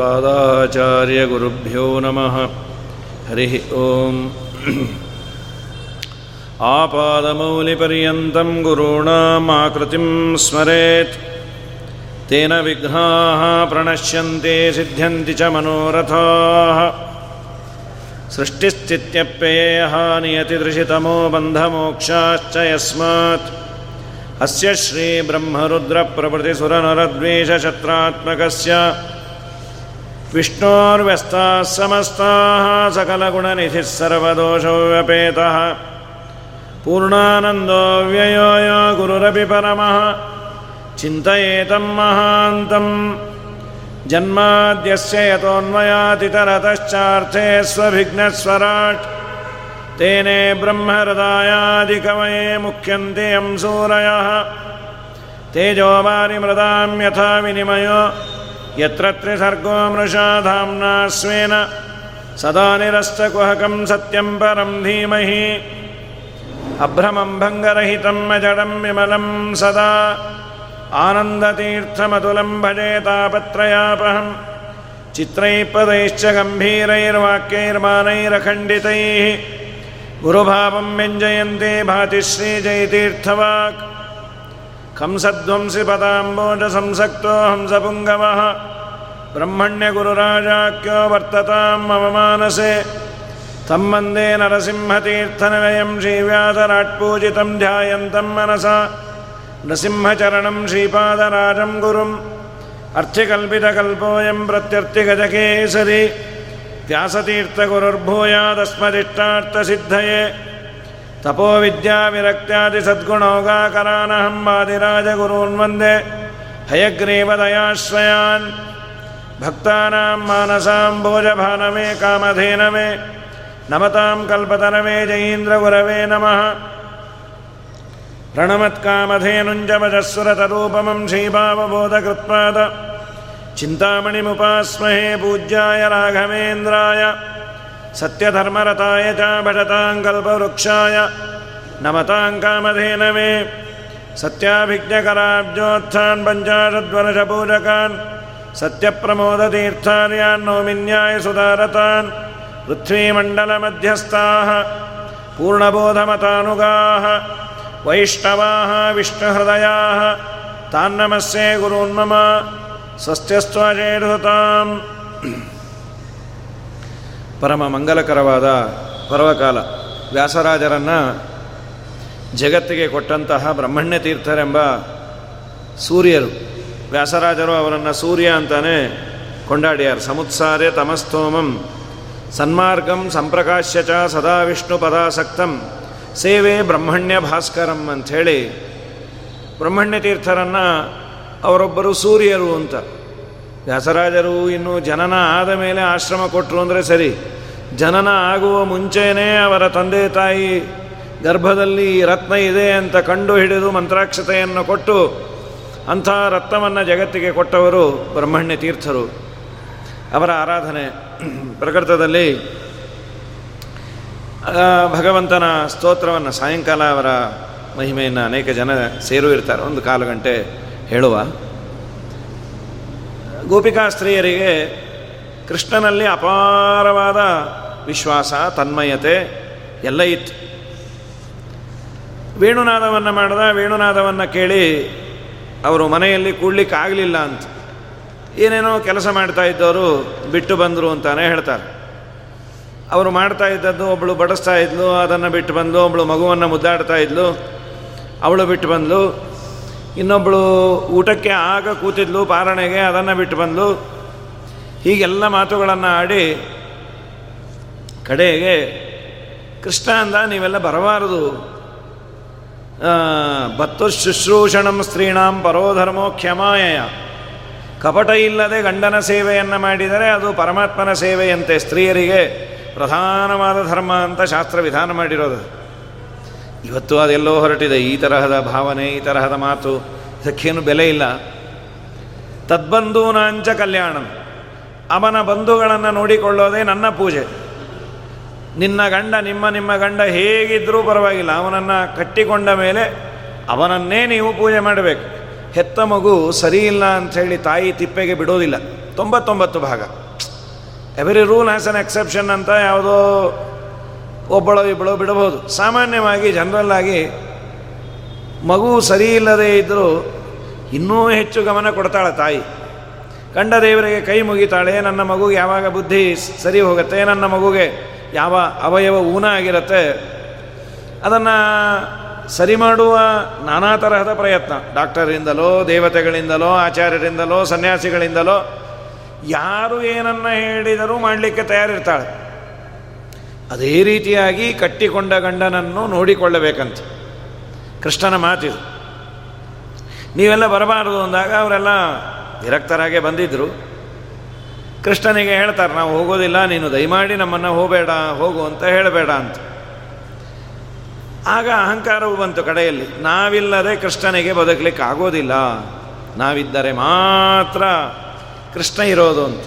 अस्मदाचार्यगुरुभ्यो नमः। हरिः ॐ आपादमौलिपर्यन्तं गुरूणामाकृतिं स्मरेत्। तेन विघ्नाः प्रणश्यन्ते सिद्ध्यन्ति च मनोरथाः। सृष्टिस्थित्यप्ययेयः नियतिदृशितमो बन्धमोक्षाश्च यस्मात्। अस्य श्रीब्रह्मरुद्रप्रभृतिसुरनरद्वेषशत्रात्मकस्य विष्णोर्व्यस्ताः समस्ताः सकलगुणनिधिः सर्वदोषो व्यपेतः पूर्णानन्दो व्ययो यो गुरुरपि परमः। चिन्तयेतं महान्तम् जन्माद्यस्य यतोऽन्वयातितरतश्चार्थे स्वभिघ्नस्वराट्। तेने ब्रह्महृदायादिकवये मुख्यन्ते यं सूरयः तेजोवारिमृदां यथा विनिमयो। यत्र त्रिसर्गो मृषा धाम्ना स्वेन सदा निरस्तकुहकं सत्यं परं धीमहि अभ्रमं भङ्गरहितं अजडं विमलं सदा आनन्दतीर्थमतुलं भजे तापत्रयापहं चित्रैः पदैश्च गम्भीरैर्वाक्यैर्मानैरखण्डितैः गुरुभावं व्यञ्जयन्ते भाति श्रीजयतीर्थवाक् ಹಂಸಧ್ವಂಸಿ ಪದಾಂಬೋಜ ಸಂಸಕ್ತೋ ಹಂಸಪುಂಗಮಃ ಬ್ರಹ್ಮಣ್ಯಗುರುರಾಜಾಖ್ಯೋ ವರ್ತತಾಂ ಮಮ ಮಾನಸೆ ತಮ್ಮಂದೇ ನರಸಿಂಹತೀರ್ಥನಿಲಯಂ ಶ್ರೀವ್ಯಾಸರಾಟ್ಪೂಜಿತಂ ಧ್ಯಾಯಂತಂ ಮನಸಾ ನೃಸಿಂಹಚರಣಂ ಶ್ರೀಪಾದರಾಜಂ ಗುರುಂ ಅರ್ಥಿಕಲ್ಪಿತಕಲ್ಪೋಯಂ ಪ್ರತ್ಯರ್ಥಿಗಜಕೇಸರಿ ವ್ಯಾಸತೀರ್ಥಗುರುರ್ಭೂಯಾದಸ್ಮದಿಷ್ಟಾರ್ಥಸಿದ್ಧಯೇ तपोविद्याविरक्त्यादिसद्गुणौगाकरानहं वादिराजगुरून् वन्दे हयग्रीवदयाश्रयान् भक्तानां मानसां भोजभानवे कामधेनवे नमतां कल्पतरवे जयीन्द्रगुरवे नमः प्रणमत्कामधेनुञ्जमजस्वरतरूपमं श्रीभावबोधकृत्पाद चिन्तामणिमुपास्महे पूज्याय राघवेन्द्राय सत्यधर्मरताय च भटताङ्कल्पवृक्षाय नमताङ्कामधेनवे सत्याभिज्ञकराब्जोत्थान् पञ्चाशद्वनशपूजकान् सत्यप्रमोदतीर्थार्यान् नौमिन्याय सुधारतान् पृथ्वीमण्डलमध्यस्थाः पूर्णबोधमतानुगाः वैष्णवाः विष्णुहृदयाः तान्नमस्ये गुरून्मम स्वस्त्यस्त्वजेहृताम् ಪರಮ ಮಂಗಲಕರವಾದ ಪರ್ವಕಾಲ. ವ್ಯಾಸರಾಜರನ್ನು ಜಗತ್ತಿಗೆ ಕೊಟ್ಟಂತಹ ಬ್ರಹ್ಮಣ್ಯ ತೀರ್ಥರೆಂಬ ಸೂರ್ಯರು. ವ್ಯಾಸರಾಜರು ಅವರನ್ನು ಸೂರ್ಯ ಅಂತಾನೆ ಕೊಂಡಾಡ್ಯಾರ. ಸಮುತ್ಸಾರೆ ತಮಸ್ತೋಮಂ, ಸನ್ಮಾರ್ಗಂ ಸಂಪ್ರಕಾಶ್ಯ ಚ ಸದಾ ವಿಷ್ಣು ಪದಾಸಕ್ತಂ ಸೇವೆ ಬ್ರಹ್ಮಣ್ಯ ಭಾಸ್ಕರಂ ಅಂಥೇಳಿ ಬ್ರಹ್ಮಣ್ಯ ತೀರ್ಥರನ್ನು ಅವರೊಬ್ಬರು ಸೂರ್ಯರು ಅಂತ. ವ್ಯಾಸರಾಜರು ಇನ್ನು ಜನನ ಆದ ಮೇಲೆ ಆಶ್ರಮ ಕೊಟ್ಟರು ಅಂದರೆ ಸರಿ. ಜನನ ಆಗುವ ಮುಂಚೆಯೇ ಅವರ ತಂದೆ ತಾಯಿ ಗರ್ಭದಲ್ಲಿ ರತ್ನ ಇದೆ ಅಂತ ಕಂಡು ಹಿಡಿದು ಮಂತ್ರಾಕ್ಷತೆಯನ್ನು ಕೊಟ್ಟು ಅಂಥ ರತ್ನವನ್ನು ಜಗತ್ತಿಗೆ ಕೊಟ್ಟವರು ಬ್ರಹ್ಮಣ್ಯ ತೀರ್ಥರು. ಅವರ ಆರಾಧನೆ. ಪ್ರಕೃತದಲ್ಲಿ ಭಗವಂತನ ಸ್ತೋತ್ರವನ್ನು ಸಾಯಂಕಾಲ ಅವರ ಮಹಿಮೆಯನ್ನು ಅನೇಕ ಜನ ಸೇರು ಇರ್ತಾರೆ ಒಂದು ಕಾಲು ಗಂಟೆ ಹೇಳುವ. ಗೋಪಿಕಾ ಸ್ತ್ರೀಯರಿಗೆ ಕೃಷ್ಣನಲ್ಲಿ ಅಪಾರವಾದ ವಿಶ್ವಾಸ, ತನ್ಮಯತೆ ಎಲ್ಲ ಇತ್ತು. ವೇಣುನಾದವನ್ನು ಮಾಡಿದ, ವೇಣುನಾದವನ್ನು ಕೇಳಿ ಅವರು ಮನೆಯಲ್ಲಿ ಕೂಡ್ಲಿಕ್ಕೆ ಆಗಲಿಲ್ಲ ಅಂತ. ಏನೇನೋ ಕೆಲಸ ಮಾಡ್ತಾ ಇದ್ದವರು ಬಿಟ್ಟು ಬಂದರು ಅಂತಾನೆ ಹೇಳ್ತಾರೆ. ಅವರು ಮಾಡ್ತಾ ಇದ್ದದ್ದು ಒಬ್ಬಳು ಬಡಿಸ್ತಾ ಇದ್ಲು, ಅದನ್ನು ಬಿಟ್ಟು ಬಂದು ಒಬ್ಬಳು ಮಗುವನ್ನು ಮುದ್ದಾಡ್ತಾ ಇದ್ಲು, ಅವಳು ಬಿಟ್ಟು ಬಂದು ಇನ್ನೊಬ್ಬಳು ಊಟಕ್ಕೆ ಆಗ ಕೂತಿದ್ಲು ಪಾರಣೆಗೆ, ಅದನ್ನು ಬಿಟ್ಟು ಬಂದು ಹೀಗೆಲ್ಲ ಮಾತುಗಳನ್ನು ಆಡಿ ಕಡೆಗೆ, ಕೃಷ್ಣ ಅಂದ, ನೀವೆಲ್ಲ ಬರಬಾರದು. ಬತ್ತು ಶುಶ್ರೂಷಣಂ ಸ್ತ್ರೀಣಾಂ ಪರೋಧರ್ಮೋ ಕ್ಷಮಾಯಯ. ಕಪಟ ಇಲ್ಲದೆ ಗಂಡನ ಸೇವೆಯನ್ನು ಮಾಡಿದರೆ ಅದು ಪರಮಾತ್ಮನ ಸೇವೆಯಂತೆ ಸ್ತ್ರೀಯರಿಗೆ ಪ್ರಧಾನವಾದ ಧರ್ಮ ಅಂತ ಶಾಸ್ತ್ರ ವಿಧಾನ ಮಾಡಿರೋದು. ಇವತ್ತು ಅದೆಲ್ಲೋ ಹೊರಟಿದೆ. ಈ ತರಹದ ಭಾವನೆ, ಈ ತರಹದ ಮಾತು. ಇದಕ್ಕೇನು ಬೆಲೆ ಇಲ್ಲ. ತದ್ಬಂಧೂನಾಂಚ ಕಲ್ಯಾಣಂ. ಅವನ ಬಂಧುಗಳನ್ನು ನೋಡಿಕೊಳ್ಳೋದೇ ನನ್ನ ಪೂಜೆ. ನಿನ್ನ ಗಂಡ, ನಿಮ್ಮ ನಿಮ್ಮ ಗಂಡ ಹೇಗಿದ್ದರೂ ಪರವಾಗಿಲ್ಲ. ಅವನನ್ನು ಕಟ್ಟಿಕೊಂಡ ಮೇಲೆ ಅವನನ್ನೇ ನೀವು ಪೂಜೆ ಮಾಡಬೇಕು. ಹೆತ್ತ ಮಗು ಸರಿಯಿಲ್ಲ ಅಂಥೇಳಿ ತಾಯಿ ತಿಪ್ಪೆಗೆ ಬಿಡೋದಿಲ್ಲ. ತೊಂಬತ್ತೊಂಬತ್ತು ಭಾಗ. Every rule as an exception ಅಂತ ಯಾವುದೋ ಒಬ್ಬಳೋ ಇಬ್ಬಳು ಬಿಡಬಹುದು. ಸಾಮಾನ್ಯವಾಗಿ ಜನರಲ್ಲಾಗಿ ಮಗು ಸರಿ ಇಲ್ಲದೇ ಇದ್ದರೂ ಇನ್ನೂ ಹೆಚ್ಚು ಗಮನ ಕೊಡ್ತಾಳೆ ತಾಯಿ. ಕಂಡ ದೇವರಿಗೆ ಕೈ ಮುಗಿತಾಳೆ, ನನ್ನ ಮಗುಗೆ ಯಾವಾಗ ಬುದ್ಧಿ ಸರಿ ಹೋಗುತ್ತೆ, ನನ್ನ ಮಗುಗೆ ಯಾವ ಅವಯವ ಊನ ಆಗಿರುತ್ತೆ, ಅದನ್ನು ಸರಿ ಮಾಡುವ ನಾನಾ ತರಹದ ಪ್ರಯತ್ನ. ಡಾಕ್ಟರಿಂದಲೋ, ದೇವತೆಗಳಿಂದಲೋ, ಆಚಾರ್ಯರಿಂದಲೋ, ಸನ್ಯಾಸಿಗಳಿಂದಲೋ, ಯಾರು ಏನನ್ನ ಹೇಳಿದರೂ ಮಾಡಲಿಕ್ಕೆ ತಯಾರಿರ್ತಾಳೆ. ಅದೇ ರೀತಿಯಾಗಿ ಕಟ್ಟಿಕೊಂಡ ಗಂಡನನ್ನು ನೋಡಿಕೊಳ್ಳಬೇಕಂತ. ಕೃಷ್ಣನ ಮಾತಿದು. ನೀವೆಲ್ಲ ಬರಬಾರದು ಅಂದಾಗ ಅವರೆಲ್ಲ ವಿರಕ್ತರಾಗೆ ಬಂದಿದ್ದರು ಕೃಷ್ಣನಿಗೆ ಹೇಳ್ತಾರೆ, ನಾವು ಹೋಗೋದಿಲ್ಲ, ನೀನು ದಯಮಾಡಿ ನಮ್ಮನ್ನು ಹೋಗಬೇಡ, ಹೋಗು ಅಂತ ಹೇಳಬೇಡ ಅಂತ. ಆಗ ಅಹಂಕಾರವು ಬಂತು ಕಡೆಯಲ್ಲಿ. ನಾವಿಲ್ಲದೆ ಕೃಷ್ಣನಿಗೆ ಬದುಕಲಿಕ್ಕೆ ಆಗೋದಿಲ್ಲ. ನಾವಿದ್ದರೆ ಮಾತ್ರ ಕೃಷ್ಣ ಇರೋದು ಅಂತ.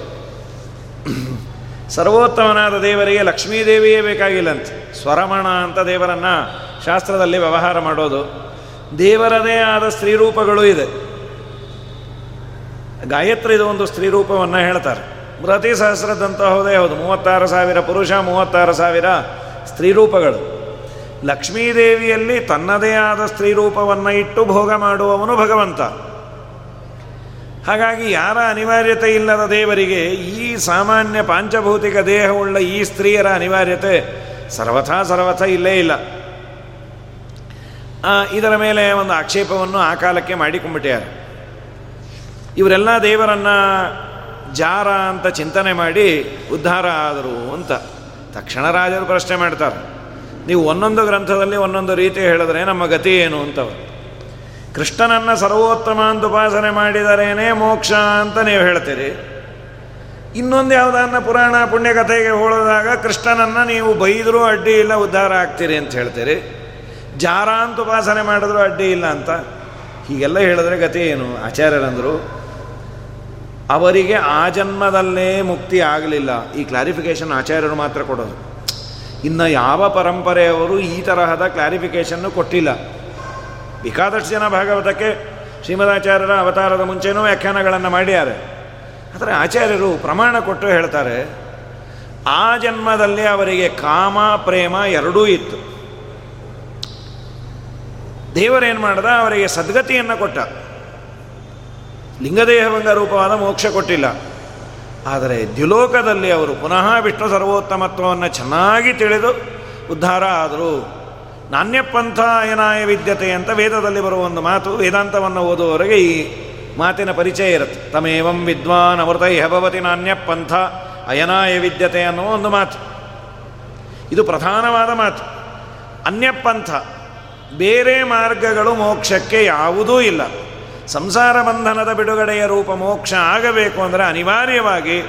ಸರ್ವೋತ್ತಮನಾದ ದೇವರಿಗೆ ಲಕ್ಷ್ಮೀದೇವಿಯೇ ಬೇಕಾಗಿಲ್ಲಂತೆ. ಸ್ವರಮಣ ಅಂತ ದೇವರನ್ನು ಶಾಸ್ತ್ರದಲ್ಲಿ ವ್ಯವಹಾರ ಮಾಡೋದು. ದೇವರದೇ ಆದ ಸ್ತ್ರೀರೂಪಗಳು ಇದೆ. ಗಾಯತ್ರಿದು ಒಂದು ಸ್ತ್ರೀರೂಪವನ್ನು ಹೇಳ್ತಾರೆ. ಪ್ರತಿ ಸಹಸ್ರದಂತ ಹೋದೇ ಹೌದು. ಮೂವತ್ತಾರು ಸಾವಿರ ಪುರುಷ, ಮೂವತ್ತಾರು ಸಾವಿರ ಸ್ತ್ರೀರೂಪಗಳು. ಲಕ್ಷ್ಮೀದೇವಿಯಲ್ಲಿ ತನ್ನದೇ ಆದ ಸ್ತ್ರೀರೂಪವನ್ನು ಇಟ್ಟು ಭೋಗ ಮಾಡುವವನು ಭಗವಂತ. ಹಾಗಾಗಿ ಯಾರ ಅನಿವಾರ್ಯತೆ ಇಲ್ಲದ ದೇವರಿಗೆ ಈ ಸಾಮಾನ್ಯ ಪಾಂಚಭೌತಿಕ ದೇಹವುಳ್ಳ ಈ ಸ್ತ್ರೀಯರ ಅನಿವಾರ್ಯತೆ ಸರ್ವಥಾ ಸರ್ವಥ ಇಲ್ಲೇ ಇಲ್ಲ. ಇದರ ಮೇಲೆ ಒಂದು ಆಕ್ಷೇಪವನ್ನು ಆ ಕಾಲಕ್ಕೆ ಮಾಡಿಕೊಂಡ್ಬಿಟ್ಟಿದ್ದಾರೆ ಇವರೆಲ್ಲ ದೇವರನ್ನ ಜಾರ ಅಂತ ಚಿಂತನೆ ಮಾಡಿ ಉದ್ಧಾರ ಆದರು ಅಂತ. ತಕ್ಷಣ ರಾಜರು ಪ್ರಶ್ನೆ ಮಾಡ್ತಾರೆ. ನೀವು ಒಂದೊಂದು ಗ್ರಂಥದಲ್ಲಿ ಒಂದೊಂದು ರೀತಿ ಹೇಳಿದ್ರೆ ನಮ್ಮ ಗತಿ ಏನು ಅಂತವರು. ಕೃಷ್ಣನನ್ನು ಸರ್ವೋತ್ತಮ ಅಂತ ಉಪಾಸನೆ ಮಾಡಿದರೇನೇ ಮೋಕ್ಷ ಅಂತ ನೀವು ಹೇಳ್ತೀರಿ. ಇನ್ನೊಂದು ಯಾವುದನ್ನ ಪುರಾಣ ಪುಣ್ಯಕಥೆಗೆ ಹೋಳಿದಾಗ ಕೃಷ್ಣನನ್ನು ನೀವು ಬೈದರೂ ಅಡ್ಡಿ ಇಲ್ಲ, ಉದ್ಧಾರ ಆಗ್ತೀರಿ ಅಂತ ಹೇಳ್ತೀರಿ. ಜಾರ ಅಂತ ಉಪಾಸನೆ ಮಾಡಿದ್ರು ಅಡ್ಡಿ ಇಲ್ಲ ಅಂತ. ಹೀಗೆಲ್ಲ ಹೇಳಿದ್ರೆ ಗತಿ ಏನು? ಆಚಾರ್ಯರಂದರು, ಅವರಿಗೆ ಆ ಜನ್ಮದಲ್ಲೇ ಮುಕ್ತಿ ಆಗಲಿಲ್ಲ. ಈ ಕ್ಲಾರಿಫಿಕೇಶನ್ ಆಚಾರ್ಯರು ಮಾತ್ರ ಕೊಡೋದು. ಇನ್ನು ಯಾವ ಪರಂಪರೆಯವರು ಈ ತರಹದ ಕ್ಲಾರಿಫಿಕೇಶನ್ನು ಕೊಟ್ಟಿಲ್ಲ. ಬೇಕಾದಷ್ಟು ಜನ ಭಾಗವತಕ್ಕೆ ಶ್ರೀಮದಾಚಾರ್ಯರ ಅವತಾರದ ಮುಂಚೆನೂ ವ್ಯಾಖ್ಯಾನಗಳನ್ನು ಮಾಡ್ಯಾರೆ ಆದರೆ ಆಚಾರ್ಯರು ಪ್ರಮಾಣ ಕೊಟ್ಟು ಹೇಳ್ತಾರೆ, ಆ ಜನ್ಮದಲ್ಲಿ ಅವರಿಗೆ ಕಾಮ, ಪ್ರೇಮ ಎರಡೂ ಇತ್ತು. ದೇವರೇನು ಮಾಡ್ದ? ಅವರಿಗೆ ಸದ್ಗತಿಯನ್ನು ಕೊಟ್ಟ. ಲಿಂಗದೇಹಭಂಗ ರೂಪವಾದ ಮೋಕ್ಷ ಕೊಟ್ಟಿಲ್ಲ. ಆದರೆ ದ್ಯುಲೋಕದಲ್ಲಿ ಅವರು ಪುನಃ ವಿಷ್ಣು ಸರ್ವೋತ್ತಮತ್ವವನ್ನು ಚೆನ್ನಾಗಿ ತಿಳಿದು ಉದ್ಧಾರ ಆದರು. ನಾಣ್ಯಪಂಥ ಏನಾಯ ವಿದ್ಯತೆ ಅಂತ ವೇದದಲ್ಲಿ ಬರುವ ಒಂದು ಮಾತು, ವೇದಾಂತವನ್ನು ಓದುವವರೆಗೆ ಈ ಮಾತಿನ ಪರಿಚಯ ಇರುತ್ತೆ. ತಮೇವಂ ವಿದ್ವಾನ್ ಅಮೃತ ಭವತಿ ನಾಣ್ಯಪಂಥ ಅಯನಾಯ ವಿದ್ಯತೆ ಅನ್ನುವ ಒಂದು ಮಾತು. ಇದು ಪ್ರಧಾನವಾದ ಮಾತು. ಅನ್ಯಪಂಥ, ಬೇರೆ ಮಾರ್ಗಗಳು ಮೋಕ್ಷಕ್ಕೆ ಯಾವುದೂ ಇಲ್ಲ. ಸಂಸಾರ ಬಂಧನದ ಬಿಡುಗಡೆಯ ರೂಪ ಮೋಕ್ಷ ಆಗಬೇಕು ಅಂದರೆ ಅನಿವಾರ್ಯವಾಗಿ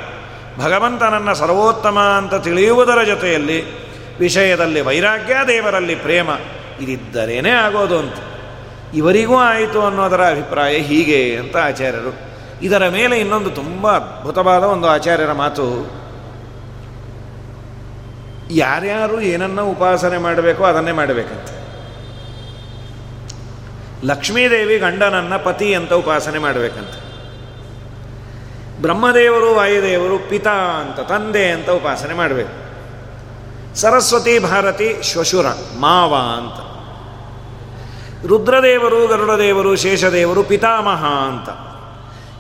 ಭಗವಂತನನ್ನು ಸರ್ವೋತ್ತಮ ಅಂತ ತಿಳಿಯುವುದರ ಜೊತೆಯಲ್ಲಿ ವಿಷಯದಲ್ಲಿ ವೈರಾಗ್ಯ, ದೇವರಲ್ಲಿ ಪ್ರೇಮ ಇದಿದ್ದರೇನೇ ಆಗೋದು ಅಂತ. ಇವರಿಗೂ ಆಯಿತು ಅನ್ನೋದರ ಅಭಿಪ್ರಾಯ ಹೀಗೆ ಅಂತ ಆಚಾರ್ಯರು. ಇದರ ಮೇಲೆ ಇನ್ನೊಂದು ತುಂಬ ಅದ್ಭುತವಾದ ಒಂದು ಆಚಾರ್ಯರ ಮಾತು. ಯಾರ್ಯಾರು ಏನನ್ನ ಉಪಾಸನೆ ಮಾಡಬೇಕೋ ಅದನ್ನೇ ಮಾಡಬೇಕಂತ. ಲಕ್ಷ್ಮೀದೇವಿ ಗಂಡನನ್ನ ಪತಿ ಅಂತ ಉಪಾಸನೆ ಮಾಡಬೇಕಂತ. ಬ್ರಹ್ಮದೇವರು, ವಾಯುದೇವರು ಪಿತಾ ಅಂತ, ತಂದೆ ಅಂತ ಉಪಾಸನೆ ಮಾಡಬೇಕು. ಸರಸ್ವತಿ ಭಾರತಿ ಶ್ವಶುರ, ಮಾವ ಅಂತ. ರುದ್ರದೇವರು, ಗರುಡದೇವರು, ಶೇಷದೇವರು, ಪಿತಾಮಹ ಅಂತ.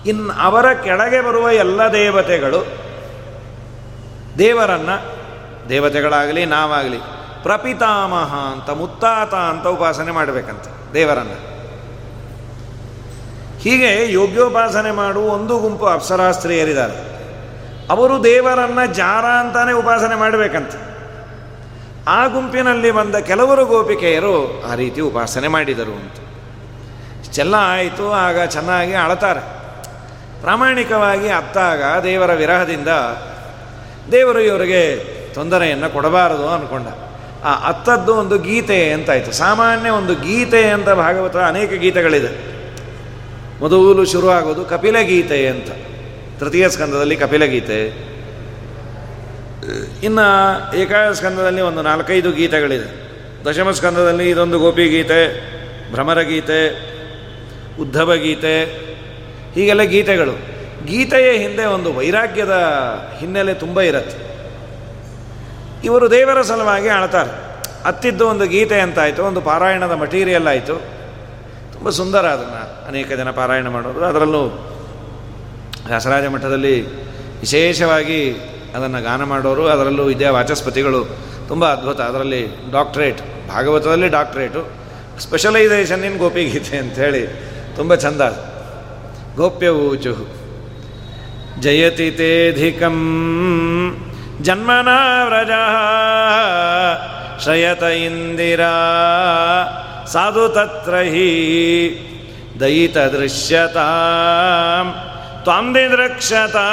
ಇನ್ನು ಅವರ ಕೆಳಗೆ ಬರುವ ಎಲ್ಲ ದೇವತೆಗಳು, ದೇವರನ್ನ, ದೇವತೆಗಳಾಗಲಿ, ನಾವಾಗಲಿ, ಪ್ರಪಿತಾಮಹ ಅಂತ, ಮುತ್ತಾತ ಅಂತ ಉಪಾಸನೆ ಮಾಡಬೇಕಂತ, ದೇವರನ್ನು. ಹೀಗೆ ಯೋಗ್ಯೋಪಾಸನೆ ಮಾಡುವ ಒಂದು ಗುಂಪು ಅಪ್ಸರಾಸ್ತ್ರೀಯರಿದ್ದಾರೆ. ಅವರು ದೇವರನ್ನ ಜಾರ ಅಂತಾನೆ ಉಪಾಸನೆ ಮಾಡಬೇಕಂತ. ಆ ಗುಂಪಿನಲ್ಲಿ ಬಂದ ಕೆಲವರು ಗೋಪಿಕೆಯರು ಆ ರೀತಿ ಉಪಾಸನೆ ಮಾಡಿದರು ಅಂತ. ಚೆಲ್ಲ ಆಯಿತು, ಆಗ ಚೆನ್ನಾಗಿ ಅಳತಾರೆ. ಪ್ರಾಮಾಣಿಕವಾಗಿ ಅತ್ತಾಗ ದೇವರ ವಿರಹದಿಂದ ದೇವರು ಇವರಿಗೆ ತೊಂದರೆಯನ್ನು ಕೊಡಬಾರದು ಅಂದ್ಕೊಂಡ ಆ ಅತ್ತದ್ದು ಒಂದು ಗೀತೆ ಅಂತಾಯಿತು. ಸಾಮಾನ್ಯ ಒಂದು ಗೀತೆ ಅಂತ ಭಾಗವತ ಅನೇಕ ಗೀತೆಗಳಿದೆ. ಮೊದಲು ಶುರುವಾಗೋದು ಕಪಿಲ ಗೀತೆ ಅಂತ. ತೃತೀಯ ಸ್ಕಂದದಲ್ಲಿ ಕಪಿಲ ಗೀತೆ ಇನ್ನು ಏಕಾದ ಸ್ಕಂದದಲ್ಲಿ ಒಂದು ನಾಲ್ಕೈದು ಗೀತೆಗಳಿದೆ. ದಶಮ ಸ್ಕಂದದಲ್ಲಿ ಇದೊಂದು ಗೋಪಿ ಗೀತೆ, ಭ್ರಮರ ಗೀತೆ, ಉದ್ಧವ ಗೀತೆ, ಹೀಗೆಲ್ಲ ಗೀತೆಗಳು. ಗೀತೆಯ ಹಿಂದೆ ಒಂದು ವೈರಾಗ್ಯದ ಹಿನ್ನೆಲೆ ತುಂಬ ಇರುತ್ತೆ. ಇವರು ದೇವರ ಸಲುವಾಗಿ ಆಳ್ತಾರೆ. ಅತ್ತಿದ್ದು ಒಂದು ಗೀತೆ ಅಂತಾಯಿತು, ಒಂದು ಪಾರಾಯಣದ ಮಟೀರಿಯಲ್ ಆಯಿತು. ತುಂಬ ಸುಂದರ ಅದನ್ನು ಅನೇಕ ಜನ ಪಾರಾಯಣ ಮಾಡೋದು ಅದರಲ್ಲೂ ವ್ಯಾಸರಾಜ ಮಠದಲ್ಲಿ ವಿಶೇಷವಾಗಿ ಅದನ್ನು ಗಾನ ಮಾಡೋರು, ಅದರಲ್ಲೂ ಇದೇ ವಾಚಸ್ಪತಿಗಳು. ತುಂಬ ಅದ್ಭುತ. ಅದರಲ್ಲಿ ಡಾಕ್ಟ್ರೇಟ್ ಭಾಗವತದಲ್ಲಿ ಡಾಕ್ಟ್ರೇಟು ಸ್ಪೆಷಲೈಸೇಷನ್ ಇನ್ ಗೋಪಿಗೀತೆ ಅಂಥೇಳಿ ತುಂಬ ಚಂದ. ಗೋಪ್ಯ ಊಚು. ಜಯತಿ ತೇಧಿಕಂ ಜನ್ಮನಾ ವ್ರಜ ಶ್ರಯತ ಇಂದಿರಾ ಸಾಧು ತತ್ರ ಹಿ ದಯಿತ ದೃಶ್ಯತಾ ತ್ವಾಂ ದಿದೃಕ್ಷತಾ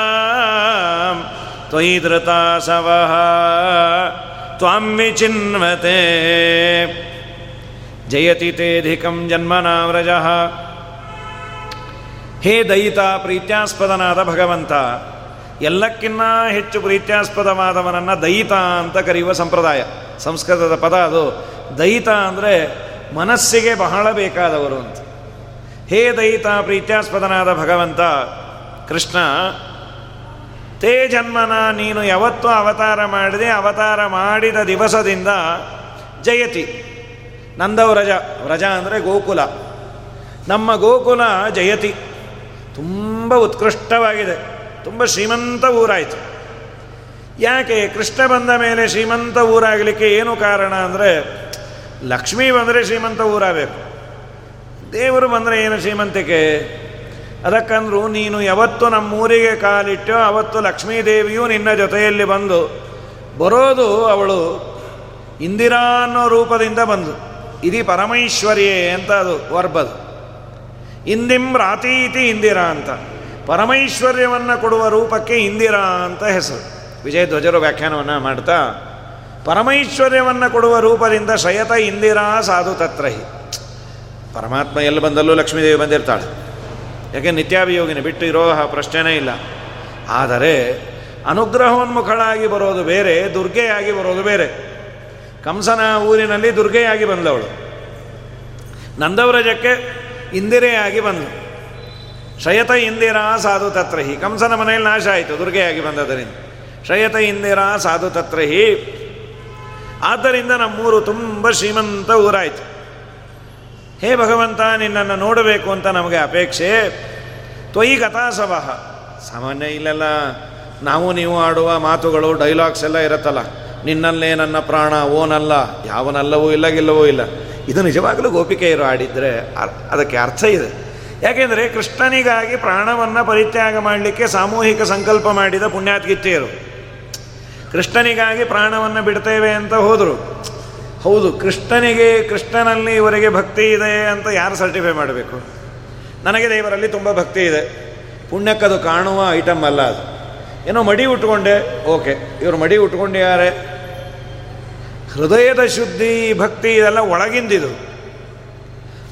ತ್ವಯಿ ಧೃತಾಸವಃ ತ್ವಾಂ ವಿಚಿನ್ವತೆ. ಜಯತಿ ತೇಧಿಕಂ ವ್ರಜ. ಹೇ ದಯಿತ ಪ್ರೀತ್ಯಾಸ್ಪದನಾದ ಭಗವಂತ, ಎಲ್ಲಕ್ಕಿನ್ನ ಹೆಚ್ಚು ಪ್ರೀತ್ಯಾಸ್ಪದವಾದವನನ್ನು ದಯಿತ ಅಂತ ಕರೆಯುವ ಸಂಪ್ರದಾಯ, ಸಂಸ್ಕೃತದ ಪದ ಅದು. ದಯಿತ ಅಂದರೆ ಮನಸ್ಸಿಗೆ ಬಹಳ ಬೇಕಾದವರು ಅಂತ. ಹೇ ದಯಿತ ಪ್ರೀತ್ಯಾಸ್ಪದನಾದ ಭಗವಂತ, ಕೃಷ್ಣ ತೇ ಜನ್ಮನ, ನೀನು ಯಾವತ್ತೂ ಅವತಾರ ಮಾಡಿದೆ, ಅವತಾರ ಮಾಡಿದ ದಿವಸದಿಂದ ಜಯತಿ. ನಂದವ ರಜ ರಜ ಅಂದರೆ ಗೋಕುಲ. ನಮ್ಮ ಗೋಕುಲ ಜಯತಿ. ತುಂಬ ಉತ್ಕೃಷ್ಟವಾಗಿದೆ, ತುಂಬ ಶ್ರೀಮಂತ ಊರಾಯಿತು. ಯಾಕೆ, ಕೃಷ್ಣ ಬಂದ ಮೇಲೆ ಶ್ರೀಮಂತ ಊರಾಗಲಿಕ್ಕೆ ಏನು ಕಾರಣ ಅಂದರೆ, ಲಕ್ಷ್ಮೀ ಬಂದರೆ ಶ್ರೀಮಂತ ಊರಾಗಬೇಕು. ದೇವರು ಬಂದರೆ ಏನು ಶ್ರೀಮಂತಿಕೆ? ಅದಕ್ಕಂದ್ರು ನೀನು ಯಾವತ್ತು ನಮ್ಮೂರಿಗೆ ಕಾಲಿಟ್ಟೋ ಅವತ್ತು ಲಕ್ಷ್ಮೀದೇವಿಯು ನಿನ್ನ ಜೊತೆಯಲ್ಲಿ ಬಂದು ಬರೋದು ಅವಳು ಇಂದಿರಾ ಅನ್ನೋ ರೂಪದಿಂದ ಬಂದು. ಇದಿ ಪರಮೈಶ್ವರ್ಯೇ ಅಂತ ಅದು ವರ್ಬದು. ಇಂದಿಂ ರಾತೀತಿ ಇಂದಿರಾ ಅಂತ. ಪರಮೈಶ್ವರ್ಯವನ್ನು ಕೊಡುವ ರೂಪಕ್ಕೆ ಇಂದಿರಾ ಅಂತ ಹೆಸರು. ವಿಜಯ ಧ್ವಜರು ವ್ಯಾಖ್ಯಾನವನ್ನು ಮಾಡ್ತಾ, ಪರಮೈಶ್ವರ್ಯವನ್ನು ಕೊಡುವ ರೂಪದಿಂದ ಶಯತ ಇಂದಿರಾ ಸಾಧು ತತ್ರಹಿ. ಪರಮಾತ್ಮ ಎಲ್ಲಿ ಬಂದಲ್ಲೂ ಲಕ್ಷ್ಮೀದೇವಿ ಬಂದಿರ್ತಾಳೆ. ಯಾಕೆ ನಿತ್ಯಾಭಿಯೋಗಿನಿ ಬಿಟ್ಟು ಇರೋ ಪ್ರಶ್ನೆನೇ ಇಲ್ಲ. ಆದರೆ ಅನುಗ್ರಹೋನ್ಮುಖಳಾಗಿ ಬರೋದು ಬೇರೆ, ದುರ್ಗೆಯಾಗಿ ಬರೋದು ಬೇರೆ. ಕಂಸನ ಊರಿನಲ್ಲಿ ದುರ್ಗೆಯಾಗಿ ಬಂದವಳು. ನಂದವ್ರಜಕ್ಕೆ ಇಂದಿರೆಯಾಗಿ ಬಂದಳು ಶಯತ ಇಂದಿರಾ ಸಾಧು ತತ್ರಹಿ ಕಂಸನ ಮನೆಯಲ್ಲಿ ನಾಶ ಆಯಿತು, ದುರ್ಗೆಯಾಗಿ ಬಂದದರಿಂದ. ಶಯತ ಇಂದಿರಾ ಸಾಧು ತತ್ರಹಿ ಆದ್ದರಿಂದ ನಮ್ಮೂರು ತುಂಬ ಶ್ರೀಮಂತ ಊರಾಯಿತು. ಹೇ ಭಗವಂತ, ನಿನ್ನನ್ನು ನೋಡಬೇಕು ಅಂತ ನಮಗೆ ಅಪೇಕ್ಷೆ. ತ್ವಯಿ ಕಥಾಸವಹ ಸಾಮಾನ್ಯ ಇಲ್ಲೆಲ್ಲ, ನಾವು ನೀವು ಆಡುವ ಮಾತುಗಳು, ಡೈಲಾಗ್ಸ್ ಎಲ್ಲ ಇರುತ್ತಲ್ಲ. ನಿನ್ನಲ್ಲೇ ನನ್ನ ಪ್ರಾಣ, ಓನಲ್ಲ. ಯಾವನಲ್ಲವೂ ಇಲ್ಲ, ಗಿಲ್ಲವೂ ಇಲ್ಲ. ಇದು ನಿಜವಾಗಲೂ ಗೋಪಿಕೆಯರು ಆಡಿದರೆ ಅದಕ್ಕೆ ಅರ್ಥ ಇದೆ. ಯಾಕೆಂದರೆ ಕೃಷ್ಣನಿಗಾಗಿ ಪ್ರಾಣವನ್ನು ಪರಿತ್ಯಾಗ ಮಾಡಲಿಕ್ಕೆ ಸಾಮೂಹಿಕ ಸಂಕಲ್ಪ ಮಾಡಿದ ಪುಣ್ಯಾತ್ಗಿತ್ತೆಯರು ಕೃಷ್ಣನಿಗಾಗಿ ಪ್ರಾಣವನ್ನು ಬಿಡ್ತೇವೆ ಅಂತ ಹೋದರು. ಹೌದು, ಕೃಷ್ಣನಿಗೆ, ಕೃಷ್ಣನಲ್ಲಿ ಇವರಿಗೆ ಭಕ್ತಿ ಇದೆ ಅಂತ ಯಾರು ಸರ್ಟಿಫೈ ಮಾಡಬೇಕು? ನನಗೆ ದೇವರಲ್ಲಿ ತುಂಬ ಭಕ್ತಿ ಇದೆ. ಪುಣ್ಯಕ್ಕದು ಕಾಣುವ ಐಟಮ್ ಅಲ್ಲ ಅದು. ಏನೋ ಮಡಿ ಉಟ್ಕೊಂಡೆ, ಓಕೆ, ಇವರು ಮಡಿ ಉಟ್ಕೊಂಡಿದ್ದಾರೆ ಹೃದಯದ ಶುದ್ಧಿ, ಭಕ್ತಿ ಇದೆಲ್ಲ ಒಳಗಿಂದಿದು.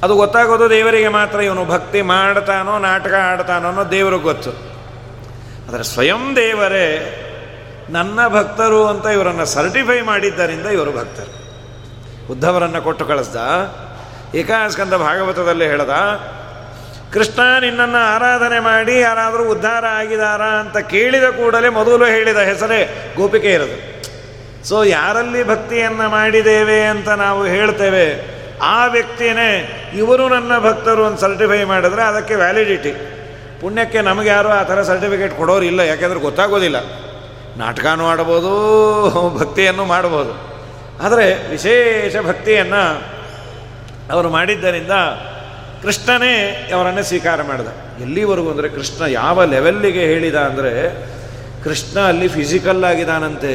ಅದು ಗೊತ್ತಾಗೋದು ದೇವರಿಗೆ ಮಾತ್ರ, ಇವನು ಭಕ್ತಿ ಮಾಡ್ತಾನೋ, ನಾಟಕ ಆಡ್ತಾನೋ ಅನ್ನೋ ದೇವ್ರಿಗೆ ಗೊತ್ತು. ಆದರೆ ಸ್ವಯಂ ದೇವರೇ ನನ್ನ ಭಕ್ತರು ಅಂತ ಇವರನ್ನು ಸರ್ಟಿಫೈ ಮಾಡಿದ್ದರಿಂದ ಇವರು ಭಕ್ತರು. ಉದ್ಧವರನ್ನು ಕೊಟ್ಟು ಕಳಿಸ್ದ. ಏಕಾಸ್ಕಂದ ಭಾಗವತದಲ್ಲಿ ಹೇಳ್ದ, ಕೃಷ್ಣ ನಿನ್ನನ್ನು ಆರಾಧನೆ ಮಾಡಿ ಯಾರಾದರೂ ಉದ್ಧಾರ ಆಗಿದಾರಾ ಅಂತ ಕೇಳಿದ ಕೂಡಲೇ ಮೊದಲು ಹೇಳಿದ ಹೆಸರೇ ಗೋಪಿಕೆ ಇರೋದು. ಸೊ ಯಾರಲ್ಲಿ ಭಕ್ತಿಯನ್ನು ಮಾಡಿದ್ದೇವೆ ಅಂತ ನಾವು ಹೇಳ್ತೇವೆ, ಆ ವ್ಯಕ್ತಿಯೇ ಇವರು ನನ್ನ ಭಕ್ತರು ಅಂತ ಸರ್ಟಿಫೈ ಮಾಡಿದ್ರೆ ಅದಕ್ಕೆ ವ್ಯಾಲಿಡಿಟಿ ಪುಣ್ಯಕ್ಕೆ ನಮಗೆ ಯಾರು ಆ ಥರ ಸರ್ಟಿಫಿಕೇಟ್ ಕೊಡೋರು ಇಲ್ಲ, ಯಾಕೆಂದ್ರೆ ಗೊತ್ತಾಗೋದಿಲ್ಲ. ನಾಟಕನೂ ಆಡ್ಬೋದು, ಭಕ್ತಿಯನ್ನು ಮಾಡ್ಬೋದು. ಆದರೆ ವಿಶೇಷ ಭಕ್ತಿಯನ್ನು ಅವರು ಮಾಡಿದ್ದರಿಂದ ಕೃಷ್ಣನೇ ಅವರನ್ನೇ ಸ್ವೀಕಾರ ಮಾಡಿದ. ಎಲ್ಲಿವರೆಗೂ ಅಂದರೆ ಕೃಷ್ಣ ಯಾವ ಲೆವೆಲ್ಲಿಗೆ ಹೇಳಿದ ಅಂದರೆ ಕೃಷ್ಣ ಅಲ್ಲಿ ಫಿಸಿಕಲ್ ಆಗಿದಾನಂತೆ.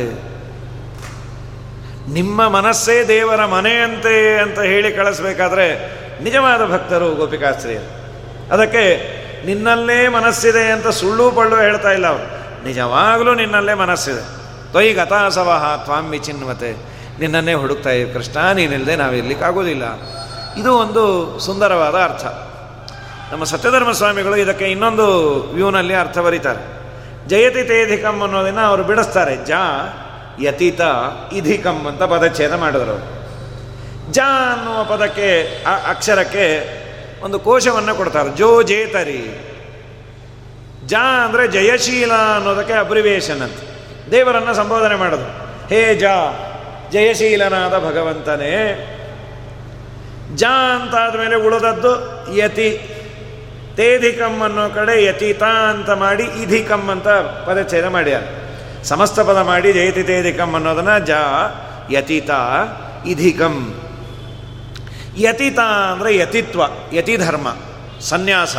ನಿಮ್ಮ ಮನಸ್ಸೇ ದೇವರ ಮನೆಯಂತೆ ಅಂತ ಹೇಳಿ ಕಳಿಸ್ಬೇಕಾದ್ರೆ ನಿಜವಾದ ಭಕ್ತರು ಗೋಪಿಕಾಸ್ತ್ರೀಯರು. ಅದಕ್ಕೆ ನಿನ್ನಲ್ಲೇ ಮನಸ್ಸಿದೆ ಅಂತ ಸುಳ್ಳು ಪಳ್ಳು ಹೇಳ್ತಾ ಇಲ್ಲ ಅವರು. ನಿಜವಾಗಲೂ ನಿನ್ನಲ್ಲೇ ಮನಸ್ಸಿದೆ. ತ್ವಯ್ ಗತಾಸವಹ ತ್ವಾಮಿ ಚಿನ್ವತೆ ನಿನ್ನನ್ನೇ ಹುಡುಕ್ತಾ ಇದ್ದೀವಿ ಕೃಷ್ಣ ನೀನಿಲ್ಲದೆ ನಾವು ನಾವಿರ್ಲಿಕ್ಕಾಗೋದಿಲ್ಲ ಇದು ಒಂದು ಸುಂದರವಾದ ಅರ್ಥ. ನಮ್ಮ ಸತ್ಯಧರ್ಮ ಸ್ವಾಮಿಗಳು ಇದಕ್ಕೆ ಇನ್ನೊಂದು ವ್ಯೂನಲ್ಲಿ ಅರ್ಥ ಬರೀತಾರೆ. ಜಯತಿ ತೇಧಿಕಂ ಅನ್ನೋದನ್ನು ಅವರು ಬಿಡಿಸ್ತಾರೆ. ಜ, ಯತೀತ, ಇಧಿಕಂ ಅಂತ ಪದಚ್ಛೇದ ಮಾಡಿದ್ರು. ಜ ಅನ್ನುವ ಪದಕ್ಕೆ ಅಕ್ಷರಕ್ಕೆ ಒಂದು ಕೋಶವನ್ನು ಕೊಡ್ತಾರೆ. ಜೋ ಜೇತರಿ. ಜ ಅಂದರೆ ಜಯಶೀಲ ಅನ್ನೋದಕ್ಕೆ ಅಬ್ರಿವೇಶನ್ ಅಂತ. ದೇವರನ್ನು ಸಂಬೋಧನೆ ಮಾಡೋದು ಹೇ ಜ ಜಯಶೀಲನಾದ ಭಗವಂತನೇ. ಜ ಅಂತಾದ ಮೇಲೆ ಉಳಿದದ್ದು ಯತಿ. ತೇಧಿಕಂ ಅನ್ನೋ ಕಡೆ ಯತಿತ ಅಂತ ಮಾಡಿ ಇಧಿಕಂ ಅಂತ ಪದಚ್ಛೇದ ಮಾಡ್ಯಾರ. ಸಮಸ್ತ ಪದ ಮಾಡಿ ಜಯತಿ ತೇಧಿಕಂ ಅನ್ನೋದನ್ನ ಜ, ಯತಿತ, ಇಧಿಕಂ. ಯತಿತ ಅಂದರೆ ಯತಿತ್ವ, ಯತಿಧರ್ಮ, ಸನ್ಯಾಸ.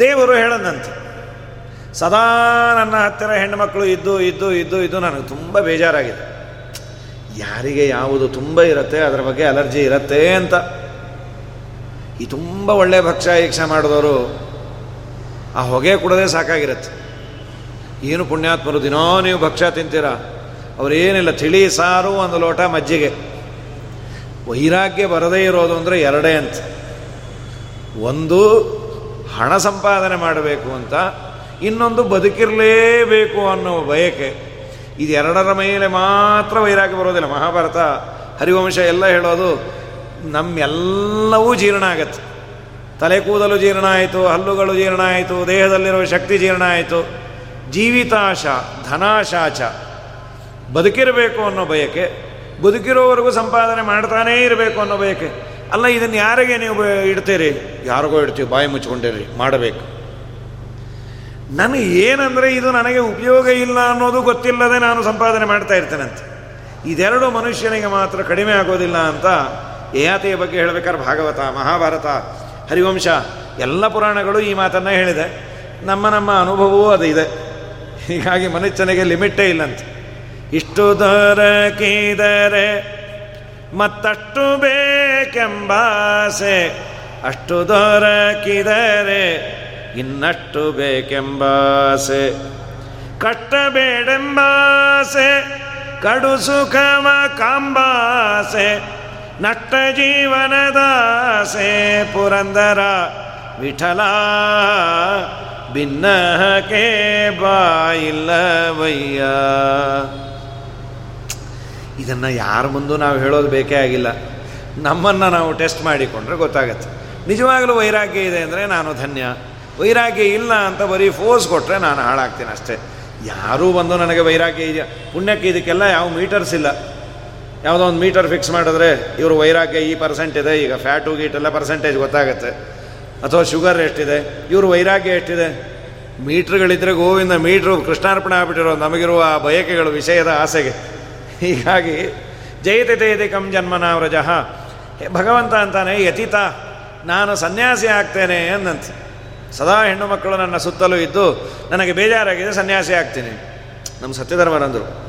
ದೇವರು ಹೇಳದಂತೆ ಸದಾ ನನ್ನ ಹತ್ತಿರ ಹೆಣ್ಣುಮಕ್ಕಳು ಇದ್ದು ಇದ್ದು ಇದ್ದು ಇದ್ದು ನನಗೆ ತುಂಬ ಬೇಜಾರಾಗಿದೆ. ಯಾರಿಗೆ ಯಾವುದು ತುಂಬ ಇರುತ್ತೆ, ಅದರ ಬಗ್ಗೆ ಅಲರ್ಜಿ ಇರುತ್ತೆ ಅಂತ. ಈ ತುಂಬ ಒಳ್ಳೆ ಭಕ್ಷ್ಯ ಯಕ್ಷ ಮಾಡಿದವರು ಆ ಹೊಗೆ ಕುಡದೆ ಸಾಕಾಗಿರುತ್ತೆ. ಏನು ಪುಣ್ಯಾತ್ಮರು ದಿನೋ ನೀವು ಭಕ್ಷ್ಯ ತಿಂತೀರ? ಅವರೇನಿಲ್ಲ, ತಿಳಿ ಸಾರು ಒಂದು ಲೋಟ ಮಜ್ಜಿಗೆ. ವೈರಾಗ್ಯ ಬರದೇ ಇರೋದು ಅಂದರೆ ಎರಡೇ ಅಂತ. ಒಂದು ಹಣ ಸಂಪಾದನೆ ಮಾಡಬೇಕು ಅಂತ, ಇನ್ನೊಂದು ಬದುಕಿರಲೇಬೇಕು ಅನ್ನೋ ಬಯಕೆ. ಇದು ಎರಡರ ಮೇಲೆ ಮಾತ್ರ ವೈರಾಗ್ಯ ಬರೋದಿಲ್ಲ. ಮಹಾಭಾರತ, ಹರಿವಂಶ ಎಲ್ಲ ಹೇಳೋದು ನಮ್ಮೆಲ್ಲವೂ ಜೀರ್ಣ ಆಗತ್ತೆ. ತಲೆ ಕೂದಲು ಜೀರ್ಣ ಆಯಿತು, ಹಲ್ಲುಗಳು ಜೀರ್ಣ ಆಯಿತು ದೇಹದಲ್ಲಿರುವ ಶಕ್ತಿ ಜೀರ್ಣ ಆಯಿತು. ಜೀವಿತಾಶ, ಧನಾಶಾಚ. ಬದುಕಿರಬೇಕು ಅನ್ನೋ ಬಯಕೆ, ಬದುಕಿರೋವರೆಗೂ ಸಂಪಾದನೆ ಮಾಡ್ತಾನೇ ಇರಬೇಕು ಅನ್ನೋ ಬಯಕೆ. ಅಲ್ಲ, ಇದನ್ನು ಯಾರಿಗೆ ನೀವು ಇಡ್ತೀರಿ? ಯಾರಿಗೋ ಇಡ್ತೀವಿ, ಬಾಯಿ ಮುಚ್ಕೊಂಡಿರಿ ಮಾಡಬೇಕು. ನನಗೆ ಏನಂದರೆ ಇದು ನನಗೆ ಉಪಯೋಗ ಇಲ್ಲ ಅನ್ನೋದು ಗೊತ್ತಿಲ್ಲದೆ ನಾನು ಸಂಪಾದನೆ ಮಾಡ್ತಾ ಇರ್ತೇನಂತೆ. ಇದೆರಡು ಮನುಷ್ಯನಿಗೆ ಮಾತ್ರ ಕಡಿಮೆ ಆಗೋದಿಲ್ಲ ಅಂತ ಏಯಾತೆಯ ಬಗ್ಗೆ ಹೇಳಬೇಕಾದ್ರೆ ಭಾಗವತ, ಮಹಾಭಾರತ, ಹರಿವಂಶ, ಎಲ್ಲ ಪುರಾಣಗಳು ಈ ಮಾತನ್ನು ಹೇಳಿದೆ. ನಮ್ಮ ನಮ್ಮ ಅನುಭವವೂ ಅದು ಇದೆ. ಹೀಗಾಗಿ ಮನುಷ್ಯನಿಗೆ ಲಿಮಿಟ್ಟೇ ಇಲ್ಲಂತೆ. ಇಷ್ಟು ದೊರಕಿದರೆ ಮತ್ತಷ್ಟು ಬೇಕೆಂಬಾಸೆ ಅಷ್ಟು ದೊರಕಿದರೆ ಇನ್ನಷ್ಟು ಬೇಕೆಂಬಾಸೆ. ಕಟ್ಟಬೇಡೆಂಬಾಸೆ ಕಡು ಸುಖಮ ಕಾಂಬಾಸೆ. ನಟ್ಟ ಜೀವನದಾಸೆ. ಪುರಂದರ ವಿಠಲ ಭಿನ್ನಹಕೆ ಬಾಯಿಲ್ಲವಯ್ಯ. ಇದನ್ನು ಯಾರ ಮುಂದೂ ನಾವು ಹೇಳೋದು ಬೇಕೇ ಆಗಿಲ್ಲ. ನಮ್ಮನ್ನು ನಾವು ಟೆಸ್ಟ್ ಮಾಡಿಕೊಂಡ್ರೆ ಗೊತ್ತಾಗತ್ತೆ. ನಿಜವಾಗಲೂ ವೈರಾಗ್ಯ ಇದೆ ಅಂದರೆ ನಾನು ಧನ್ಯ. ವೈರಾಗ್ಯ ಇಲ್ಲ ಅಂತ ಬರೀ ಫೋರ್ಸ್ ಕೊಟ್ಟರೆ ನಾನು ಹಾಳಾಗ್ತೀನಿ ಅಷ್ಟೇ. ಯಾರೂ ಬಂದು ನನಗೆ ವೈರಾಗ್ಯ ಇದೆಯಾ? ಪುಣ್ಯಕ್ಕೆ ಇದಕ್ಕೆಲ್ಲ ಯಾವ ಮೀಟರ್ಸ್ ಇಲ್ಲ. ಯಾವುದೋ ಒಂದು ಮೀಟರ್ ಫಿಕ್ಸ್ ಮಾಡಿದ್ರೆ ಇವರು ವೈರಾಗ್ಯ ಈ ಪರ್ಸೆಂಟ್ ಇದೆ, ಈಗ ಫ್ಯಾಟು ಗೀಟೆಲ್ಲ ಪರ್ಸೆಂಟೇಜ್ ಗೊತ್ತಾಗುತ್ತೆ. ಅಥವಾ ಶುಗರ್ ಎಷ್ಟಿದೆ? ಇವರು ವೈರಾಗ್ಯ ಎಷ್ಟಿದೆ? ಮೀಟ್ರ್ಗಳಿದ್ರೆ ಗೋವಿಂದ ಮೀಟ್ರು, ಕೃಷ್ಣಾರ್ಪಣೆ ಆಗ್ಬಿಟ್ಟಿರೋ ನಮಗಿರುವ ಆ ಬಯಕೆಗಳು, ವಿಷಯದ ಆಸೆಗೆ. ಹೀಗಾಗಿ ಜಯತೆ ಕಂ ಜನ್ಮನ ಭಗವಂತ ಅಂತಾನೆ, ಯತಿತ, ನಾನು ಸನ್ಯಾಸಿ ಆಗ್ತೇನೆ ಅಂದಂತೆ ಸದಾ ಹೆಣ್ಣು ಮಕ್ಕಳು ನನ್ನ ಸುತ್ತಲೂ ಇದ್ದು ನನಗೆ ಬೇಜಾರಾಗಿದೆ, ಸನ್ಯಾಸಿ ಆಗ್ತೀನಿ. ನಮ್ಮ ಸತ್ಯಧರ್ಮರಂದರು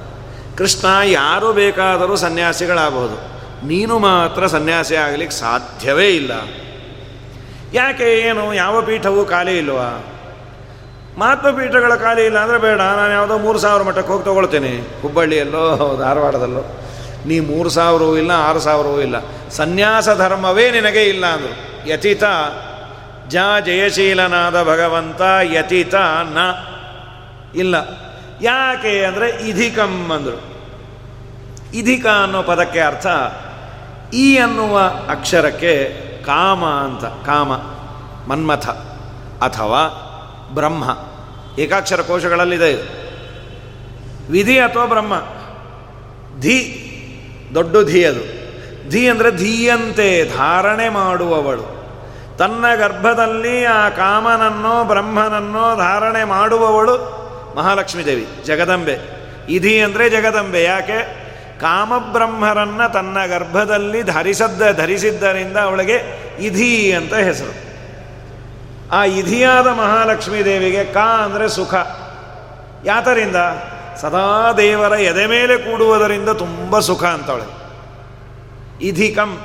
ಕೃಷ್ಣ ಯಾರು ಬೇಕಾದರೂ ಸನ್ಯಾಸಿಗಳಾಗಬಹುದು. ನೀನು ಮಾತ್ರ ಸನ್ಯಾಸಿ ಆಗಲಿಕ್ಕೆ ಸಾಧ್ಯವೇ ಇಲ್ಲ. ಯಾಕೆ, ಏನು, ಯಾವ ಪೀಠವೂ ಖಾಲಿ ಇಲ್ವಾ? ಮಹಾತ್ಮ ಪೀಠಗಳ ಖಾಲಿ ಇಲ್ಲ ಅಂದರೆ ಬೇಡ, ನಾನು ಯಾವುದೋ ಮೂರು ಸಾವಿರ ಮಟ್ಟಕ್ಕೆ ಹೋಗಿ ತೊಗೊಳ್ತೀನಿ. ಹುಬ್ಬಳ್ಳಿಯಲ್ಲೋ, ಧಾರವಾಡದಲ್ಲೋ. ನೀ ಮೂರು ಸಾವಿರವೂ ಇಲ್ಲ, ಆರು ಸಾವಿರವೂ ಇಲ್ಲ. ಸನ್ಯಾಸ ಧರ್ಮವೇ ನಿನಗೆ ಇಲ್ಲ ಅಂದರು. ಯತಿತ ಜ ಜಯಶೀಲನಾದ ಭಗವಂತ ಯತಿತ ನ. ಇಲ್ಲ. ಯಾಕೆ ಅಂದರೆ ಇಧಿಕಂ ಅಂದರು. ಇಧಿಕ ಅನ್ನೋ ಪದಕ್ಕೆ ಅರ್ಥ ಈ ಅನ್ನುವ ಅಕ್ಷರಕ್ಕೆ ಕಾಮ ಅಂತ, ಕಾಮ, ಮನ್ಮಥ ಅಥವಾ ಬ್ರಹ್ಮ. ಏಕಾಕ್ಷರ ಕೋಶಗಳಲ್ಲಿದೆ ಇದು. ವಿಧಿ ಅಥವಾ ಬ್ರಹ್ಮ? ಧಿ, ದೊಡ್ಡ ಧಿ ಅದು. ಧಿ ಅಂದರೆ ಧೀಯಂತೆ, ಧಾರಣೆ ಮಾಡುವವಳು. ತನ್ನ ಗರ್ಭದಲ್ಲಿ ಆ ಕಾಮನನ್ನೋ ಬ್ರಹ್ಮನನ್ನೋ ಧಾರಣೆ ಮಾಡುವವಳು ಮಹಾಲಕ್ಷ್ಮೀ ದೇವಿ, ಜಗದಂಬೆ. ಇಧಿ ಅಂದರೆ ಜಗದಂಬೆ, ಯಾಕೆ? ಕಾಮಬ್ರಹ್ಮರನ್ನು ತನ್ನ ಗರ್ಭದಲ್ಲಿ ಧರಿಸದ್ದ, ಧರಿಸಿದ್ದರಿಂದ ಅವಳಿಗೆ ಇಧಿ ಅಂತ ಹೆಸರು. ಆ ಇಧಿಯಾದ ಮಹಾಲಕ್ಷ್ಮೀ ದೇವಿಗೆ ಕಾ ಅಂದರೆ ಸುಖ. ಯಾತರಿಂದ? ಸದಾ ದೇವರ ಎದೆ ಮೇಲೆ ಕೂಡುವುದರಿಂದ ತುಂಬ ಸುಖ ಅಂತವಳೆ. ಇಧಿಕಂ.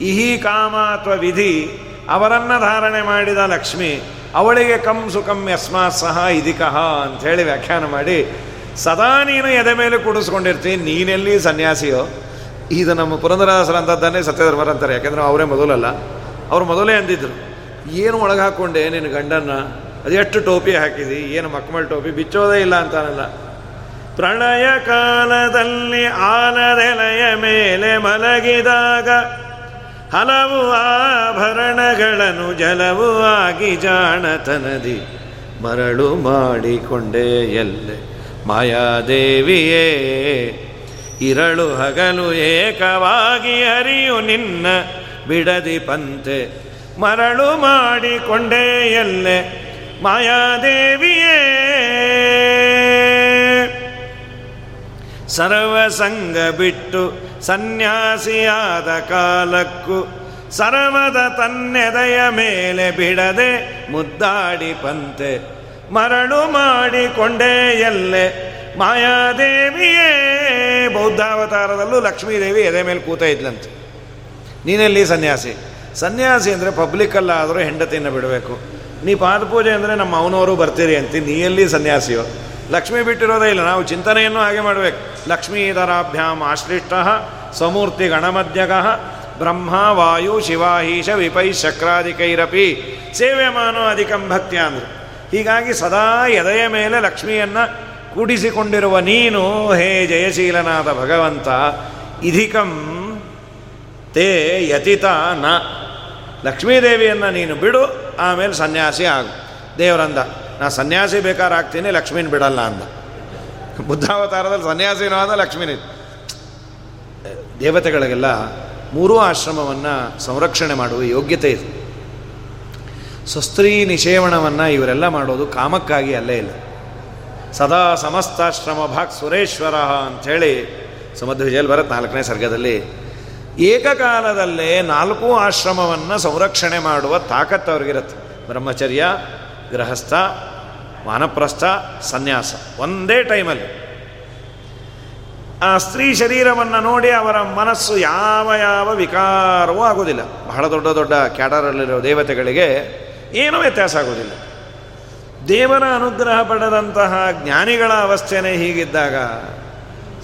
ಇಹಿ ಕಾಮ ಅಥವಾ ವಿಧಿ. ಅವರನ್ನು ಧಾರಣೆ ಮಾಡಿದ ಲಕ್ಷ್ಮಿ, ಅವಳಿಗೆ ಕಂ ಸುಖಂ ಯಸ್ಮಾತ್ ಸಹ ಇದಿಕಃ ಅಂಥೇಳಿ ವ್ಯಾಖ್ಯಾನ ಮಾಡಿ, ಸದಾ ನೀನು ಎದೆ ಮೇಲೆ ಕೂಡಿಸ್ಕೊಂಡಿರ್ತೀನಿ ನೀನೆಲ್ಲಿ ಸನ್ಯಾಸಿಯೋ? ಇದು ನಮ್ಮ ಪುರಂದರಾಸರಂಥದ್ದಾನೆ ಸತ್ಯಧರ್ಮರ ಅಂತಾರೆ, ಯಾಕೆಂದ್ರೆ ಅವರೇ ಮೊದಲಲ್ಲ. ಅವರು ಮೊದಲೇ ಅಂದಿದ್ರು, ಏನು ಒಳಗೆ ಹಾಕ್ಕೊಂಡೆ ನಿನ್ನ ಗಂಡನ್ನ? ಅದೆಷ್ಟು ಟೋಪಿ ಹಾಕಿದಿ? ಏನು ಮಕ್ಕಮಲ್ ಟೋಪಿ? ಬಿಚ್ಚೋದೇ ಇಲ್ಲ ಅಂತಾನಲ್ಲ. ಪ್ರಣಯ ಕಾಲದಲ್ಲಿ ಆಲದೆಲೆಯ ಮೇಲೆ ಮಲಗಿದಾಗ ಹಲವು ಆಭರಣಗಳನ್ನು ಜಲವು ಆಗಿ ಜಾಣತನದಿ ಮರಳು ಮಾಡಿಕೊಂಡೆ ಎಲ್ಲೆ? ಮಾಯಾದೇವಿಯೇ, ಇರಳು ಹಗಲು ಏಕವಾಗಿ ಹರಿಯು ನಿನ್ನ ಬಿಡದಿ ಪಂತೆ. ಮರಳು ಮಾಡಿಕೊಂಡೆ ಎಲ್ಲೆ? ಮಾಯಾದೇವಿಯೇ. ಸರ್ವಸಂಗ ಬಿಟ್ಟು ಸನ್ಯಾಸಿಯಾದ ಕಾಲಕ್ಕೂ ಸರ್ವದ ತನ್ನೆದೆಯ ಮೇಲೆ ಬಿಡದೆ ಮುದ್ದಾಡಿ ಪಂತೆ. ಮರಳು ಮಾಡಿಕೊಂಡೇ ಎಲ್ಲೆ. ಮಾಯಾದೇವಿಯೇ, ಬೌದ್ಧಾವತಾರದಲ್ಲೂ ಲಕ್ಷ್ಮೀದೇವಿ ಎದೆ ಮೇಲೆ ಕೂತ ಇದ್ಲಂತೆ. ನೀನೆಲ್ಲಿ ಸನ್ಯಾಸಿ? ಸನ್ಯಾಸಿ ಅಂದರೆ ಪಬ್ಲಿಕ್ಕಲ್ಲಾದರೂ ಹೆಂಡತಿಯನ್ನು ಬಿಡಬೇಕು. ನೀ ಪಾದಪೂಜೆ ಅಂದರೆ ನಮ್ಮ ಅವನವರು ಬರ್ತೀರಿ ಅಂತ, ನೀ ಎಲ್ಲಿ ಸನ್ಯಾಸಿಯೋ? ಲಕ್ಷ್ಮಿ ಬಿಟ್ಟಿರೋದೇ ಇಲ್ಲ. ನಾವು ಚಿಂತನೆಯನ್ನು ಹಾಗೆ ಮಾಡಬೇಕು. ಲಕ್ಷ್ಮೀಧರಾಭ್ಯಾಮ್ ಆಶ್ಲಿಷ್ಟ ಸಮೂರ್ತಿ ಗಣಮಧ್ಯಗ ಬ್ರಹ್ಮ, ವಾಯು, ಶಿವಾಹೀಶ, ವಿಪೈ, ಶಕ್ರಾದಿಕೈರಪಿ. ಮಾನೋ ಅಧಿಕಂ ಭಕ್ತಿ ಅಂದರು. ಹೀಗಾಗಿ ಸದಾ ಎದೆಯ ಮೇಲೆ ಲಕ್ಷ್ಮಿಯನ್ನು ಕೂಡಿಸಿಕೊಂಡಿರುವ ನೀನು ಹೇ ಜಯಶೀಲನಾದ ಭಗವಂತ, ಇಧಿಕಂ ತೇ ಯತಿತ ನ. ಲಕ್ಷ್ಮೀದೇವಿಯನ್ನು ನೀನು ಬಿಡು, ಆಮೇಲೆ ಸನ್ಯಾಸಿ ಆಗು. ದೇವರಂದ. ನಾ ಸನ್ಯಾಸಿ ಬೇಕಾದ್ರೆ ಆಗ್ತೀನಿ ಲಕ್ಷ್ಮೀನ ಬಿಡಲ್ಲ ಅಂದ. ಬುದ್ಧಾವತಾರದಲ್ಲಿ ಸನ್ಯಾಸಿನೂ ಅಂದ, ಲಕ್ಷ್ಮೀನ ದೇವತೆಗಳಿಗೆಲ್ಲ ಮೂರೂ ಆಶ್ರಮವನ್ನು ಸಂರಕ್ಷಣೆ ಮಾಡುವ ಯೋಗ್ಯತೆ ಇದೆ. ಸ್ವಸ್ತ್ರೀ ನಿಷೇವಣವನ್ನು ಇವರೆಲ್ಲ ಮಾಡೋದು ಕಾಮಕ್ಕಾಗಿ ಅಲ್ಲೇ ಇಲ್ಲ. ಸದಾ ಸಮಸ್ತಾಶ್ರಮ ಭಾಗ್ ಸುರೇಶ್ವರ ಅಂಥೇಳಿ ಸುಮಧ್ವಿಜಯಲ್ಲಿ ಬರುತ್ತೆ ನಾಲ್ಕನೇ ಸರ್ಗದಲ್ಲಿ ಏಕಕಾಲದಲ್ಲೇ ನಾಲ್ಕು ಆಶ್ರಮವನ್ನು ಸಂರಕ್ಷಣೆ ಮಾಡುವ ತಾಕತ್ತು ಅವ್ರಿಗಿರುತ್ತೆ. ಬ್ರಹ್ಮಚರ್ಯ ಗೃಹಸ್ಥ, ವಾನಪ್ರಸ್ಥ, ಸನ್ಯಾಸ. ಒಂದೇ ಟೈಮಲ್ಲಿ. ಆ ಸ್ತ್ರೀ ಶರೀರವನ್ನು ನೋಡಿ ಅವರ ಮನಸ್ಸು ಯಾವ ಯಾವ ವಿಕಾರವೂ ಆಗೋದಿಲ್ಲ ಬಹಳ ದೊಡ್ಡ ದೊಡ್ಡ ಕ್ಯಾಡರಲ್ಲಿರೋ ದೇವತೆಗಳಿಗೆ ಏನೂ ವ್ಯತ್ಯಾಸ ಆಗೋದಿಲ್ಲ ದೇವರ ಅನುಗ್ರಹ ಪಡೆದಂತಹ ಜ್ಞಾನಿಗಳ ಅವಸ್ಥೆನೇ ಹೀಗಿದ್ದಾಗ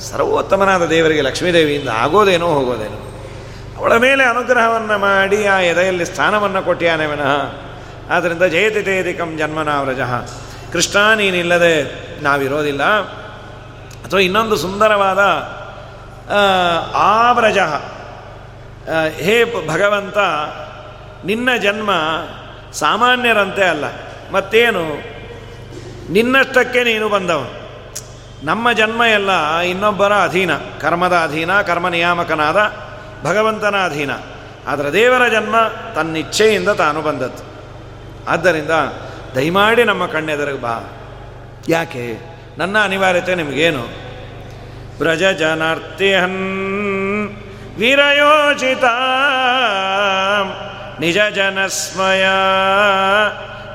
ಸರ್ವೋತ್ತಮನಾದ ದೇವರಿಗೆ ಲಕ್ಷ್ಮೀದೇವಿಯಿಂದ ಆಗೋದೇನೋ ಹೋಗೋದೇನೋ. ಅವಳ ಮೇಲೆ ಅನುಗ್ರಹವನ್ನು ಮಾಡಿ ಆ ಎದೆಯಲ್ಲಿ ಸ್ಥಾನವನ್ನು ಕೊಟ್ಟಿಯಾನೆ ವಿನಃ ಆದ್ದರಿಂದ ಜಯತಿ ತೇದಿಕಂ ಜನ್ಮನಾವ್ರಜಃ ಕೃಷ್ಣ, ನೀನಿಲ್ಲದೆ ನಾವಿರೋದಿಲ್ಲ. ಅಥವಾ ಇನ್ನೊಂದು ಸುಂದರವಾದ ಆವ್ರಜ ಹೇ ಭಗವಂತ, ನಿನ್ನ ಜನ್ಮ ಸಾಮಾನ್ಯರಂತೆ ಅಲ್ಲ. ಮತ್ತೇನು? ನಿನ್ನಷ್ಟಕ್ಕೆ ನೀನು ಬಂದವನು. ನಮ್ಮ ಜನ್ಮ ಎಲ್ಲ ಇನ್ನೊಬ್ಬರ ಅಧೀನ. ಕರ್ಮದ ಅಧೀನ, ಕರ್ಮ ನಿಯಾಮಕನಾದ ಭಗವಂತನ ಅಧೀನ. ಆದರೆ ದೇವರ ಜನ್ಮ ತನ್ನಿಚ್ಛೆಯಿಂದ ತಾನು ಬಂದದ್ದು. ಆದ್ದರಿಂದ ದಯಮಾಡಿ ನಮ್ಮ ಕಣ್ಣೆದರಿಗೆ ಬಾ. ಯಾಕೆ? ನನ್ನ ಅನಿವಾರ್ಯತೆ ನಿಮಗೇನು? ವ್ರಜ ಜನಾರ್ತಿಹನ್ ವೀರಯೋಚಿತ ನಿಜ ಜನಸ್ಮಯ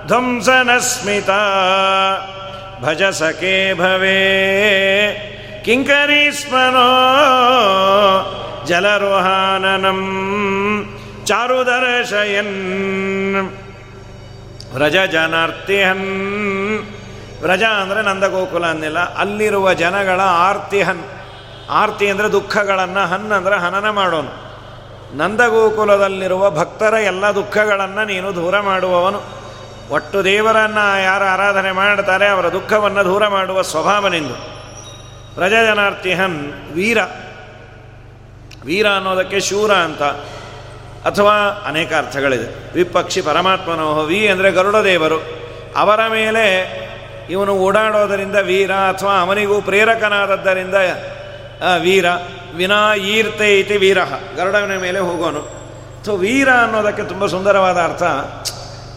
ಧ್ವಂಸನಸ್ಮಿತ ಭಜ ಸಖೇ ಭವೇ ಕಿಂಕರೀಸ್ಮನೋ ಜಲರೋಹಾನನಂ ಚಾರುದರ್ಶಯನ್ ವ್ರಜ ಜನಾರ್ತಿಹನ್ ವ್ರಜ ಅಂದರೆ ನಂದಗೋಕುಲ ಅನ್ನಿಲ್ಲ. ಅಲ್ಲಿರುವ ಜನಗಳ ಆರ್ತಿಹನ್ ಆರ್ತಿ ಅಂದರೆ ದುಃಖಗಳನ್ನು, ಹನ್ ಅಂದರೆ ಹನನ ಮಾಡೋನು. ನಂದಗೋಕುಲದಲ್ಲಿರುವ ಭಕ್ತರ ಎಲ್ಲ ದುಃಖಗಳನ್ನು ನೀನು ದೂರ ಮಾಡುವವನು. ಒಟ್ಟು ದೇವರನ್ನು ಯಾರು ಆರಾಧನೆ ಮಾಡ್ತಾರೆ, ಅವರ ದುಃಖವನ್ನು ದೂರ ಮಾಡುವ ಸ್ವಭಾವ ನಿಂದು. ಜನಾರ್ತಿಹನ್ ವೀರ. ವೀರ ಅನ್ನೋದಕ್ಕೆ ಶೂರ ಅಂತ. ಅಥವಾ ಅನೇಕ ಅರ್ಥಗಳಿದೆ. ವಿಪಕ್ಷಿ ಪರಮಾತ್ಮನೋಹ ವಿ ಅಂದರೆ ಗರುಡ ದೇವರು ಅವರ ಮೇಲೆ ಇವನು ಓಡಾಡೋದರಿಂದ ವೀರ ಅಥವಾ ಅವನಿಗೂ ಪ್ರೇರಕನಾದದ್ದರಿಂದ ವೀರ. ವಿನಾ ಈರ್ತೆ ಇತಿ ವೀರ. ಗರುಡವನ ಮೇಲೆ ಹೋಗೋನು. ಸೊ, ವೀರ ಅನ್ನೋದಕ್ಕೆ ತುಂಬ ಸುಂದರವಾದ ಅರ್ಥ.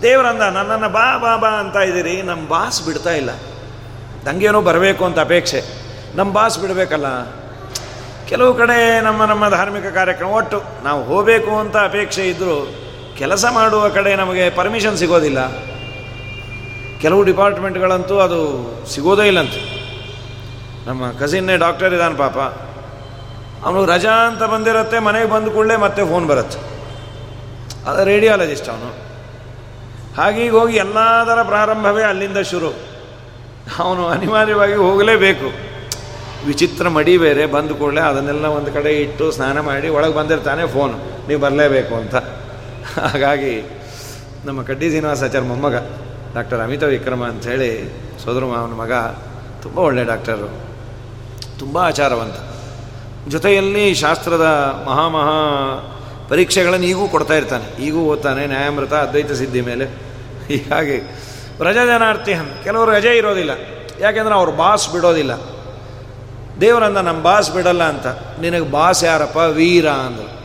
ದೇವರಂದ, ನನ್ನನ್ನು ಬಾ ಬಾ ಬಾ ಅಂತ ಇದ್ದೀರಿ. ನಮ್ಮ ಬಾಸ್ ಬಿಡ್ತಾ ಇಲ್ಲ. ನನಗೇನೋ ಬರಬೇಕು ಅಂತ ಅಪೇಕ್ಷೆ. ನಮ್ಮ ಬಾಸ್ ಬಿಡಬೇಕಲ್ಲ. ಕೆಲವು ಕಡೆ ನಮ್ಮ ನಮ್ಮ ಧಾರ್ಮಿಕ ಕಾರ್ಯಕ್ರಮ ಒಟ್ಟು. ನಾವು ಹೋಗಬೇಕು ಅಂತ ಅಪೇಕ್ಷೆ ಇದ್ದರೂ ಕೆಲಸ ಮಾಡುವ ಕಡೆ ನಮಗೆ ಪರ್ಮಿಷನ್ ಸಿಗೋದಿಲ್ಲ. ಕೆಲವು ಡಿಪಾರ್ಟ್ಮೆಂಟ್ಗಳಂತೂ ಅದು ಸಿಗೋದೇ ಇಲ್ಲಂತೆ. ನಮ್ಮ ಕಸಿನ್ನೇ ಡಾಕ್ಟರ್ ಇದ್ದಾನೆ ಪಾಪ. ಅವನು ರಜಾ ಅಂತ ಬಂದಿರತ್ತೆ, ಮನೆಗೆ ಬಂದ ಕೂಡಲೇ ಮತ್ತೆ ಫೋನ್ ಬರುತ್ತೆ. ಅದು ರೇಡಿಯಾಲಜಿಸ್ಟ್ ಅವನು. ಹಾಗೀಗ ಹೋಗಿ ಎಲ್ಲದರ ಪ್ರಾರಂಭವೇ ಅಲ್ಲಿಂದ ಶುರು. ಅವನು ಅನಿವಾರ್ಯವಾಗಿ ಹೋಗಲೇಬೇಕು. ವಿಚಿತ್ರ ಮಡಿ ಬೇರೆ ಬಂದ ಕೂಡಲೇ ಅದನ್ನೆಲ್ಲ ಒಂದು ಕಡೆ ಇಟ್ಟು ಸ್ನಾನ ಮಾಡಿ ಒಳಗೆ ಬಂದಿರ್ತಾನೆ ಫೋನ್. ನೀವು ಬರಲೇಬೇಕು ಅಂತ. ಹಾಗಾಗಿ ನಮ್ಮ ಕಡ್ಡಿ ಶ್ರೀನಿವಾಸಾಚಾರ್ಯ ಮೊಮ್ಮಗ, ಡಾಕ್ಟರ್ ಅಮಿತ ವಿಕ್ರಮ ಅಂಥೇಳಿ ಸೋದರ ಮಾವನ ಮಗ, ತುಂಬ ಒಳ್ಳೆಯ ಡಾಕ್ಟರು. ತುಂಬ ಆಚಾರವಂತ. ಜೊತೆಯಲ್ಲಿ ಶಾಸ್ತ್ರದ ಮಹಾಮಹಾ ಪರೀಕ್ಷೆಗಳನ್ನು ಈಗೂ ಕೊಡ್ತಾ ಇರ್ತಾನೆ. ಈಗೂ ಓದ್ತಾನೆ, ನ್ಯಾಯಾಮೃತ, ಅದ್ವೈತ ಸಿದ್ಧಿ ಮೇಲೆ. ಹೀಗಾಗಿ ಪ್ರಜಾಜನಾರ್ಥಿಹನ್ ಕೆಲವರು ರಜೆ ಇರೋದಿಲ್ಲ. ಯಾಕೆಂದರೆ ಅವ್ರ ಬಾಸ್ ಬಿಡೋದಿಲ್ಲ. ದೇವರಂದ ನಮ್ಮ ಬಾಸ್ ಬಿಡಲ್ಲ ಅಂತ. ನಿನಗೆ ಬಾಸ್ ಯಾರಪ್ಪ? ವೀರ ಅಂದರು.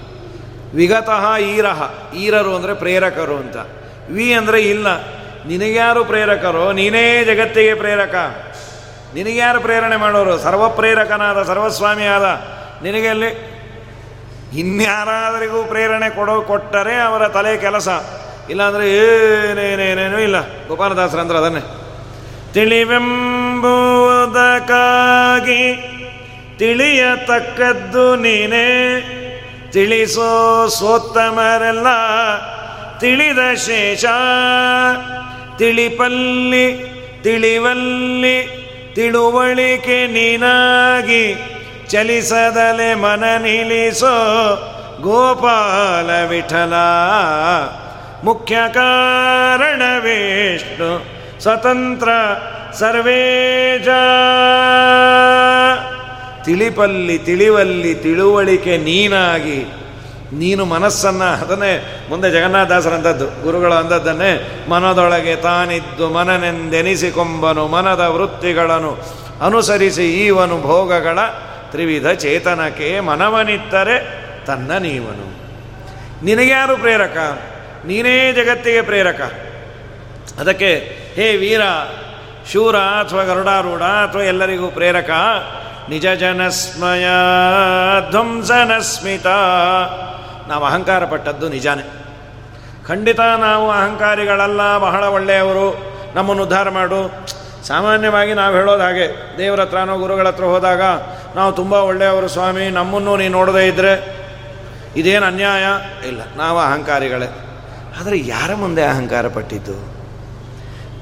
ವಿಗತಃ ಈರಹ. ಈರರು ಅಂದರೆ ಪ್ರೇರಕರು ಅಂತ. ವಿ ಅಂದರೆ ಇಲ್ಲ. ನಿನಗ್ಯಾರು ಪ್ರೇರಕರು? ನೀನೇ ಜಗತ್ತಿಗೆ ಪ್ರೇರಕ. ನಿನಗ್ಯಾರು ಪ್ರೇರಣೆ ಮಾಡೋರು? ಸರ್ವಪ್ರೇರಕನಾದ ಸರ್ವಸ್ವಾಮಿಯಾದ. ನಿನಗೆ ಅಲ್ಲಿ ಇನ್ಯಾರಾದರಿಗೂ ಪ್ರೇರಣೆ ಕೊಡೋ, ಕೊಟ್ಟರೆ ಅವರ ತಲೆ ಕೆಲಸ. ಇಲ್ಲಾಂದರೆ ಏನೇನೇನೇನೂ ಇಲ್ಲ. ಗೋಪಾಲದಾಸರಂದ್ರೆ ಅದನ್ನೇ. ತಿಳಿವೆಂಬುದಕ್ಕಾಗಿ ತಿಳಿಯತಕ್ಕದ್ದು ನೀನೇ. ತಿಳಿಸೋ ಸೋತ್ತಮರೆಲ್ಲ ತಿಳಿದ ಶೇಷ. ತಿಳಿಪಲ್ಲಿ, ತಿಳಿವಲ್ಲಿ, ತಿಳುವಳಿಕೆ ನೀನಾಗಿ ಚಲಿಸದಲೆ ಮನ ನಿಲ್ಲಿಸೋ ಗೋಪಾಲ ವಿಠಲ. ಮುಖ್ಯ ಕಾರಣ ವಿಷ್ಣು ಸ್ವತಂತ್ರ ಸರ್ವೇಜ. ತಿಳಿಪಲ್ಲಿ ತಿಳಿವಲ್ಲಿ ತಿಳುವಳಿಕೆ ನೀನಾಗಿ, ನೀನು ಮನಸ್ಸನ್ನು ಅದನ್ನೇ ಮುಂದೆ ಜಗನ್ನಾಥದಾಸರಂಥದ್ದು ಗುರುಗಳು ಅಂದದ್ದನ್ನೇ, ಮನದೊಳಗೆ ತಾನಿದ್ದು ಮನನೆಂದೆನಿಸಿಕೊಂಬನು, ಮನದ ವೃತ್ತಿಗಳನ್ನು ಅನುಸರಿಸಿ ಈವನು ಭೋಗಗಳ ತ್ರಿವಿಧ ಚೇತನಕ್ಕೆ ಮನವನಿತ್ತರೆ ತನ್ನ ನೀವನು. ನಿನಗ್ಯಾರು ಪ್ರೇರಕ? ನೀನೇ ಜಗತ್ತಿಗೆ ಪ್ರೇರಕ? ಅದಕ್ಕೆ, ಹೇ ವೀರ, ಶೂರ ಅಥವಾ ಗರುಡಾರೂಢ ಅಥವಾ ಎಲ್ಲರಿಗೂ ಪ್ರೇರಕ? ನಿಜ ಜನಸ್ಮಯ ಧ್ವಂಸನಸ್ಮಿತ. ನಾವು ಅಹಂಕಾರ ಪಟ್ಟದ್ದು ನಿಜಾನೇ. ಖಂಡಿತ ನಾವು ಅಹಂಕಾರಿಗಳಲ್ಲ, ಬಹಳ ಒಳ್ಳೆಯವರು. ನಮ್ಮನ್ನು ಉದ್ಧಾರ ಮಾಡು. ಸಾಮಾನ್ಯವಾಗಿ ನಾವು ಹೇಳೋದು ಹಾಗೆ. ದೇವರ ಹತ್ರನೋ ಗುರುಗಳ ಹತ್ರ ಹೋದಾಗ, ನಾವು ತುಂಬ ಒಳ್ಳೆಯವರು ಸ್ವಾಮಿ, ನಮ್ಮನ್ನು ನೀನು ನೋಡದೇ ಇದ್ದರೆ ಇದೇನು ಅನ್ಯಾಯ? ಇಲ್ಲ, ನಾವು ಅಹಂಕಾರಿಗಳೇ. ಆದರೆ ಯಾರ ಮುಂದೆ ಅಹಂಕಾರ ಪಟ್ಟಿದ್ದು?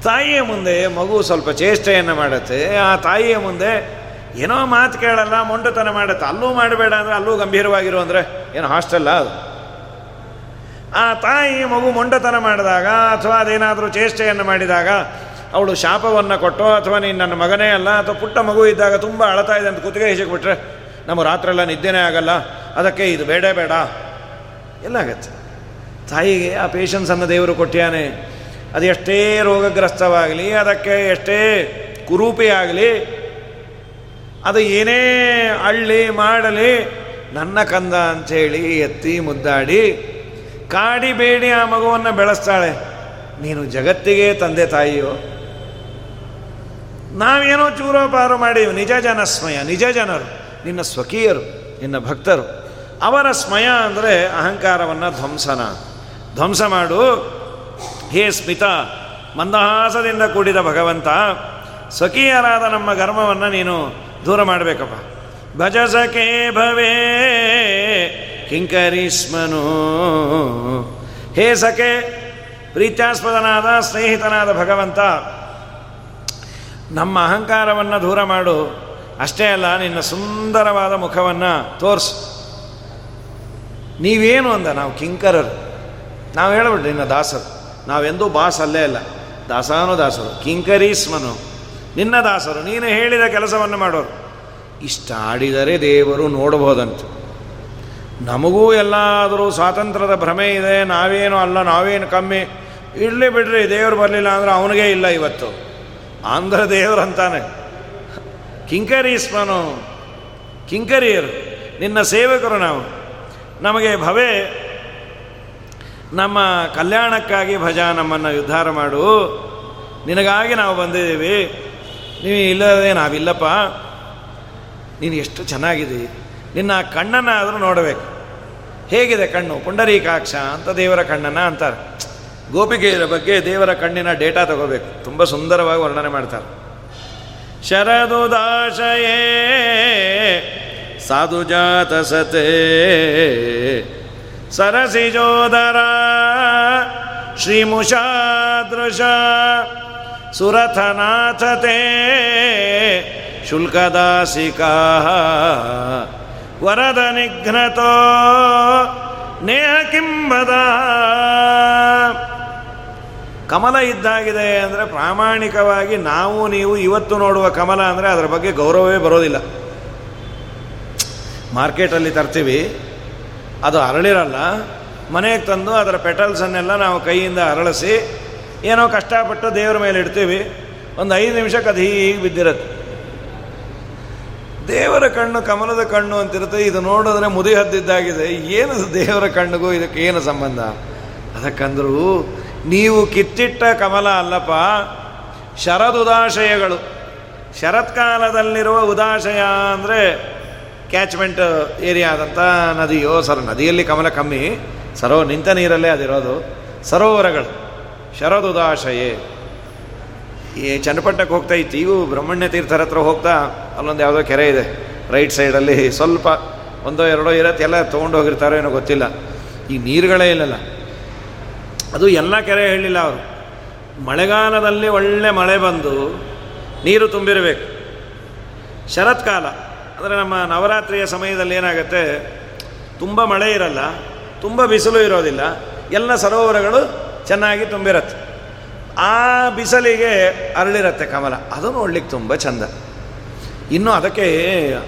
ತಾಯಿಯ ಮುಂದೆ ಮಗು ಸ್ವಲ್ಪ ಚೇಷ್ಟೆಯನ್ನು ಮಾಡುತ್ತೆ. ಆ ತಾಯಿಯ ಮುಂದೆ ಏನೋ ಮಾತು ಕೇಳಲ್ಲ, ಮೊಂಡತನ ಮಾಡುತ್ತೆ. ಅಲ್ಲೂ ಮಾಡಬೇಡ ಅಂದರೆ ಅಲ್ಲೂ ಗಂಭೀರವಾಗಿರು ಅಂದರೆ ಏನು ಹಾಸ್ಟೆಲ್ಲ ಅದು? ಆ ತಾಯಿ ಮಗು ಮೊಂಡತನ ಮಾಡಿದಾಗ ಅಥವಾ ಅದೇನಾದರೂ ಚೇಷ್ಟೆಯನ್ನು ಮಾಡಿದಾಗ ಅವಳು ಶಾಪವನ್ನು ಕೊಟ್ಟೋ ಅಥವಾ ನೀನು ನನ್ನ ಮಗನೇ ಅಲ್ಲ ಅಥವಾ ಪುಟ್ಟ ಮಗು ಇದ್ದಾಗ ತುಂಬ ಅಳತಾ ಇದೆ ಅಂತ ಕುತ್ತಿಗೆ ಹಿಸಿಕ್ಬಿಟ್ರೆ ನಮ್ಮ ರಾತ್ರೆಲ್ಲ ನಿದ್ದೆನೇ ಆಗಲ್ಲ. ಅದಕ್ಕೆ ಇದು ಬೇಡ ಬೇಡ. ಎಲ್ಲಾಗತ್ತೆ ತಾಯಿಗೆ ಆ ಪೇಷನ್ಸನ್ನು ದೇವರು ಕೊಟ್ಟಿಯಾನೆ. ಅದು ಎಷ್ಟೇ ರೋಗಗ್ರಸ್ತವಾಗಲಿ, ಅದಕ್ಕೆ ಎಷ್ಟೇ ಕುರೂಪಿಯಾಗಲಿ ಅದು ಏನೇ ಅಳ್ಳಿ ಮಾಡಲಿ, ನನ್ನ ಕಂದ ಅಂಥೇಳಿ ಎತ್ತಿ ಮುದ್ದಾಡಿ, ಕಾಡಿ ಬೇಡಿ ಆ ಮಗುವನ್ನು ಬೆಳೆಸ್ತಾಳೆ. ನೀನು ಜಗತ್ತಿಗೆ ತಂದೆ ತಾಯಿಯೋ? ನಾವೇನೋ ಚೂರೋಪಾರು ಮಾಡಿ ನಿಜ ಜನ ಸ್ಮಯ, ನಿಜ ಜನರು, ನಿನ್ನ ಸ್ವಕೀಯರು, ನಿನ್ನ ಭಕ್ತರು. ಅವರ ಸ್ಮಯ ಅಂದರೆ ಅಹಂಕಾರವನ್ನು ಧ್ವಂಸನ. ಧ್ವಂಸ ಮಾಡು. ಹೇ ಸ್ಮಿತ, ಮಂದಹಾಸದಿಂದ ಕೂಡಿದ ಭಗವಂತ, ಸ್ವಕೀಯರಾದ ನಮ್ಮ ಗರ್ಮವನ್ನು ನೀನು ದೂರ ಮಾಡಬೇಕಪ್ಪ. ಭಜ ಸಖೇ ಭವೇ ಕಿಂಕರಿಸ್ಮನು ಹೇ ಸಖೆ, ಪ್ರೀತ್ಯಾಸ್ಪದನಾದ, ಸ್ನೇಹಿತನಾದ ಭಗವಂತ, ನಮ್ಮ ಅಹಂಕಾರವನ್ನು ದೂರ ಮಾಡು. ಅಷ್ಟೇ ಅಲ್ಲ, ನಿನ್ನ ಸುಂದರವಾದ ಮುಖವನ್ನು ತೋರಿಸು. ನೀವೇನು ಅಂದ? ನಾವು ಕಿಂಕರರು. ನಾವು ಹೇಳ್ಬಿಟ್ಟು ನಿನ್ನ ದಾಸರು. ನಾವೆಂದೂ ಬಾಸ್ ಅಲ್ಲೇ. ಅಲ್ಲ ದಾಸಾನು ದಾಸರು ಕಿಂಕರೀಸ್ಮನು ನಿನ್ನ ದಾಸರು, ನೀನು ಹೇಳಿದ ಕೆಲಸವನ್ನು ಮಾಡೋರು. ಇಷ್ಟ ಆಡಿದರೆ ದೇವರು ನೋಡಬಹುದಂತ. ನಮಗೂ ಎಲ್ಲಾದರೂ ಸ್ವಾತಂತ್ರ್ಯದ ಭ್ರಮೆ ಇದೆ, ನಾವೇನು ಅಲ್ಲ, ನಾವೇನು ಕಮ್ಮಿ. ಇರಲಿ ಬಿಡ್ರಿ, ದೇವರು ಬರಲಿಲ್ಲ ಅಂದ್ರೆ ಅವನಿಗೆ ಇಲ್ಲ ಇವತ್ತು. ಆಂಧ್ರ ದೇವರು ಅಂತಾನೆ. ಕಿಂಕರೀಸ್ಮನು ಕಿಂಕರಿಯರು ನಿನ್ನ ಸೇವಕರು ನಾವು. ನಮಗೆ ಭವೆ, ನಮ್ಮ ಕಲ್ಯಾಣಕ್ಕಾಗಿ ಭಜ ನಮ್ಮನ್ನು ಉದ್ಧಾರ ಮಾಡು. ನಿನಗಾಗಿ ನಾವು ಬಂದಿದ್ದೀವಿ. ನೀವು ಇಲ್ಲದೆ ನಾವಿಲ್ಲಪ್ಪ. ನೀನು ಎಷ್ಟು ಚೆನ್ನಾಗಿದೆ. ನಿನ್ನ ಕಣ್ಣನ್ನು ಆದರೂ ನೋಡಬೇಕು. ಹೇಗಿದೆ ಕಣ್ಣು? ಪುಂಡರೀಕಾಕ್ಷ ಅಂತ ದೇವರ ಕಣ್ಣನ್ನು ಅಂತಾರೆ. ಗೋಪಿಕೆಯರ ಬಗ್ಗೆ ದೇವರ ಕಣ್ಣಿನ ಡೇಟಾ ತಗೋಬೇಕು. ತುಂಬ ಸುಂದರವಾಗಿ ವರ್ಣನೆ ಮಾಡ್ತಾರೆ. ಶರದುದಾಶಯೇ ಸಾಧುಜಾತ ಸತೆ ಸರಸಿಜೋದರ ಶ್ರೀಮುಷಾದೃಶ ಸುರಥನಾಥತೆ ಶುಲ್ಕದಾಸಿಕಾ ವರದ ನಿಘ್ನತೋ ನೇಹ ಕಿಂಬದ. ಕಮಲ ಇದ್ದಾಗಿದೆ ಅಂದರೆ ಪ್ರಾಮಾಣಿಕವಾಗಿ ನಾವು ನೀವು ಇವತ್ತು ನೋಡುವ ಕಮಲ ಅಂದರೆ ಅದರ ಬಗ್ಗೆ ಗೌರವವೇ ಬರೋದಿಲ್ಲ. ಮಾರ್ಕೆಟಲ್ಲಿ ತರ್ತೀವಿ. ಅದು ಅರಳಿರಲ್ಲ. ಮನೆಗೆ ತಂದು ಅದರ ಪೆಟಲ್ಸನ್ನೆಲ್ಲ ನಾವು ಕೈಯಿಂದ ಅರಳಿಸಿ ಏನೋ ಕಷ್ಟಪಟ್ಟು ದೇವರ ಮೇಲೆ ಇಡ್ತೀವಿ. ಒಂದು ಐದು ನಿಮಿಷಕ್ಕೆ ಅದು ಹೀಗೆ ಬಿದ್ದಿರತ್ತೆ. ದೇವರ ಕಣ್ಣು ಕಮಲದ ಕಣ್ಣು ಅಂತಿರುತ್ತೆ. ಇದು ನೋಡಿದ್ರೆ ಮುದಿ ಹದ್ದಿದ್ದಾಗಿದೆ. ಏನು ದೇವರ ಕಣ್ಣಿಗೂ ಇದಕ್ಕೆ ಏನು ಸಂಬಂಧ? ಅದಕ್ಕಂದ್ರೂ, ನೀವು ಕಿತ್ತಿಟ್ಟ ಕಮಲ ಅಲ್ಲಪ್ಪ, ಶರದುದಾಶಯಗಳು. ಶರತ್ಕಾಲದಲ್ಲಿರುವ ಉದಾಶಯ ಅಂದರೆ ಕ್ಯಾಚ್ಮೆಂಟ್ ಏರಿಯಾ ಆದಂಥ ನದಿಯೋ, ಸರ್, ನದಿಯಲ್ಲಿ ಕಮಲ ಕಮ್ಮಿ. ಸರೋ, ನಿಂತ ನೀರಲ್ಲೇ ಅದಿರೋದು. ಸರೋವರಗಳು. ಶರದುದಾಶಯೇ. ಈ ಚನ್ನಪಟ್ಟಕ್ಕೆ ಹೋಗ್ತಾ ಇತ್ತು. ಇವು ಬ್ರಹ್ಮಣ್ಯ ತೀರ್ಥರ ಹತ್ರ ಹೋಗ್ತಾ ಅಲ್ಲೊಂದು ಯಾವುದೋ ಕೆರೆ ಇದೆ. ರೈಟ್ ಸೈಡಲ್ಲಿ ಸ್ವಲ್ಪ ಒಂದೋ ಎರಡೋ ಇರತ್ತೆ. ಎಲ್ಲ ತೊಗೊಂಡು ಹೋಗಿರ್ತಾರೋ ಏನೋ ಗೊತ್ತಿಲ್ಲ. ಈ ನೀರುಗಳೇ ಇಲ್ಲಲ್ಲ. ಅದು ಎಲ್ಲ ಕೆರೆ ಹೇಳಿಲ್ಲ ಅವರು. ಮಳೆಗಾಲದಲ್ಲಿ ಒಳ್ಳೆ ಮಳೆ ಬಂದು ನೀರು ತುಂಬಿರಬೇಕು. ಶರತ್ಕಾಲ, ಅಂದರೆ ನಮ್ಮ ನವರಾತ್ರಿಯ ಸಮಯದಲ್ಲಿ ಏನಾಗುತ್ತೆ? ತುಂಬ ಮಳೆ ಇರಲ್ಲ, ತುಂಬ ಬಿಸಿಲು ಇರೋದಿಲ್ಲ. ಎಲ್ಲ ಸರೋವರಗಳು ಚೆನ್ನಾಗಿ ತುಂಬಿರತ್ತೆ. ಆ ಬಿಸಿಲಿಗೆ ಅರಳಿರತ್ತೆ ಕಮಲ. ಅದು ನೋಡ್ಲಿಕ್ಕೆ ತುಂಬ ಚಂದ. ಇನ್ನು ಅದಕ್ಕೆ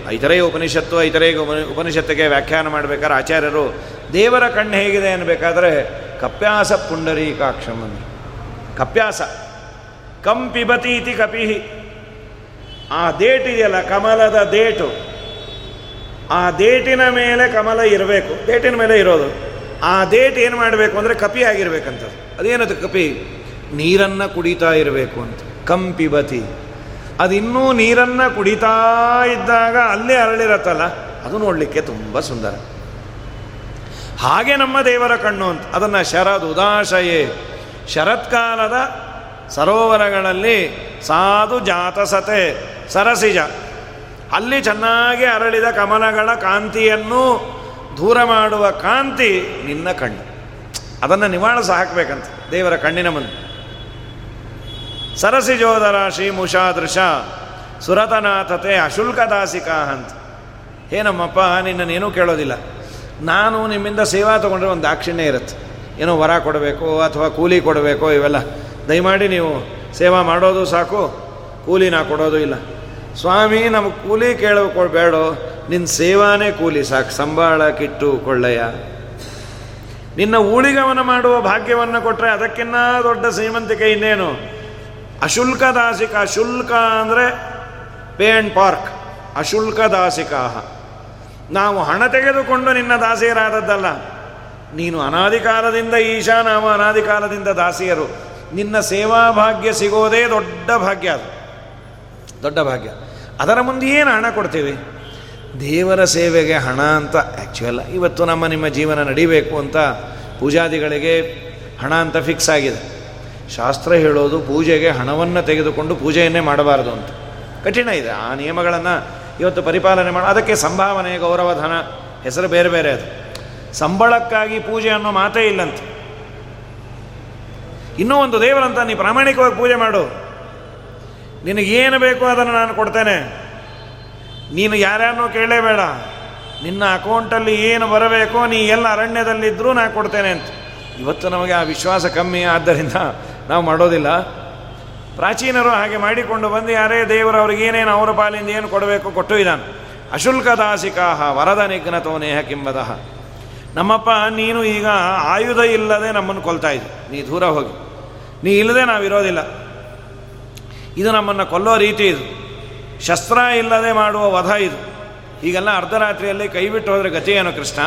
ಐತರೇಯ ಉಪನಿಷತ್ತು ಐತರೇಯ ಉಪನಿಷತ್ತಿಗೆ ವ್ಯಾಖ್ಯಾನ ಮಾಡಬೇಕಾದ್ರೆ ಆಚಾರ್ಯರು, ದೇವರ ಕಣ್ಣು ಹೇಗಿದೆ ಅನ್ಬೇಕಾದ್ರೆ ಕಪ್ಯಾಸ ಪುಂಡರೀಕಾಕ್ಷಂ ಕಪ್ಯಾಸ. ಕಂಪಿಬತಿ ಇತಿ ಕಪಿಹಿ. ಆ ದೇಟಿದೆಯಲ್ಲ ಕಮಲದ ದೇಟು. ಆ ದೇಟಿನ ಮೇಲೆ ಕಮಲ ಇರಬೇಕು. ದೇಟಿನ ಮೇಲೆ ಇರೋದು. ಆ ದೇಟ್ ಏನು ಮಾಡಬೇಕು ಅಂದರೆ ಕಪಿ ಆಗಿರ್ಬೇಕಂತ ಅದೇನದು ಕಪಿ ನೀರನ್ನು ಕುಡಿತಾ ಇರಬೇಕು ಅಂತ. ಕಂಪಿಬತಿ ಅದು ಇನ್ನೂ ನೀರನ್ನು ಕುಡಿತಾ ಇದ್ದಾಗ ಅಲ್ಲೇ ಅರಳಿರತ್ತಲ್ಲ, ಅದು ನೋಡಲಿಕ್ಕೆ ತುಂಬ ಸುಂದರ. ಹಾಗೆ ನಮ್ಮ ದೇವರ ಕಣ್ಣು ಅಂತ. ಅದನ್ನು ಶರದ್ ಉದಾಶಯೇ. ಶರತ್ಕಾಲದ ಸರೋವರಗಳಲ್ಲಿ ಸಾಧು ಜಾತಸತೆ, ಸರಸಿಜ. ಅಲ್ಲಿ ಚೆನ್ನಾಗಿ ಅರಳಿದ ಕಮಲಗಳ ಕಾಂತಿಯನ್ನು ದೂರ ಮಾಡುವ ಕಾಂತಿ ನಿನ್ನ ಕಣ್ಣು. ಅದನ್ನು ನಿವಾಳಸ ಹಾಕಬೇಕಂತ ದೇವರ ಕಣ್ಣಿನ ಮುಂದೆ. ಸರಸಿ ಜೋದರಾಶಿ ಮುಷಾದೃಶ ಸುರತನಾಥತೆ ಅಶುಲ್ಕದಾಸಿಕಾ ಅಂತ. ಹೇ ನಮ್ಮಪ್ಪ ನಿನ್ನನ್ನೇನೂ ಕೇಳೋದಿಲ್ಲ. ನಾನು ನಿಮ್ಮಿಂದ ಸೇವಾ ತೊಗೊಂಡ್ರೆ ಒಂದು ದಾಕ್ಷಿಣ್ಯ ಇರುತ್ತೆ. ಏನೋ ವರ ಕೊಡಬೇಕು ಅಥವಾ ಕೂಲಿ ಕೊಡಬೇಕು ಇವೆಲ್ಲ. ದಯಮಾಡಿ ನೀವು ಸೇವಾ ಮಾಡೋದು ಸಾಕು ಕೂಲಿ ನಾ ಕೊಡೋದು ಇಲ್ಲ. ಸ್ವಾಮಿ, ನಮಗೆ ಕೂಲಿ ಕೇಳಬೇಡೋ ನಿನ್ನ ಸೇವಾನೇ ಕೂಲಿ ಸಾಕು, ಸಂಬಳ, ಕಿಟ್ಟು ನಿನ್ನ ಊಳಿಗವನ ಮಾಡುವ ಭಾಗ್ಯವನ್ನು ಕೊಟ್ಟರೆ ಅದಕ್ಕಿನ್ನ ದೊಡ್ಡ ಶ್ರೀಮಂತಿಕೆ ಇನ್ನೇನು? ಅಶುಲ್ಕ ದಾಸಿಕ ಶುಲ್ಕ ಅಂದರೆ ಪೇ ಆ್ಯಂಡ್ ಪಾರ್ಕ್, ಅಶುಲ್ಕ ನಾವು ಹಣ ತೆಗೆದುಕೊಂಡು ನಿನ್ನ ದಾಸಿಯರಾದದ್ದಲ್ಲ, ನೀನು ಅನಾದಿ ಕಾಲದಿಂದ ಈಶಾ, ನಾವು ಅನಾದಿ ಕಾಲದಿಂದ ದಾಸಿಯರು. ನಿನ್ನ ಸೇವಾ ಭಾಗ್ಯ ಸಿಗೋದೇ ದೊಡ್ಡ ಭಾಗ್ಯ ಅದು. ದೊಡ್ಡ ಭಾಗ್ಯ. ಅದರ ಮುಂದೆ ಏನು ಹಣ ಕೊಡ್ತೀವಿ? ದೇವರ ಸೇವೆಗೆ ಹಣ ಅಂತ ಆ್ಯಕ್ಚುಯಲ್ಲ ಇವತ್ತು ನಮ್ಮ ನಿಮ್ಮ ಜೀವನ ನಡಿಬೇಕು ಅಂತ ಪೂಜಾದಿಗಳಿಗೆ ಹಣ ಅಂತ ಫಿಕ್ಸ್ ಆಗಿದೆ. ಶಾಸ್ತ್ರ ಹೇಳೋದು ಪೂಜೆಗೆ ಹಣವನ್ನು ತೆಗೆದುಕೊಂಡು ಪೂಜೆಯನ್ನೇ ಮಾಡಬಾರದು ಅಂತ. ಕಠಿಣ ಇದೆ. ಆ ನಿಯಮಗಳನ್ನು ಇವತ್ತು ಪರಿಪಾಲನೆ ಮಾಡಿ, ಅದಕ್ಕೆ ಸಂಭಾವನೆ ಗೌರವಧನ ಹೆಸರು ಬೇರೆ ಬೇರೆ ಅದು. ಸಂಬಳಕ್ಕಾಗಿ ಪೂಜೆ ಅನ್ನೋ ಮಾತೇ ಇಲ್ಲಂತೆ. ಇನ್ನೂ ಒಂದು ದೇವರಂತ ನೀ ಪ್ರಾಮಾಣಿಕವಾಗಿ ಪೂಜೆ ಮಾಡು. ನಿನಗೇನು ಬೇಕೋ ಅದನ್ನು ನಾನು ಕೊಡ್ತೇನೆ. ನೀನು ಯಾರ್ಯಾರನ್ನೂ ಕೇಳಲೇಬೇಡ. ನಿನ್ನ ಅಕೌಂಟಲ್ಲಿ ಏನು ಬರಬೇಕೋ ನೀ ಎಲ್ಲ ಅರಣ್ಯದಲ್ಲಿದ್ದರೂ ನಾನು ಕೊಡ್ತೇನೆ ಅಂತ. ಇವತ್ತು ನಮಗೆ ಆ ವಿಶ್ವಾಸ ಕಮ್ಮಿ, ಆದ್ದರಿಂದ ನಾವು ಮಾಡೋದಿಲ್ಲ. ಪ್ರಾಚೀನರು ಹಾಗೆ ಮಾಡಿಕೊಂಡು ಬಂದು ಯಾರೇ ದೇವರು ಅವ್ರಿಗೆ ಏನೇನು ಅವರ ಪಾಲಿಂದ ಏನು ಕೊಡಬೇಕು ಕೊಟ್ಟು ಇದ್ದಾನೆ. ಅಶುಲ್ಕ ದಾಸಿಕಾಹ ವರದ ನಿಘ್ನತೋ ನೇಹ ಕಿಂಬದಹ ನಮ್ಮಪ್ಪ, ನೀನು ಈಗ ಆಯುಧ ಇಲ್ಲದೆ ನಮ್ಮನ್ನು ಕೊಲ್ತಾ ಇದ್ದಿ. ನೀ ದೂರ ಹೋಗಿ. ನೀ ಇಲ್ಲದೆ ನಾವಿರೋದಿಲ್ಲ. ಇದು ನಮ್ಮನ್ನು ಕೊಲ್ಲೋ ರೀತಿ ಇದು. ಶಸ್ತ್ರ ಇಲ್ಲದೆ ಮಾಡುವ ವಧ ಇದು. ಈಗೆಲ್ಲ ಅರ್ಧರಾತ್ರಿಯಲ್ಲಿ ಕೈ ಬಿಟ್ಟು ಹೋದರೆ ಗತಿ ಏನು ಕೃಷ್ಣ?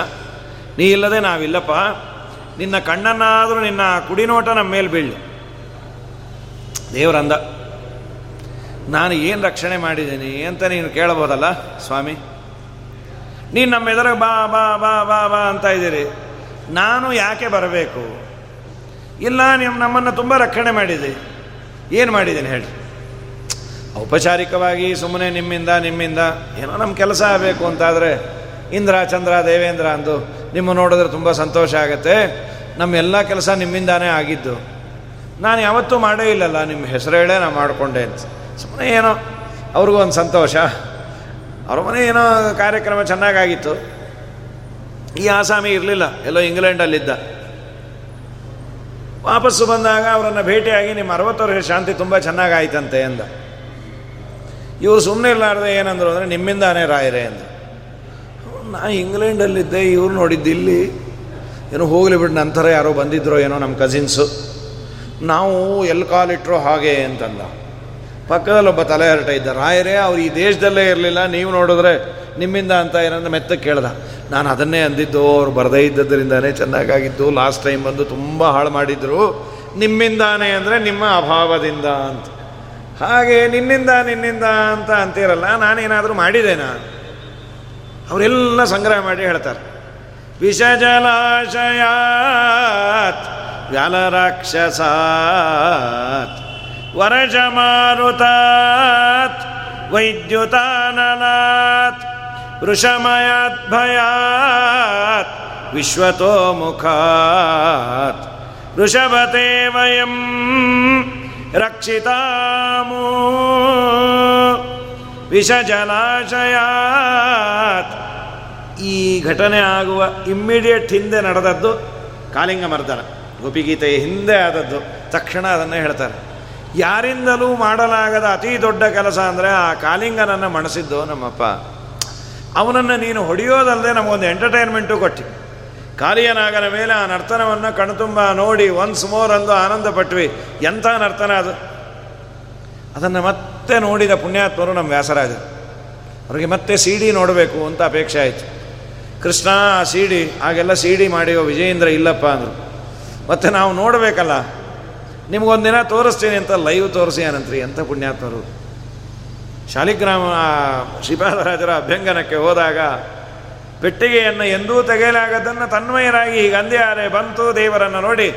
ನೀ ಇಲ್ಲದೆ ನಾವಿಲ್ಲಪ್ಪ. ನಿನ್ನ ಕಣ್ಣನ್ನಾದರೂ ನಿನ್ನ ಕುಡಿನೋಟ ನಮ್ಮ ಮೇಲೆ ಬೀಳಿ ದೇವರಂದ, ನಾನು ಏನು ರಕ್ಷಣೆ ಮಾಡಿದ್ದೀನಿ ಅಂತ ನೀನು ಕೇಳಬಹುದಲ್ಲ ಸ್ವಾಮಿ? ನೀನು ನಮ್ಮ ಎದುರು ಬಾ ಬಾ ಬಾ ಬಾ ಬಾ ಅಂತ ಇದ್ದೀರಿ. ನಾನು ಯಾಕೆ ಬರಬೇಕು? ಇಲ್ಲ ನಿಮ್ಮ ನಮ್ಮನ್ನು ತುಂಬ ರಕ್ಷಣೆ ಮಾಡಿದೆ. ಏನು ಮಾಡಿದ್ದೀನಿ ಹೇಳಿ. ಔಪಚಾರಿಕವಾಗಿ ಸುಮ್ಮನೆ ನಿಮ್ಮಿಂದ ನಿಮ್ಮಿಂದ. ಏನೋ ನಮ್ಮ ಕೆಲಸ ಆಗಬೇಕು ಅಂತಾದರೆ, ಇಂದ್ರ, ಚಂದ್ರ, ದೇವೇಂದ್ರ ಅಂದು ನಿಮ್ಮ ನೋಡಿದ್ರೆ ತುಂಬ ಸಂತೋಷ ಆಗುತ್ತೆ. ನಮ್ಮೆಲ್ಲ ಕೆಲಸ ನಿಮ್ಮಿಂದಾನೇ ಆಗಿದ್ದು. ನಾನು ಯಾವತ್ತೂ ಮಾಡೇ ಇಲ್ಲಲ್ಲ ನಿಮ್ಮ ಹೆಸರು ಹೇಳೇ ನಾನು ಮಾಡಿಕೊಂಡೆ ಅಂತ. ಸುಮ್ಮನೆ ಏನೋ ಅವ್ರಿಗೂ ಒಂದು ಸಂತೋಷ. ಅವ್ರ ಮನೆ ಏನೋ ಕಾರ್ಯಕ್ರಮ ಚೆನ್ನಾಗಾಗಿತ್ತು. ಈ ಆಸಾಮಿ ಇರಲಿಲ್ಲ, ಎಲ್ಲೋ ಇಂಗ್ಲೆಂಡಲ್ಲಿದ್ದ. ವಾಪಸ್ಸು ಬಂದಾಗ ಅವರನ್ನು ಭೇಟಿಯಾಗಿ ನಿಮ್ಮ ಅರವತ್ತು ವರ್ಷ ಶಾಂತಿ ತುಂಬ ಚೆನ್ನಾಗಾಯ್ತಂತೆ ಎಂದ ಇವರು ಸುಮ್ಮನೆ ಇರಲಾರ್ದೆ ಏನಂದ್ರು ಅಂದರೆ, ನಿಮ್ಮಿಂದಾನೇ ರಾಯರೇ ಅಂದರು. ನಾ ಇಂಗ್ಲೆಂಡಲ್ಲಿದ್ದೆ, ಇವ್ರು ನೋಡಿದ್ದು ಇಲ್ಲಿ ಏನೋ ಹೋಗಲಿ ಬಿಟ್ಟು ನಂತರ ಯಾರೋ ಬಂದಿದ್ರೋ ಏನೋ ನಮ್ಮ ಕಸಿನ್ಸು. ನಾವು ಎಲ್ಲಿ ಕಾಲಿಟ್ರೋ ಹಾಗೆ ಅಂತಂದ. ಪಕ್ಕದಲ್ಲಿ ಒಬ್ಬ ತಲೆ ಹರಟ ಇದ್ದ, ರಾಯರೇ, ಅವ್ರು ಈ ದೇಶದಲ್ಲೇ ಇರಲಿಲ್ಲ, ನೀವು ನೋಡಿದ್ರೆ ನಿಮ್ಮಿಂದ ಅಂತ ಏನಂದ್ರೆ ಮೆತ್ತ ಕೇಳ್ದ. ನಾನು ಅದನ್ನೇ ಅಂದಿದ್ದು, ಅವ್ರು ಬರದೇ ಇದ್ದದ್ರಿಂದನೇ ಚೆನ್ನಾಗಾಗಿದ್ದು, ಲಾಸ್ಟ್ ಟೈಮ್ ಬಂದು ತುಂಬ ಹಾಳು ಮಾಡಿದ್ರು. ನಿಮ್ಮಿಂದಾನೇ ಅಂದರೆ ನಿಮ್ಮ ಅಭಾವದಿಂದ ಅಂತ. ಹಾಗೆ ನಿನ್ನಿಂದ ನಿನ್ನಿಂದ ಅಂತ ಅಂತೀರಲ್ಲ, ನಾನೇನಾದರೂ ಮಾಡಿದ್ದೇನಾ ಅವರೆಲ್ಲ ಸಂಗ್ರಹ ಮಾಡಿ ಹೇಳ್ತಾರೆ. ವಿಷಜಲಾಶಯಾತ್ ವ್ಯಾಲರಾಕ್ಷಸಾತ್ ವರಜಮಾರುತಾತ್, ವೈದ್ಯುತಾನನಾತ್ ವೃಷಮಯಾತ್ ಭಯಾತ್ ವಿಶ್ವತೋಮುಖಾತ್ ವೃಷಭತೆ ವಯಂ ರಕ್ಷಿತಾಮೋ ವಿಷಜಲಾಶಯಾತ್ ಈ ಘಟನೆ ಆಗುವ ಇಮ್ಮಿಡಿಯೇಟ್ ಹಿಂದೆ ನಡೆದದ್ದು ಕಾಲಿಂಗ ಮರ್ದನ, ಗೋಪಿಗೀತೆಯ ಹಿಂದೆ ಆದದ್ದು. ತಕ್ಷಣ ಅದನ್ನು ಹೇಳ್ತಾರೆ. ಯಾರಿಂದಲೂ ಮಾಡಲಾಗದ ಅತಿ ದೊಡ್ಡ ಕೆಲಸ ಅಂದರೆ ಆ ಕಾಲಿಂಗನನ್ನು ಮಣಿಸಿದ್ದು ನಮ್ಮಪ್ಪ. ಅವನನ್ನು ನೀನು ಹೊಡೆಯೋದಲ್ಲದೆ ನಮಗೊಂದು ಎಂಟರ್ಟೈನ್ಮೆಂಟು ಕೊಟ್ಟು. ಕಾಲಿಯನಾಗನ ಮೇಲೆ ಆ ನರ್ತನವನ್ನು ಕಣ್ತುಂಬ ನೋಡಿ ಒನ್ಸ್ ಮೋರ್ ಅಂದು ಆನಂದ ಪಟ್ವಿ ಎಂಥ ನರ್ತನ ಅದು? ಅದನ್ನು ಮತ್ತೆ ನೋಡಿದ ಪುಣ್ಯಾತ್ಮರು ನಮ್ಮ ವ್ಯಾಸರಾಜ ಅವರಿಗೆ ಮತ್ತೆ ಸಿ ಡಿ ನೋಡಬೇಕು ಅಂತ ಅಪೇಕ್ಷೆ ಆಯಿತು. ಕೃಷ್ಣ, ಆ ಸಿ ಡಿ ಆಗೆಲ್ಲ ಸಿ ಡಿ ಮಾಡಿಯೋ ವಿಜಯೇಂದ್ರ ಇಲ್ಲಪ್ಪ ಅಂದರು. ಮತ್ತೆ ನಾವು ನೋಡಬೇಕಲ್ಲ, ನಿಮಗೊಂದಿನ ತೋರಿಸ್ತೀನಿ ಅಂತ ಲೈವ್ ತೋರಿಸಿ ಅನಂತ್ರಿ ಎಂಥ ಪುಣ್ಯಾತ್ಮರು. ಶಾಲಿಗ್ರಾಮ ಶ್ರೀಪಾದರಾಜರ ಅಭ್ಯಂಗನಕ್ಕೆ ಹೋದಾಗ ಪೆಟ್ಟಿಗೆಯನ್ನು ಎಂದೂ ತೆಗೆಯಲಾಗದನ್ನು ತನ್ಮಯರಾಗಿ ಈಗ ಅಂದ್ಯಾರೆ ಬಂತು ದೇವರನ್ನು ನೋಡಿ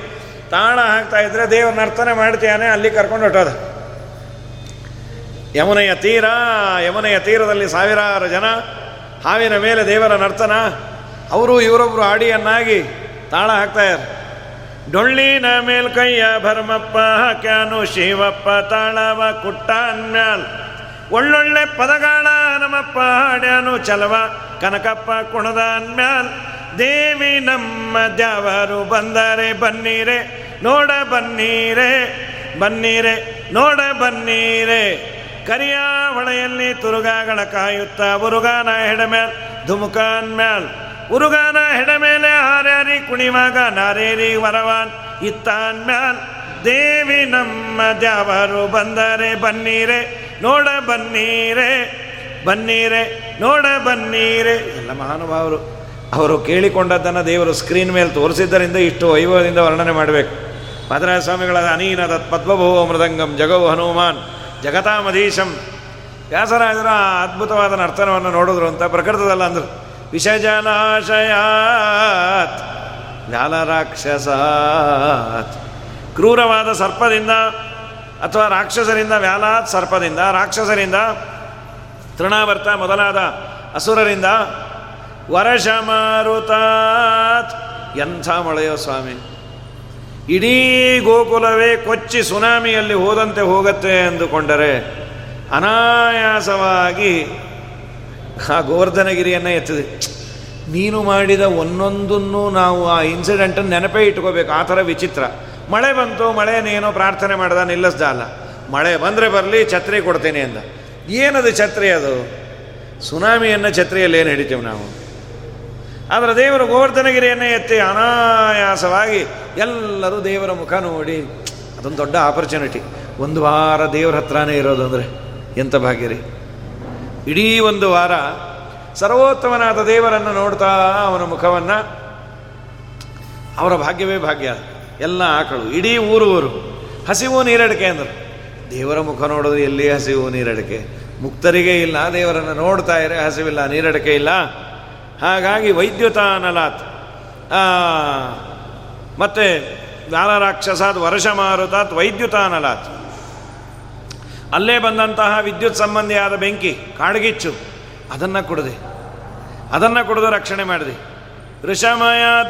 ತಾಣ ಹಾಕ್ತಾ ಇದ್ರೆ ದೇವರ ನರ್ತನೆ ಮಾಡ್ತೀಯಾನೆ, ಅಲ್ಲಿ ಕರ್ಕೊಂಡು ಹೊಟ್ಟೋದ ಯಮುನೆಯ ತೀರ, ಯಮುನೆಯ ತೀರದಲ್ಲಿ ಸಾವಿರಾರು ಜನ, ಹಾವಿನ ಮೇಲೆ ದೇವರ ನರ್ತನ. ಅವರು ಇವರೊಬ್ಬರು ಆಡಿಯನ್ನಾಗಿ ತಾಳ ಇದ್ದಾರೆ. ಡೊಳ್ಳಿನ ಮೇಲ್ಕೈಯ ಭರ್ಮಪ್ಪ, ಹಾಕ್ಯಾನು ಶಿವಪ್ಪ, ತಾಳವ ಕುಟ್ಟ ಅನ್ಮ್ಯಾಲ್ ಒಳ್ಳೊಳ್ಳೆ ಪದಗಾಳ ನಮ್ಮಪ್ಪ, ಹಾಡ್ಯಾನು ಚಲವ. ಕನಕಪ್ಪ ಕುಣದ ಅನ್ಮ್ಯಾಲ್ ದೇವಿ ನಮ್ಮ ದ್ಯಾವರು ಬಂದರೆ ಬನ್ನಿರೆ, ನೋಡ ಬನ್ನಿರೆ ಬನ್ನಿರೆ, ನೋಡ ಬನ್ನೀರೆ. ಕರಿಯ ಹೊಳೆಯಲ್ಲಿ ತುರುಗಾಗಳ ಕಾಯುತ್ತ ಉರುಗಾನ ಹೆಡಮ್ಯಾಲ್ ಧುಮುಕಾನ್ ಮ್ಯಾಲ್. ಉರುಗಾನ ಹೆಡಮೇಲೆ ಹಾರ್ಯಾರಿ ಕುಣಿವಾಗ ನಾರೇರಿ ವರವಾನ್ ಇತ್ತಾನ್ ಮ್ಯಾಲ್. ದೇವಿ ನಮ್ಮ ದ್ಯಾವರು ಬಂದರೆ ಬನ್ನಿರೆ, ನೋಡ ಬನ್ನೀರೆ. ಬನ್ನೀರೆ, ನೋಡ ಬನ್ನೀರೆ. ಎಲ್ಲ ಮಹಾನುಭಾವರು, ಅವರು ಕೇಳಿಕೊಂಡದ್ದನ್ನು ದೇವರು ಸ್ಕ್ರೀನ್ ಮೇಲೆ ತೋರಿಸಿದ್ದರಿಂದ ಇಷ್ಟು ವೈಭವದಿಂದ ವರ್ಣನೆ ಮಾಡಬೇಕು. ಮದರಾಯ ಸ್ವಾಮಿಗಳ ಅನೀನ ತತ್ ಪದ್ಮಭೋ ಮೃದಂಗಂ ಜಗವು ಹನುಮಾನ್, ಜಗತಾಮಧೀಶಂ. ವ್ಯಾಸರಾಜರ ಅದ್ಭುತವಾದ ನರ್ತನವನ್ನು ನೋಡಿದ್ರು ಅಂತ ಪ್ರಕೃತದಲ್ಲ ಅಂದರು. ವಿಷಜನಾಶಯಾತ್ ವ್ಯಾಲರಾಕ್ಷಸಾತ್ ಕ್ರೂರವಾದ ಸರ್ಪದಿಂದ ಅಥವಾ ರಾಕ್ಷಸರಿಂದ ವ್ಯಾಲಾತ್ ಸರ್ಪದಿಂದ, ರಾಕ್ಷಸರಿಂದ ತೃಣಾವರ್ತ ಮೊದಲಾದ ಅಸುರರಿಂದ ವರಷ ಮಾರುತಾತ್ ಎಂಥ ಮಳೆಯೋ ಸ್ವಾಮಿ. ಇಡೀ ಗೋಕುಲವೇ ಕೊಚ್ಚಿ ಸುನಾಮಿಯಲ್ಲಿ ಹೋದಂತೆ ಹೋಗತ್ತೆ ಎಂದುಕೊಂಡರೆ ಅನಾಯಾಸವಾಗಿ ಆ ಗೋವರ್ಧನಗಿರಿಯನ್ನು ಎತ್ತಿದೆ. ನೀನು ಮಾಡಿದ ಒಂದೊಂದನ್ನು ನಾವು ಆ ಇನ್ಸಿಡೆಂಟನ್ನು ನೆನಪೇ ಇಟ್ಕೋಬೇಕು. ಆ ಥರ ವಿಚಿತ್ರ. ಮಳೆ ಬಂತು ಮಳೆನೇನೋ ಪ್ರಾರ್ಥನೆ ಮಾಡ್ದ, ನಿಲ್ಲಿಸ್ದ ಅಲ್ಲ. ಮಳೆ ಬಂದರೆ ಬರಲಿ, ಛತ್ರಿ ಕೊಡ್ತೇನೆ ಅಂದ. ಏನದು ಛತ್ರಿ ಅದು? ಸುನಾಮಿಯನ್ನು ಛತ್ರಿಯಲ್ಲಿ ಏನು ಹಿಡಿತೇವೆ ನಾವು? ಆದರೆ ದೇವರು ಗೋವರ್ಧನಗಿರಿಯನ್ನು ಎತ್ತಿ ಅನಾಯಾಸವಾಗಿ ಎಲ್ಲರೂ ದೇವರ ಮುಖ ನೋಡಿ, ಅದೊಂದು ದೊಡ್ಡ ಆಪರ್ಚುನಿಟಿ ಒಂದು ವಾರ ದೇವರ ಹತ್ರನೇ ಇರೋದು ಅಂದರೆ ಎಂಥ ಭಾಗ್ಯರಿ? ಇಡೀ ಒಂದು ವಾರ ಸರ್ವೋತ್ತಮನಾದ ದೇವರನ್ನು ನೋಡ್ತಾ ಅವನ ಮುಖವನ್ನು ಅವರ ಭಾಗ್ಯವೇ ಭಾಗ್ಯ. ಎಲ್ಲ ಆಕಳು, ಇಡೀ ಊರು ಊರು. ಹಸಿವು ನೀರಡಿಕೆ ಅಂದರು ದೇವರ ಮುಖ ನೋಡೋದು ಎಲ್ಲಿ ಹಸಿವು? ನೀರಡಿಕೆ ಮುಕ್ತರಿಗೆ ಇಲ್ಲ. ದೇವರನ್ನು ನೋಡ್ತಾ ಇರೇ ಹಸಿವಿಲ್ಲ ನೀರಡಿಕೆ ಇಲ್ಲ. ಹಾಗಾಗಿ ವೈದ್ಯುತ ಅನಲಾತ್ ಮತ್ತೆ ಜ್ಞಾನರಾಕ್ಷಸಾತ್ ವರ್ಷ ಮಾರುತಾತ್ ವೈದ್ಯುತ ಅನಲಾತ್ ಅಲ್ಲೇ ಬಂದಂತಹ ವಿದ್ಯುತ್ ಸಂಬಂಧಿಯಾದ ಬೆಂಕಿ, ಕಾಡ್ಗಿಚ್ಚು, ಅದನ್ನು ಕುಡಿದೆ. ಅದನ್ನು ಕುಡಿದು ರಕ್ಷಣೆ ಮಾಡಿದೆ. ಋಷಮಯಾದ್ಭಯಾತ್.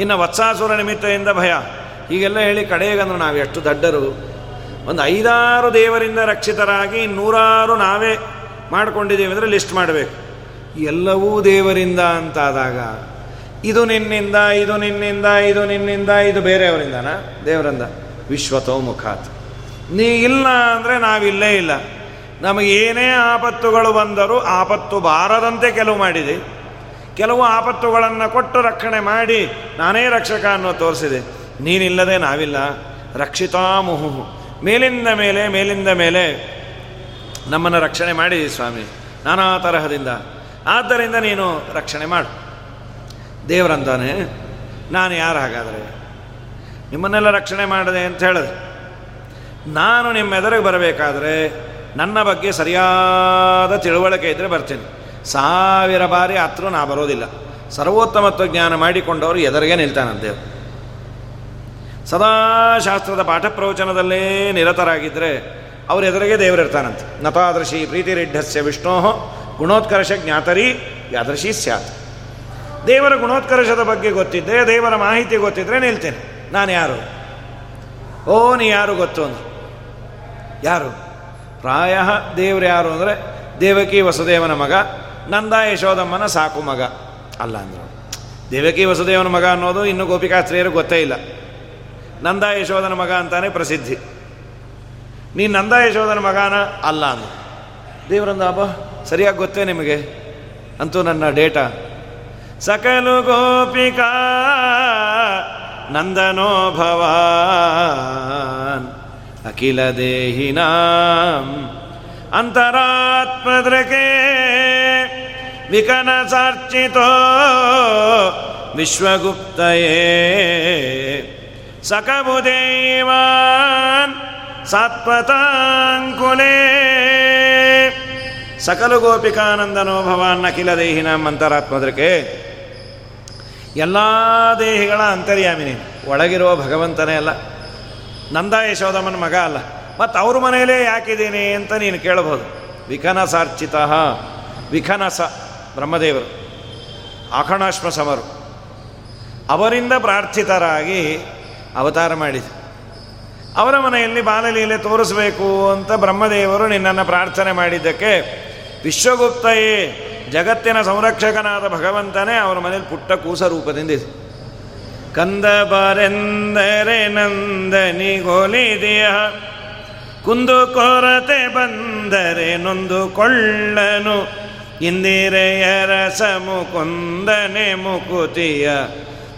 ಇನ್ನು ವತ್ಸಾಸುರ ನಿಮಿತ್ತದಿಂದ ಭಯ. ಹೀಗೆಲ್ಲ ಹೇಳಿ ಕಡೆಗಂದ್ರೆ ನಾವು ಎಷ್ಟು ದಡ್ಡರು. ಒಂದು ಐದಾರು ದೇವರಿಂದ ರಕ್ಷಿತರಾಗಿ ನೂರಾರು ನಾವೇ ಮಾಡ್ಕೊಂಡಿದ್ದೀವಿ ಅಂದರೆ ಲಿಸ್ಟ್ ಮಾಡಬೇಕು. ಎಲ್ಲವೂ ದೇವರಿಂದ ಅಂತಾದಾಗ, ಇದು ನಿನ್ನಿಂದ ಇದು ನಿನ್ನಿಂದ ಇದು ನಿನ್ನಿಂದ, ಇದು ಬೇರೆಯವರಿಂದನಾ? ದೇವರಿಂದ. ವಿಶ್ವತೋ ಮುಖಾತ್. ನೀ ಇಲ್ಲ ಅಂದರೆ ನಾವಿಲ್ಲೇ ಇಲ್ಲ. ನಮಗೇನೇ ಆಪತ್ತುಗಳು ಬಂದರೂ ಆಪತ್ತು ಬಾರದಂತೆ ಕೆಲವು ಮಾಡಿದೆ. ಕೆಲವು ಆಪತ್ತುಗಳನ್ನು ಕೊಟ್ಟು ರಕ್ಷಣೆ ಮಾಡಿ ನಾನೇ ರಕ್ಷಕ ಅನ್ನೋ ತೋರಿಸಿದೆ. ನೀನಿಲ್ಲದೆ ನಾವಿಲ್ಲ. ರಕ್ಷಿತಾ ಮುಹು ಮೇಲಿಂದ ಮೇಲೆ ಮೇಲಿಂದ ಮೇಲೆ ನಮ್ಮನ್ನು ರಕ್ಷಣೆ ಮಾಡಿ ಸ್ವಾಮಿ, ನಾನಾ ತರಹದಿಂದ. ಆದ್ದರಿಂದ ನೀನು ರಕ್ಷಣೆ ಮಾಡು. ದೇವರಂತಾನೆ, ನಾನು ಯಾರು ಹಾಗಾದರೆ? ನಿಮ್ಮನ್ನೆಲ್ಲ ರಕ್ಷಣೆ ಮಾಡಿದೆ ಅಂತ ಹೇಳಿದ್ರೆ ನಾನು ನಿಮ್ಮ ಎದುರಿಗೆ ಬರಬೇಕಾದ್ರೆ ನನ್ನ ಬಗ್ಗೆ ಸರಿಯಾದ ತಿಳುವಳಿಕೆ ಇದ್ದರೆ ಬರ್ತೀನಿ. ಸಾವಿರ ಬಾರಿ ಹತ್ರ ನಾ ಬರೋದಿಲ್ಲ. ಸರ್ವೋತ್ತಮತ್ವ ಜ್ಞಾನ ಮಾಡಿಕೊಂಡವರು ಎದುರಿಗೆ ನಿಲ್ತಾನಂತೆ. ಸದಾ ಶಾಸ್ತ್ರದ ಪಾಠ ಪ್ರವಚನದಲ್ಲೇ ನಿರತರಾಗಿದ್ದರೆ ಅವರ ಎದುರಿಗೆ ದೇವರಿರ್ತಾನಂತೆ ನತಾದೃಶಿ ಪ್ರೀತಿರಿಢಸ್ಯ ವಿಷ್ಣೋ ಗುಣೋತ್ಕರ್ಷ ಜ್ಞಾತರಿ ಯಾದೃಶಿ ಸ್ಯಾತ್. ದೇವರ ಗುಣೋತ್ಕರ್ಷದ ಬಗ್ಗೆ ಗೊತ್ತಿದ್ದರೆ ದೇವರ ಮಾಹಿತಿ ಗೊತ್ತಿದ್ದರೆ ನಿಲ್ತೇನೆ. ನಾನು ಯಾರು? ಓ, ನೀ ಯಾರು ಗೊತ್ತು ಅಂದ್ರೆ. ಯಾರು? ಪ್ರಾಯ ದೇವರು ಯಾರು ಅಂದರೆ ದೇವಕಿ ವಸುದೇವನ ಮಗ, ನಂದ ಯಶೋದಮ್ಮನ ಸಾಕು ಮಗ. ಅಲ್ಲ ಅಂದರು. ದೇವಕಿ ವಸುದೇವನ ಮಗ ಅನ್ನೋದು ಇನ್ನೂ ಗೋಪಿಕಾಸ್ತ್ರೀಯರು ಗೊತ್ತೇ ಇಲ್ಲ. ನಂದ ಯಶೋಧನ ಮಗ ಅಂತಾನೆ ಪ್ರಸಿದ್ಧಿ. ನೀ ನಂದ ಯಶೋಧನ ಮಗನ ಅಲ್ಲ ಅಂದ. ದೇವರಂದ ಅಬ್ಬ, ಸರಿಯಾಗಿ ಗೊತ್ತೇ ನಿಮಗೆ? ಅಂತೂ ನನ್ನ ಡೇಟಾ. ಸಕಲು ಗೋಪಿಕಾ, ನಂದನೋ ಭವಾನ್, ಅಖಿಲ ದೇಹಿನಾಂ, ಅಂತರಾತ್ಮದ್ರಕೆ, ವಿಕನಸಾರ್ಚಿತೋ, ವಿಶ್ವಗುಪ್ತಯೇ. ಸಕಬುದೇವಾನ್ ಸಾತ್ಪತಾಂಕುಲೇ. ಸಕಲ ಗೋಪಿಕಾನಂದನೋ ಭವಾನ್ ಅಖಿಲ ದೇಹಿನ ಮಂತರಾತ್ಮದಕ್ಕೆ ಎಲ್ಲ ದೇಹಿಗಳ ಅಂತರ್ಯಾಮಿನಿ. ಒಳಗಿರುವ ಭಗವಂತನೇ ಅಲ್ಲ. ನಂದ ಯಶೋಧಮನ ಮಗ ಅಲ್ಲ. ಮತ್ತು ಅವ್ರ ಮನೆಯಲ್ಲೇ ಯಾಕಿದ್ದೀನಿ ಅಂತ ನೀನು ಕೇಳಬಹುದು. ವಿಖನಸಾರ್ಚಿತ ವಿಖನಸ ಬ್ರಹ್ಮದೇವರು. ಅಖಣಾಶ್ಮ ಸಮರು ಅವರಿಂದ ಪ್ರಾರ್ಥಿತರಾಗಿ ಅವತಾರ ಮಾಡಿದ. ಅವರ ಮನೆಯಲ್ಲಿ ಬಾಲಲೀಲೆ ತೋರಿಸಬೇಕು ಅಂತ ಬ್ರಹ್ಮದೇವರು ನಿನ್ನನ್ನು ಪ್ರಾರ್ಥನೆ ಮಾಡಿದ್ದಕ್ಕೆ ವಿಶ್ವಗುಪ್ತಯೇ, ಜಗತ್ತಿನ ಸಂರಕ್ಷಕನಾದ ಭಗವಂತನೇ ಅವರ ಮನೆಯಲ್ಲಿ ಪುಟ್ಟ ಕೂಸ ರೂಪದಿಂದ ಇದೆ. ಕಂದ ಬರೆಂದರೆ ನಂದನಿಗೊಲಿದೆಯ ಕುಂದು ಕೊರತೆ ಬಂದರೆ ನೊಂದು ಕೊಳ್ಳನು ಇಂದಿರೆಯರ ಮುಕುಂದನೆ ಮುಕುತಿಯ.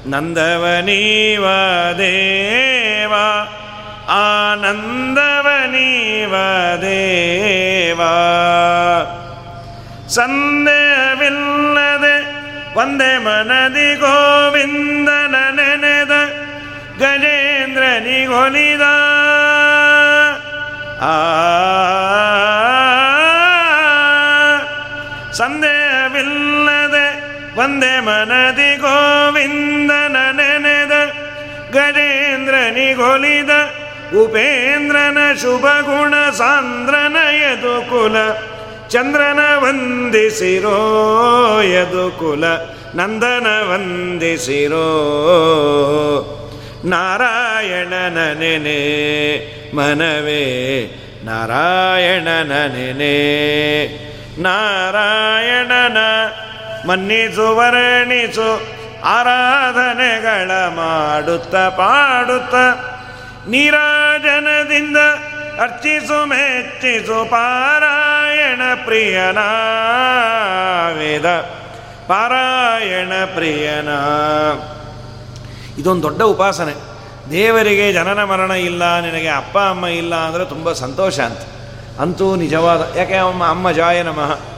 ನಂದವನೀವ ದೇವ ಆನಂದವನೀವ ದೇವ ಸಂದೇಹವಿಲ್ಲದೆ ಒಂದೇ ಮನದಿ ಗೋವಿಂದನ ನೆನೆದ ಗಜೇಂದ್ರನಿಗೊಲಿದ ಆ ಸಂದೇಹವಿಲ್ಲದೆ ಒಂದೇ ಮನದಿ ಗೋವಿಂದನ ನೆನೆದ, ಗಜೇಂದ್ರನಿಗೊಲಿದ, ಉಪೇಂದ್ರನ ಶುಭ ಗುಣ ಸಾಂದ್ರನ ಯದು ಕುಲ ಚಂದ್ರನ ವಂದಿಸಿರೋ ಯದು ಕುಲ ನಂದನ ವಂದಿಸಿರೋ ನಾರಾಯಣನ ನೆನೆ, ಮನವೇ ನಾರಾಯಣನ ನೆನೆ, ನಾರಾಯಣನ ಮನ್ನಿಸು, ವರ್ಣಿಸು, ಆರಾಧನೆಗಳ ಮಾಡುತ್ತ, ಪಾಡುತ್ತ. ನೀರಾಜನದಿಂದ ಅರ್ಚಿಸು, ಮೆಚ್ಚಿಸು, ಪಾರಾಯಣ ಪ್ರಿಯನ ವೇದ ಪಾರಾಯಣ ಪ್ರಿಯನ. ಇದೊಂದು ದೊಡ್ಡ ಉಪಾಸನೆ. ದೇವರಿಗೆ ಜನನ ಮರಣ ಇಲ್ಲ, ನಿನಗೆ ಅಪ್ಪ, ಅಮ್ಮ ಇಲ್ಲ ಅಂದರೆ ತುಂಬ ಸಂತೋಷ ಅಂತ. ಅಂತೂ ನಿಜವಾದ, ಯಾಕೆ ಅಮ್ಮ ಅಮ್ಮ ಜಾಯ ನಮಃ.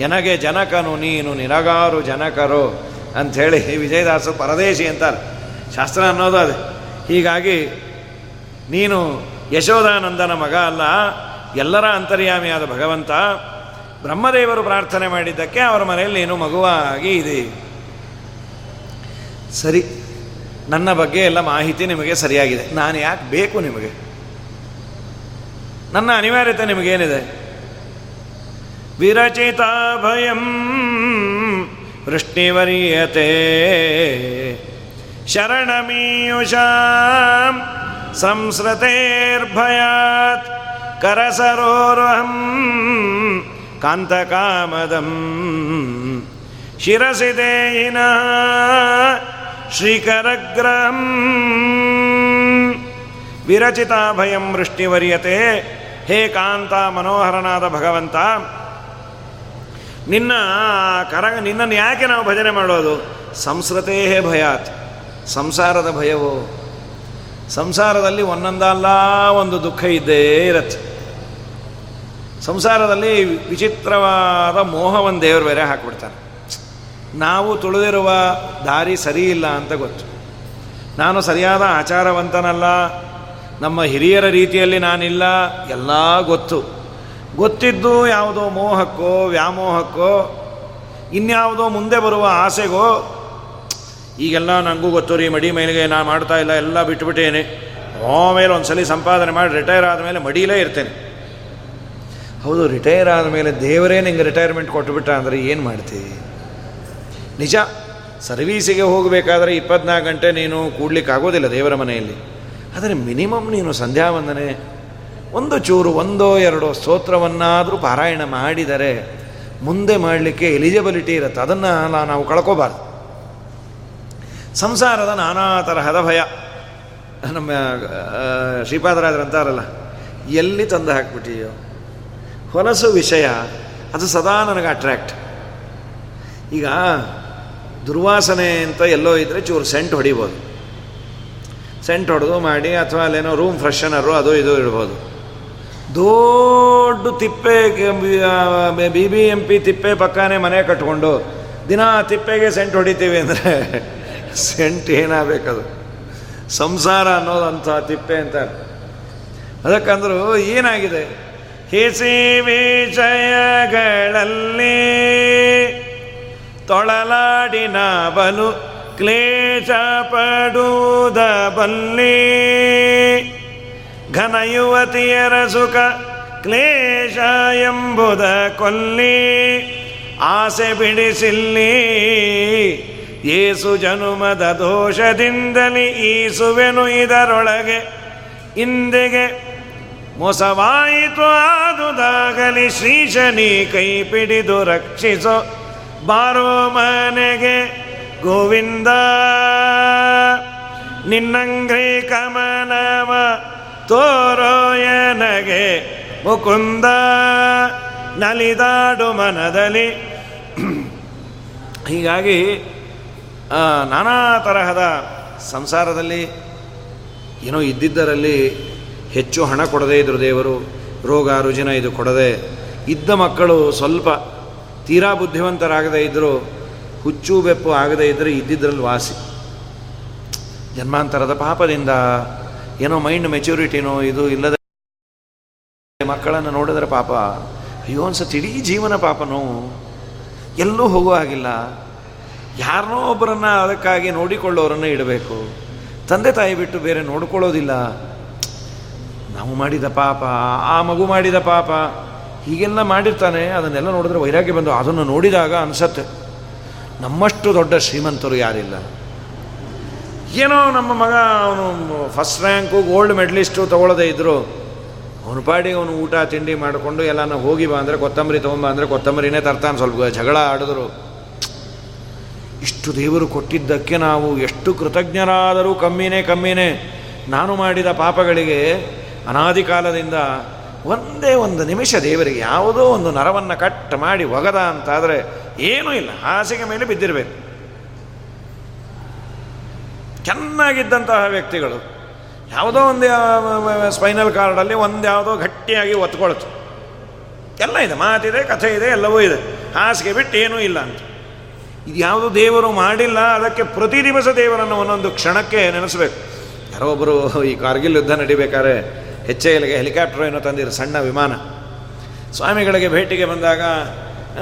ಎನಗೆ ಜನಕನು ನೀನು ನಿನಗಾರು ಜನಕರು ಅಂಥೇಳಿ ವಿಜಯದಾಸು ಪರದೇಶಿ ಅಂತಾರೆ. ಶಾಸ್ತ್ರ ಅನ್ನೋದು ಅದೇ. ಹೀಗಾಗಿ ನೀನು ಯಶೋಧಾನಂದನ ಮಗ ಅಲ್ಲ, ಎಲ್ಲರ ಅಂತರ್ಯಾಮಿಯಾದ ಭಗವಂತ, ಬ್ರಹ್ಮದೇವರು ಪ್ರಾರ್ಥನೆ ಮಾಡಿದ್ದಕ್ಕೆ ಅವರ ಮನೆಯಲ್ಲಿ ನೀನು ಮಗುವಾಗಿ ಇದೆ. ಸರಿ, ನನ್ನ ಬಗ್ಗೆ ಎಲ್ಲ ಮಾಹಿತಿ ನಿಮಗೆ ಸರಿಯಾಗಿದೆ. ನಾನು ಯಾಕೆ ಬೇಕು ನಿಮಗೆ? ನನ್ನ ಅನಿವಾರ್ಯತೆ ನಿಮಗೇನಿದೆ? ವಿರಚಿತ ಭಯಂ ವೃಷ್ಣಿವರಿಯತೆ ಶರಣಮೀಯುಷಾಂ ಸಂಸ್ರತೇರ್ಭಯಾತ್ ಕರಸರೋರಹಂ ಕಾಂತಕಾಮದಂ ಶಿರಸಿ ದೇಹಿನ ಶ್ರೀಕರಗ್ರಹಂ ವಿರಚಿತ ಭಯಂ ವೃಷ್ಟಿವರ್ಯತೆ ಹೇ ಕಾಂತ ಮನೋಹರನಾದ ಭಗವಂತ ನಿನ್ನ ಕರಗ ನಿನ್ನನ್ನು ಯಾಕೆ ನಾವು ಭಜನೆ ಮಾಡೋದು? ಸಂಸ್ಕೃತೇ ಭಯಾತ್. ಸಂಸಾರದ ಭಯವು? ಸಂಸಾರದಲ್ಲಿ ಒಂದೊಂದಲ್ಲ ಒಂದು ದುಃಖ ಇದ್ದೇ ಇರತ್ತೆ ಸಂಸಾರದಲ್ಲಿ ವಿಚಿತ್ರವಾದ ಮೋಹವನ್ನು ದೇವರು ಬೇರೆ ಹಾಕ್ಬಿಡ್ತಾನೆ ನಾವು ತುಳಿದಿರುವ ದಾರಿ ಸರಿ ಇಲ್ಲ ಅಂತ ಗೊತ್ತು. ನಾನು ಸರಿಯಾದ ಆಚಾರವಂತನಲ್ಲ, ನಮ್ಮ ಹಿರಿಯರ ರೀತಿಯಲ್ಲಿ ನಾನಿಲ್ಲ, ಎಲ್ಲ ಗೊತ್ತು. ಗೊತ್ತಿದ್ದು ಯಾವುದೋ ಮೋಹಕ್ಕೋ, ವ್ಯಾಮೋಹಕ್ಕೋ, ಇನ್ಯಾವುದೋ ಮುಂದೆ ಬರುವ ಆಸೆಗೋ, ಈಗೆಲ್ಲ ನನಗೂ ಗೊತ್ತು ರೀ, ಮಡಿ ಮೇಲಿಗೆ ನಾನು ಮಾಡ್ತಾ ಇಲ್ಲ, ಎಲ್ಲ ಬಿಟ್ಟುಬಿಟ್ಟೇನೆ ಆಮೇಲೆ ಒಂದು ಸಲ ಸಂಪಾದನೆ ಮಾಡಿ ರಿಟೈರ್ ಆದಮೇಲೆ ಮಡಿಲೇ ಇರ್ತೇನೆ. ಹೌದು ರಿಟೈರ್ ಆದಮೇಲೆ ದೇವರೇ ನಿಂಗೆ ರಿಟೈರ್ಮೆಂಟ್ ಕೊಟ್ಟುಬಿಟ್ಟ ಅಂದರೆ ಏನು ಮಾಡ್ತೀವಿ ನಿಜ, ಸರ್ವೀಸಿಗೆ ಹೋಗಬೇಕಾದ್ರೆ ಇಪ್ಪತ್ನಾಲ್ಕು ಗಂಟೆ ನೀನು ಕೂಡ್ಲಿಕ್ಕೆ ಆಗೋದಿಲ್ಲ ದೇವರ ಮನೆಯಲ್ಲಿ. ಆದರೆ ಮಿನಿಮಮ್ ನೀನು ಸಂಧ್ಯಾ ವಂದನೆ ಒಂದು ಚೂರು, ಒಂದೋ ಎರಡೋ ಸ್ತೋತ್ರವನ್ನಾದರೂ ಪಾರಾಯಣ ಮಾಡಿದರೆ ಮುಂದೆ ಮಾಡಲಿಕ್ಕೆ ಎಲಿಜಿಬಿಲಿಟಿ ಇರುತ್ತೆ. ಅದನ್ನು ನಾವು ಕಳ್ಕೋಬಾರ್ದು. ಸಂಸಾರದ ನಾನಾ ತರಹದ ಭಯ. ನಮ್ಮ ಅಂತಾರಲ್ಲ, ಎಲ್ಲಿ ತಂದು ಹಾಕ್ಬಿಟ್ಟಿಯೋ. ಹೊಲಸು ವಿಷಯ, ಅದು ಸದಾ ನನಗೆ ಅಟ್ರ್ಯಾಕ್ಟ್ ಈಗ ದುರ್ವಾಸನೆ ಅಂತ ಎಲ್ಲೋ ಇದ್ದರೆ ಚೂರು ಸೆಂಟ್ ಹೊಡಿಬೋದು. ಸೆಂಟ್ ಹೊಡೆದು ಮಾಡಿ, ಅಥವಾ ಅಲ್ಲೇನೋ ರೂಮ್ ಫ್ರೆಶನರು ಅದು ಇದು ಇಡ್ಬೋದು. ದೊಡ್ಡ ತಿಪ್ಪೆ ಬಿ ಬಿ ಎಂ ಪಿ ತಿಪ್ಪೆ ಪಕ್ಕನೇ ಮನೆ ಕಟ್ಕೊಂಡು ದಿನ ತಿಪ್ಪೆಗೆ ಸೆಂಟ್ ಹೊಡಿತೀವಿ ಅಂದರೆ ಸೆಂಟ್ ಏನಾಗಬೇಕದು? ಸಂಸಾರ ಅನ್ನೋದಂಥ ತಿಪ್ಪೆ ಅಂತ. ಅದಕ್ಕಂದ್ರೂ ಏನಾಗಿದೆ? ಹಿಸಿ ವಿಷಯಗಳಲ್ಲಿ ತೊಳಲಾಡಿನ ಬಲು ಕ್ಲೇಶ ಪಡುವುದ ಬಲ್ಲಿ ಘನ ಯುವತಿಯರ ಸುಖ ಕ್ಲೇಶ ಎಂಬುದ ಕೊಲ್ಲಿ. ಆಸೆ ಬಿಡಿಸಿಲ್ಲಿ. ಏಸು ಜನುಮದ ದೋಷದಿಂದಲಿ ಈಸುವೆನು ಇದರೊಳಗೆ. ಇಂದೆಗೆ ಮೋಸವಾಯಿತು ಆದುದಾಗಲಿ ಶ್ರೀಶನಿ ಕೈ ಪಿಡಿದು ರಕ್ಷಿಸೋ. ಬಾರೋ ಮನೆಗೆ ಗೋವಿಂದ. ನಿನ್ನಂಗ್ರಿ ಕಮಲವ ತೋರೋಯನಗೆ ಮುಕುಂದ ನಲಿದಾಡು ಮನದಲ್ಲಿ. ಹೀಗಾಗಿ ನಾನಾ ತರಹದ ಸಂಸಾರದಲ್ಲಿ ಏನೋ ಇದ್ದಿದ್ದರಲ್ಲಿ ಹೆಚ್ಚು ಹಣ ಕೊಡದೇ ಇದ್ರು ದೇವರು, ರೋಗ, ರುಜಿನ ಇದು ಕೊಡದೆ ಇದ್ದ ಮಕ್ಕಳು ಸ್ವಲ್ಪ ತೀರಾ ಬುದ್ಧಿವಂತರಾಗದೇ ಇದ್ದರು ಹುಚ್ಚು ಬೆಪ್ಪು ಆಗದೇ ಇದ್ದರೆ ಇದ್ದಿದ್ದರಲ್ಲಿ ವಾಸಿ. ಜನ್ಮಾಂತರದ ಪಾಪದಿಂದ ಏನೋ ಮೈಂಡ್ ಮೆಚೂರಿಟಿನೋ ಇದು ಇಲ್ಲದೆ ಮಕ್ಕಳನ್ನು ನೋಡಿದ್ರೆ ಪಾಪ, ಅಯ್ಯೋ ಅನ್ಸತ್ತೆ, ಇಡೀ ಜೀವನ ಪಾಪನೋ ಎಲ್ಲೂ ಹೋಗೋ ಹಾಗಿಲ್ಲ. ಯಾರನ್ನೋ ಒಬ್ಬರನ್ನ ಅದಕ್ಕಾಗಿ ನೋಡಿಕೊಳ್ಳೋರನ್ನು ಇಡಬೇಕು. ತಂದೆ ತಾಯಿ ಬಿಟ್ಟು ಬೇರೆ ನೋಡ್ಕೊಳ್ಳೋದಿಲ್ಲ. ನಾವು ಮಾಡಿದ ಪಾಪ, ಆ ಮಗು ಮಾಡಿದ ಪಾಪ. ಹೀಗೆಲ್ಲ ಮಾಡಿರ್ತಾನೆ, ಅದನ್ನೆಲ್ಲ ನೋಡಿದ್ರೆ ವೈರಾಗ್ಯ ಬಂದು ಅದನ್ನು ನೋಡಿದಾಗ ಅನಿಸತ್ತೆ. ನಮ್ಮಷ್ಟು ದೊಡ್ಡ ಶ್ರೀಮಂತರು ಯಾರಿಲ್ಲ. ಏನೋ ನಮ್ಮ ಮಗ ಅವನು ಫಸ್ಟ್ ರ್ಯಾಂಕು ಗೋಲ್ಡ್ ಮೆಡಲಿಸ್ಟು ತೊಗೊಳ್ಳೋದೇ ಇದ್ದರು ಅವನು ಪಾಡಿ ಅವನು ಊಟ, ತಿಂಡಿ ಮಾಡಿಕೊಂಡು ಎಲ್ಲಾನು ಹೋಗಿ ಬಾ ಅಂದರೆ ಕೊತ್ತಂಬರಿ ತೊಗೊಂಬ ಅಂದರೆ ಕೊತ್ತಂಬರಿನೇ ತರ್ತಾನೆ ಸ್ವಲ್ಪ ಜಗಳ ಆಡಿದ್ರು. ಇಷ್ಟು ದೇವರು ಕೊಟ್ಟಿದ್ದಕ್ಕೆ ನಾವು ಎಷ್ಟು ಕೃತಜ್ಞರಾದರೂ ಕಮ್ಮಿನೇ ಕಮ್ಮಿನೇ. ನಾನು ಮಾಡಿದ ಪಾಪಗಳಿಗೆ ಅನಾದಿ ಕಾಲದಿಂದ ಒಂದೇ ಒಂದು ನಿಮಿಷ ದೇವರಿಗೆ ಯಾವುದೋ ಒಂದು ನರವನ್ನು ಕಟ್ ಮಾಡಿ ಒಗದ ಅಂತಾದರೆ ಏನೂ ಇಲ್ಲ. ಹಾಸಿಗೆ ಮೇಲೆ ಬಿದ್ದಿರಬೇಕು. ಚೆನ್ನಾಗಿದ್ದಂತಹ ವ್ಯಕ್ತಿಗಳು. ಯಾವುದೋ ಒಂದು ಸ್ಪೈನಲ್ ಕಾರ್ಡಲ್ಲಿ ಒಂದು ಯಾವುದೋ ಗಟ್ಟಿಯಾಗಿ ಒತ್ಕೊಳ್ತು. ಎಲ್ಲ ಇದೆ, ಮಾತಿದೆ, ಕಥೆ ಇದೆ, ಎಲ್ಲವೂ ಇದೆ. ಹಾಸಿಗೆ ಬಿಟ್ಟು ಏನೂ ಇಲ್ಲ ಅಂತ. ಇದು ಯಾವುದು ದೇವರು ಮಾಡಿಲ್ಲ, ಅದಕ್ಕೆ ಪ್ರತಿ ದಿವಸ ದೇವರನ್ನು ಒಂದೊಂದು ಕ್ಷಣಕ್ಕೆ ನೆನೆಸಬೇಕು. ಯಾರೋ ಒಬ್ಬರು ಈ ಕಾರ್ಗಿಲ್ ಯುದ್ಧ ನಡಿಬೇಕಾದ್ರೆ ಹೆಚ್ಚೆ ಎಲ್ಲಿಗೆ ಹೆಲಿಕಾಪ್ಟರ್ ಏನೋ ತಂದಿರು, ಸಣ್ಣ ವಿಮಾನ. ಸ್ವಾಮಿಗಳಿಗೆ ಭೇಟಿಗೆ ಬಂದಾಗ,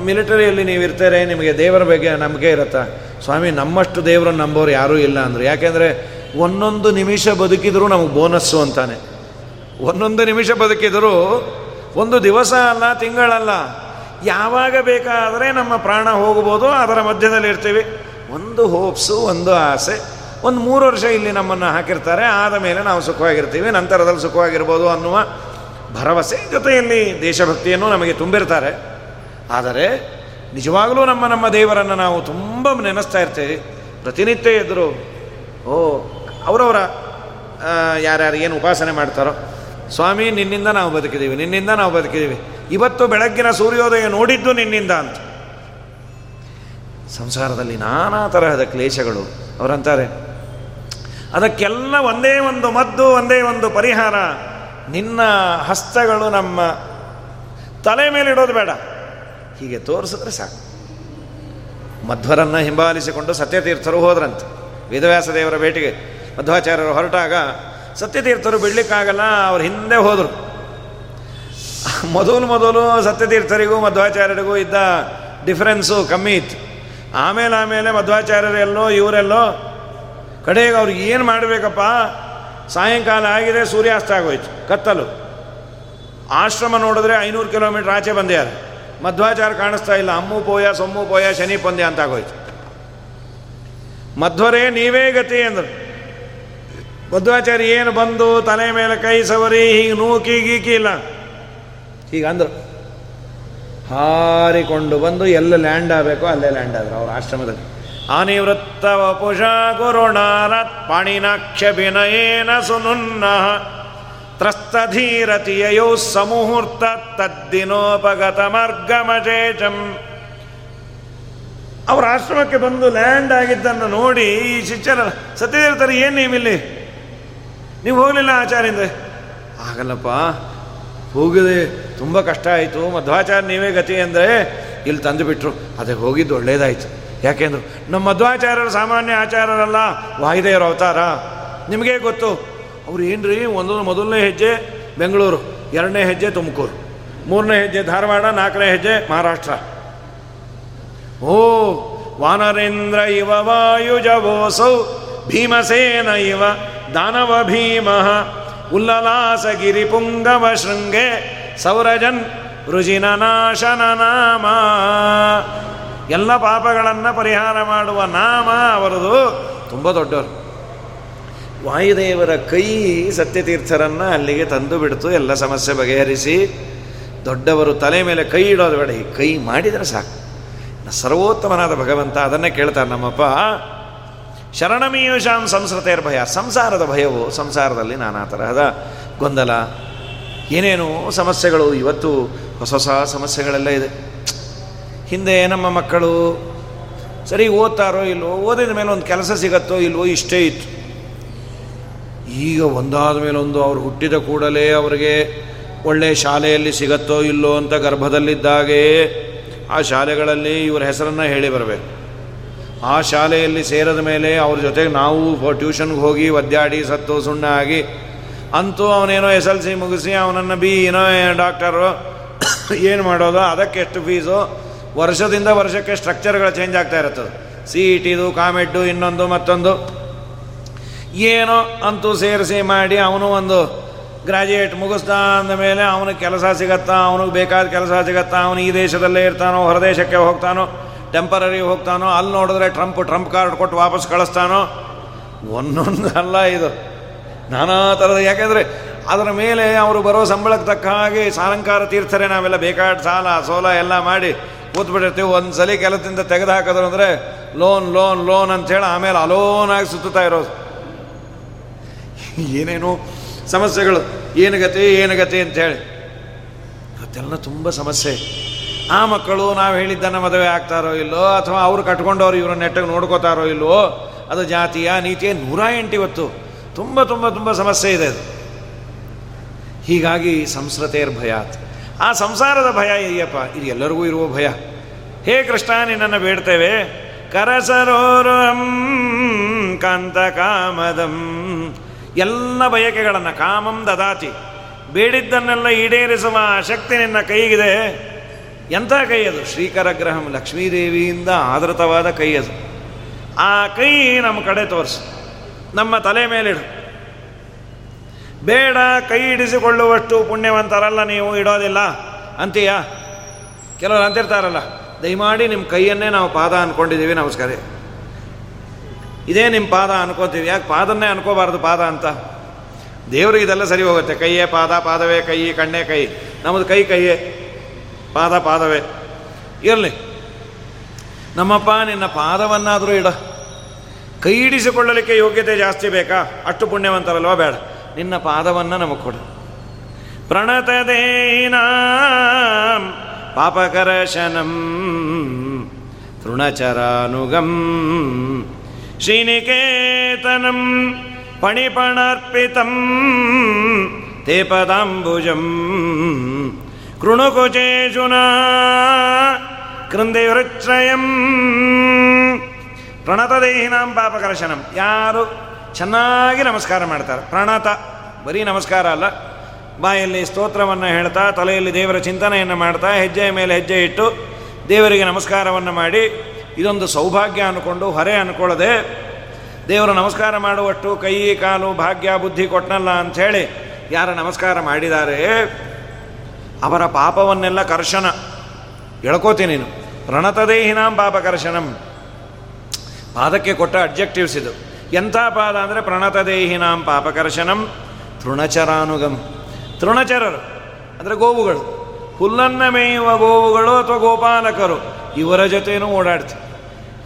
ಮಿಲಿಟರಿಯಲ್ಲಿ ನೀವು ಇರ್ತಾರೆ ನಿಮಗೆ ದೇವರ ಬಗ್ಗೆ ನಂಬಿಕೆ ಇರುತ್ತಾ? ಸ್ವಾಮಿ, ನಮ್ಮಷ್ಟು ದೇವರನ್ನು ನಂಬೋರು ಯಾರೂ ಇಲ್ಲ ಅಂದರು. ಯಾಕೆಂದರೆ ಒಂದೊಂದು ನಿಮಿಷ ಬದುಕಿದರೂ ನಮಗೆ ಬೋನಸ್ಸು ಅಂತಾನೆ. ಒಂದೊಂದು ನಿಮಿಷ ಬದುಕಿದರೂ ಒಂದು ದಿವಸ ಅಲ್ಲ, ತಿಂಗಳಲ್ಲ, ಯಾವಾಗ ಬೇಕಾದರೆ ನಮ್ಮ ಪ್ರಾಣ ಹೋಗ್ಬೋದು, ಅದರ ಮಧ್ಯದಲ್ಲಿ ಇರ್ತೀವಿ. ಒಂದು ಹೋಪ್ಸು, ಒಂದು ಆಸೆ. ಒಂದು ಮೂರು ವರ್ಷ ಇಲ್ಲಿ ನಮ್ಮನ್ನು ಹಾಕಿರ್ತಾರೆ, ಆದ ಮೇಲೆ ನಾವು ಸುಖವಾಗಿರ್ತೀವಿ, ನಂತರದಲ್ಲಿ ಸುಖವಾಗಿರ್ಬೋದು ಅನ್ನುವ ಭರವಸೆ ಜೊತೆಯಲ್ಲಿ ದೇಶಭಕ್ತಿಯನ್ನು ನಮಗೆ ತುಂಬಿರ್ತಾರೆ. ಆದರೆ ನಿಜವಾಗಲೂ ನಮ್ಮ ನಮ್ಮ ದೇವರನ್ನು ನಾವು ತುಂಬ ನೆನೆಸ್ತಾ ಇರ್ತೇವೆ. ಪ್ರತಿನಿತ್ಯ ಎದುರು, ಓ, ಅವರವರ ಯಾರ್ಯಾರು ಏನು ಉಪಾಸನೆ ಮಾಡ್ತಾರೋ, ಸ್ವಾಮಿ, ನಿನ್ನಿಂದ ನಾವು ಬದುಕಿದ್ದೀವಿ, ನಿನ್ನಿಂದ ನಾವು ಬದುಕಿದ್ದೀವಿ. ಇವತ್ತು ಬೆಳಗ್ಗಿನ ಸೂರ್ಯೋದಯ ನೋಡಿದ್ದು ನಿನ್ನಿಂದ ಅಂತ. ಸಂಸಾರದಲ್ಲಿ ನಾನಾ ತರಹದ ಕ್ಲೇಶಗಳು, ಅವರಂತಾರೆ. ಅದಕ್ಕೆಲ್ಲ ಒಂದೇ ಒಂದು ಮದ್ದು, ಒಂದೇ ಒಂದು ಪರಿಹಾರ. ನಿನ್ನ ಹಸ್ತಗಳು ನಮ್ಮ ತಲೆ ಮೇಲೆ ಇಡೋದು ಬೇಡ. ಹೀಗೆ ತೋರಿಸಿದ್ರೆ ಸಾಕು. ಮಧ್ವರನ್ನು ಹಿಂಬಾಲಿಸಿಕೊಂಡು ಸತ್ಯತೀರ್ಥರು ಹೋದ್ರಂತೆ. ವೇದವ್ಯಾಸ ದೇವರ ಭೇಟಿಗೆ ಮಧ್ವಾಚಾರ್ಯರು ಹೊರಟಾಗ ಸತ್ಯತೀರ್ಥರು ಬಿಡ್ಲಿಕ್ಕಾಗಲ್ಲ, ಅವ್ರ ಹಿಂದೆ ಹೋದರು. ಮೊದಲು ಮೊದಲು ಸತ್ಯತೀರ್ಥರಿಗೂ ಮಧ್ವಾಚಾರ್ಯರಿಗೂ ಇದ್ದ ಡಿಫರೆನ್ಸು ಕಮ್ಮಿ ಇತ್ತು. ಆಮೇಲೆ ಆಮೇಲೆ ಮಧ್ವಾಚಾರ್ಯರೆಲ್ಲೋ ಇವರೆಲ್ಲೋ, ಕಡೆಗೆ ಅವ್ರಿಗೆ ಏನು ಮಾಡಬೇಕಪ್ಪ? ಸಾಯಂಕಾಲ ಆಗಿದೆ, ಸೂರ್ಯಾಸ್ತ ಆಗೋಯ್ತು, ಕತ್ತಲು. ಆಶ್ರಮ ನೋಡಿದ್ರೆ ಐನೂರು ಕಿಲೋಮೀಟ್ರ್ ಆಚೆ ಬಂದ್ಯಾರ ಮಧ್ವಾಚಾರ ಕಾಣಿಸ್ತಾ ಇಲ್ಲ. ಅಮ್ಮು ಪೋಯ, ಸೊಮ್ಮು ಪೋಯ, ಶನಿ ಪಂದ್ಯ ಅಂತ ಆಗೋಯ್ತು. ಮಧ್ವರೇ, ನೀವೇ ಗತಿ ಅಂದರು ಮಧ್ವಾಚಾರ್ಯ ಏನು ಬಂದು ತಲೆ ಮೇಲೆ ಕೈ ಸವರಿ, ಹೀಗೆ ನೂಕಿ ಗೀಕಿ ಇಲ್ಲ. ಹೀಗೆ ಅಂದರು. ಹಾರಿಕೊಂಡು ಬಂದು ಎಲ್ಲ ಲ್ಯಾಂಡ್ ಆಗಬೇಕು ಅಲ್ಲೇ ಲ್ಯಾಂಡ್ ಆದ್ರು ಅವ್ರ ಆಶ್ರಮದಲ್ಲಿ. ಅನಿವೃತ್ತ ವಪುಷ ಗುರುಣಾರತ್ ಪಾಣಿನಾಕ್ಷಭಿನಯೇನ ಸುನುನ್ನ. ತ್ರಸ್ತಧೀರತಿಯೋ ಸಮುಹೂರ್ತ ತದ್ದಿನೋಪಗತ ಮಾರ್ಗಮಶೇಷಂ ಅವರ ಆಶ್ರಮಕ್ಕೆ ಬಂದು ಲ್ಯಾಂಡ್ ಆಗಿದ್ದನ್ನು ನೋಡಿ ಈ ಶಿಷ್ಯರ ಸತ್ಯದೇವತರು ಏನು ನೀವಿಲ್ಲಿ ನೀವು ಹೋಗಲಿಲ್ಲ ಆಚಾರ್ಯಿಂದ? ಆಗಲ್ಲಪ್ಪ, ಹೋಗಿದೆ ತುಂಬ ಕಷ್ಟ ಆಯಿತು, ಮಧ್ವಾಚಾರ್ಯ ನೀವೇ ಗತಿ ಅಂದರೆ ಇಲ್ಲಿ ತಂದು ಬಿಟ್ರು ಅದೇ ಹೋಗಿದ್ದು ಒಳ್ಳೇದಾಯಿತು. ಯಾಕೆಂದ್ರು ನಮ್ಮ ಮಧ್ವಾಚಾರ್ಯರು ಸಾಮಾನ್ಯ ಆಚಾರರಲ್ಲ ವಾಯುದೇವರ ಅವತಾರ. ನಿಮಗೇ ಗೊತ್ತು ಅವ್ರು ಏನು ರೀ ಒಂದೊಂದು ಮೊದಲನೇ ಹೆಜ್ಜೆ ಬೆಂಗಳೂರು, ಎರಡನೇ ಹೆಜ್ಜೆ ತುಮಕೂರು, ಮೂರನೇ ಹೆಜ್ಜೆ ಧಾರವಾಡ, ನಾಲ್ಕನೇ ಹೆಜ್ಜೆ ಮಹಾರಾಷ್ಟ್ರ. ಓ, ವಾನರೇಂದ್ರ ಇವ ವಾಯುಜವೋಸೌ ಭೀಮಸೇನ ಇವ ದಾನವ ಭೀಮ ಉಲ್ಲಲಾಸಗಿರಿ ಪುಂಗವ ಶೃಂಗೆ, ಸೌರಜನ್ ವೃಜಿನ ನಾಶನ ನಾಮ. ಎಲ್ಲ ಪಾಪಗಳನ್ನು ಪರಿಹಾರ ಮಾಡುವ ನಾಮ ಅವರದು. ತುಂಬ ದೊಡ್ಡವರು. ವಾಯುದೇವರ ಕೈ ಸತ್ಯತೀರ್ಥರನ್ನು ಅಲ್ಲಿಗೆ ತಂದು ಬಿಡ್ತು. ಎಲ್ಲ ಸಮಸ್ಯೆ ಬಗೆಹರಿಸಿ ದೊಡ್ಡವರು ತಲೆ ಮೇಲೆ ಕೈ ಇಡೋದು ಬೇಡ. ಈ ಕೈ ಮಾಡಿದರೆ ಸಾಕು. ಸರ್ವೋತ್ತಮನಾದ ಭಗವಂತ ಅದನ್ನೇ ಕೇಳ್ತಾರೆ ನಮ್ಮಪ್ಪ, ಶರಣಮೀಯುಷಾಂ ಸಂಸ್ಕೃತೇರ್ ಭಯ, ಸಂಸಾರದ ಭಯವು ಸಂಸಾರದಲ್ಲಿ ನಾನಾ ತರಹದ ಗೊಂದಲ. ಏನೇನು ಸಮಸ್ಯೆಗಳು ಇವತ್ತು ಹೊಸ ಹೊಸ ಸಮಸ್ಯೆಗಳೆಲ್ಲ ಇದೆ. ಹಿಂದೆ ನಮ್ಮ ಮಕ್ಕಳು ಸರಿ ಓದ್ತಾರೋ ಇಲ್ವೋ, ಓದಿದ ಮೇಲೆ ಒಂದು ಕೆಲಸ ಸಿಗತ್ತೋ ಇಲ್ವೋ, ಇಷ್ಟೇ ಇತ್ತು. ಈಗ ಒಂದಾದ ಮೇಲೊಂದು ಅವರು ಹುಟ್ಟಿದ ಕೂಡಲೇ ಅವರಿಗೆ ಒಳ್ಳೆಯ ಶಾಲೆಯಲ್ಲಿ ಸಿಗತ್ತೋ ಇಲ್ಲೋ ಅಂತ ಗರ್ಭದಲ್ಲಿದ್ದಾಗೇ ಆ ಶಾಲೆಗಳಲ್ಲಿ ಇವರ ಹೆಸರನ್ನು ಹೇಳಿ ಬರಬೇಕು. ಆ ಶಾಲೆಯಲ್ಲಿ ಸೇರಿದ ಮೇಲೆ ಅವ್ರ ಜೊತೆಗೆ ನಾವು ಟ್ಯೂಷನ್ಗೆ ಹೋಗಿ ಒದ್ದಾಡಿ ಸತ್ತು ಸುಣ್ಣ ಆಗಿ ಅಂತೂ ಅವನೇನೋ ಎಸ್ ಎಲ್ ಸಿ ಮುಗಿಸಿ ಅವನನ್ನು ಬಿ ಏನೋ ಡಾಕ್ಟರು ಏನು ಮಾಡೋದು, ಅದಕ್ಕೆ ಎಷ್ಟು ಫೀಸು? ವರ್ಷದಿಂದ ವರ್ಷಕ್ಕೆ ಸ್ಟ್ರಕ್ಚರ್ಗಳು ಚೇಂಜ್ ಆಗ್ತಾ ಇರ್ತದೆ ಸಿ ಇ ಟಿದು ಕಾಮೆಡ್ಡು, ಇನ್ನೊಂದು ಮತ್ತೊಂದು. ಏನೋ ಅಂತೂ ಸೇರಿಸಿ ಮಾಡಿ ಅವನು ಒಂದು ಗ್ರಾಜುಯೇಟ್ ಮುಗಿಸ್ತಾ ಅಂದ ಮೇಲೆ ಅವನಿಗೆ ಕೆಲಸ ಸಿಗತ್ತಾ, ಅವನಿಗೆ ಬೇಕಾದ ಕೆಲಸ ಸಿಗತ್ತಾ, ಅವನು ಈ ದೇಶದಲ್ಲೇ ಇರ್ತಾನೋ ಹೊರದೇಶಕ್ಕೆ ಹೋಗ್ತಾನೋ ಟೆಂಪರರಿ ಹೋಗ್ತಾನೋ, ಅಲ್ಲಿ ನೋಡಿದ್ರೆ ಟ್ರಂಪ್ ಟ್ರಂಪ್ ಕಾರ್ಡ್ ಕೊಟ್ಟು ವಾಪಸ್ ಕಳಿಸ್ತಾನೋ? ಒಂದೊಂದು ಅಲ್ಲ ಇದು. ನಾನಾ ಥರದ ಯಾಕೆಂದರೆ ಅದರ ಮೇಲೆ ಅವರು ಬರೋ ಸಂಬಳಕ್ಕೆ ತಕ್ಕ ಹಾಗೆ ಸಾಲಂಕಾರ ತೀರ್ಥರೆ ನಾವೆಲ್ಲ ಬೇಕಾದ ಸಾಲ, ಸೋಲ ಎಲ್ಲ ಮಾಡಿ ಕೂತ್ಬಿಟ್ಟಿರ್ತೀವಿ. ಒಂದು ಸಲ ಕೆಲಸದಿಂದ ತೆಗೆದು ಹಾಕಿದ್ರು ಅಂದರೆ ಲೋನ್ ಲೋನ್ ಲೋನ್ ಅಂಥೇಳಿ ಆಮೇಲೆ ಅಲೋನಾಗಿ ಸುತ್ತುತ್ತಾ ಇರೋದು. ಏನೇನು ಸಮಸ್ಯೆಗಳು ಏನು ಗತಿ ಏನು ಗತಿ ಹೇಳಿ ಅದೆಲ್ಲ ತುಂಬ ಸಮಸ್ಯೆ. ಆ ಮಕ್ಕಳು ನಾವು ಹೇಳಿದ್ದನ್ನು ಮದುವೆ ಆಗ್ತಾರೋ ಇಲ್ಲೋ, ಅಥವಾ ಅವರು ಕಟ್ಕೊಂಡವ್ರು ಇವರು ನೆಟ್ಟಗೆ ನೋಡ್ಕೋತಾರೋ ಇಲ್ಲೋ, ಅದು ಜಾತಿಯ ನೀತಿಯ ನೂರ ಎಂಟು ಇವತ್ತು. ತುಂಬ ತುಂಬ ತುಂಬ ಸಮಸ್ಯೆ ಇದೆ ಅದು. ಹೀಗಾಗಿ ಸಂಸ್ರತೇರ್ ಭಯ ಆ ಸಂಸಾರದ ಭಯ ಇದೆಯಪ್ಪ ಇದು ಎಲ್ಲರಿಗೂ ಇರುವ ಭಯ. ಹೇ ಕೃಷ್ಣ, ನಿನ್ನನ್ನು ಬೇಡ್ತೇವೆ. ಕರಸರೋರಂ ಕಾಂತ ಕಾಮದಂ ಎಲ್ಲ ಬಯಕೆಗಳನ್ನು ಕಾಮಂ ದದಾತಿ. ಬೇಡಿದ್ದನ್ನೆಲ್ಲ ಈಡೇರಿಸುವ ಶಕ್ತಿ ನಿನ್ನ ಕೈಗಿದೆ. ಎಂಥ ಕೈ ಅದು? ಶ್ರೀಕರ ಗ್ರಹಂ ಲಕ್ಷ್ಮೀದೇವಿಯಿಂದ ಆದೃತವಾದ ಕೈ ಅದು. ಆ ಕೈ ನಮ್ಮ ಕಡೆ ತೋರಿಸು. ನಮ್ಮ ತಲೆ ಮೇಲಿಡು ಬೇಡ, ಕೈ ಹಿಡಿಸಿಕೊಳ್ಳುವಷ್ಟು ಪುಣ್ಯವಂತರಲ್ಲ ನೀವು, ಇಡೋದಿಲ್ಲ. ಅಂತೀಯಾ? ಕೆಲವರು ಅಂತಿರ್ತಾರಲ್ಲ, ದಯಮಾಡಿ ನಿಮ್ಮ ಕೈಯನ್ನೇ ನಾವು ಪಾದ ಅಂದ್ಕೊಂಡಿದ್ದೀವಿ ನಮಸ್ಕಾರ. ಇದೇ ನಿಮ್ಮ ಪಾದ ಅನ್ಕೋತೀವಿ. ಯಾಕೆ ಪಾದನ್ನೇ ಅನ್ಕೋಬಾರ್ದು ಪಾದ ಅಂತ? ದೇವ್ರಿಗೆ ಇದೆಲ್ಲ ಸರಿ ಹೋಗುತ್ತೆ. ಕೈಯೇ ಪಾದ, ಪಾದವೇ ಕೈ, ಕಣ್ಣೇ ಕೈ. ನಮ್ಮದು ಕೈ ಕೈಯೇ. ಪಾದ, ಪಾದವೇ. ಇರಲಿ. ನಮ್ಮಪ್ಪ, ನಿನ್ನ ಪಾದವನ್ನಾದರೂ ಇಡ. ಕೈ ಹಿಡಿಸಿಕೊಳ್ಳಲಿಕ್ಕೆ ಯೋಗ್ಯತೆ ಜಾಸ್ತಿ ಬೇಕಾ? ಅಷ್ಟು ಪುಣ್ಯವಂತರಲ್ವ? ಬೇಡ. ನಿನ್ನ ಪಾದವನ್ನು ನಮಗೆ ಕೊಡು. ಪ್ರಣತದೇನಾಂ ಪಾಪಕರಶನಂ ತೃಣಚರಾನುಗಂ ಶ್ರೀನಿಕೇತನಂ ಪಣಿಪಣರ್ಪಿತಂ ते ಪದಾಂಬುಜಂ ಕೃಣುಕುಚೇಶುನಾ ಕೃಂದಿವೃಚ್ಛಯಂ ಪ್ರಣತದೇಹಿನಾಂ ಪಾಪಕರ್ಶನಂ ಯಾರು ಚೆನ್ನಾಗಿ ನಮಸ್ಕಾರ ಮಾಡ್ತಾರೆ. ಪ್ರಣತ, ಬರೀ ನಮಸ್ಕಾರ ಅಲ್ಲ, ಬಾಯಲ್ಲಿ ಸ್ತೋತ್ರವನ್ನು ಹೇಳ್ತಾ, ತಲೆಯಲ್ಲಿ ದೇವರ ಚಿಂತನೆಯನ್ನು ಮಾಡ್ತಾ, ಹೆಜ್ಜೆಯ ಮೇಲೆ ಹೆಜ್ಜೆ ಇಟ್ಟು ದೇವರಿಗೆ ನಮಸ್ಕಾರವನ್ನು ಮಾಡಿ ಇದೊಂದು ಸೌಭಾಗ್ಯ ಅಂದ್ಕೊಂಡು ಹೊರೆ ಅನ್ಕೊಳ್ಳದೆ ದೇವರು ನಮಸ್ಕಾರ ಮಾಡುವಷ್ಟು ಕೈ, ಕಾಲು, ಭಾಗ್ಯ, ಬುದ್ಧಿ ಕೊಟ್ಟನಲ್ಲ ಅಂಥೇಳಿ ಯಾರ ನಮಸ್ಕಾರ ಮಾಡಿದ್ದಾರೆ ಅವರ ಪಾಪವನ್ನೆಲ್ಲ ಕರ್ಶನ. ಎಳ್ಕೋತೀನಿ ನೀನು. ರಣತದೇಹಿನಾಂ ಪಾಪ ಕರ್ಶನಂ. ಪಾದಕ್ಕೆ ಕೊಟ್ಟ ಅಬ್ಜೆಕ್ಟಿವ್ಸ್ ಇದು. ಎಂಥ ಪಾದ ಅಂದರೆ ಪ್ರಣತದೇಹಿನಾಂ ಪಾಪಕರ್ಶನಂ ತೃಣಚರಾನುಗಮ್ ತೃಣಚರರು ಅಂದರೆ ಗೋವುಗಳು. ಹುಲ್ಲನ್ನ ಮೇಯುವ ಗೋವುಗಳು ಅಥವಾ ಗೋಪಾಲಕರು. ಇವರ ಜೊತೆಯೂ ಓಡಾಡ್ತಿ.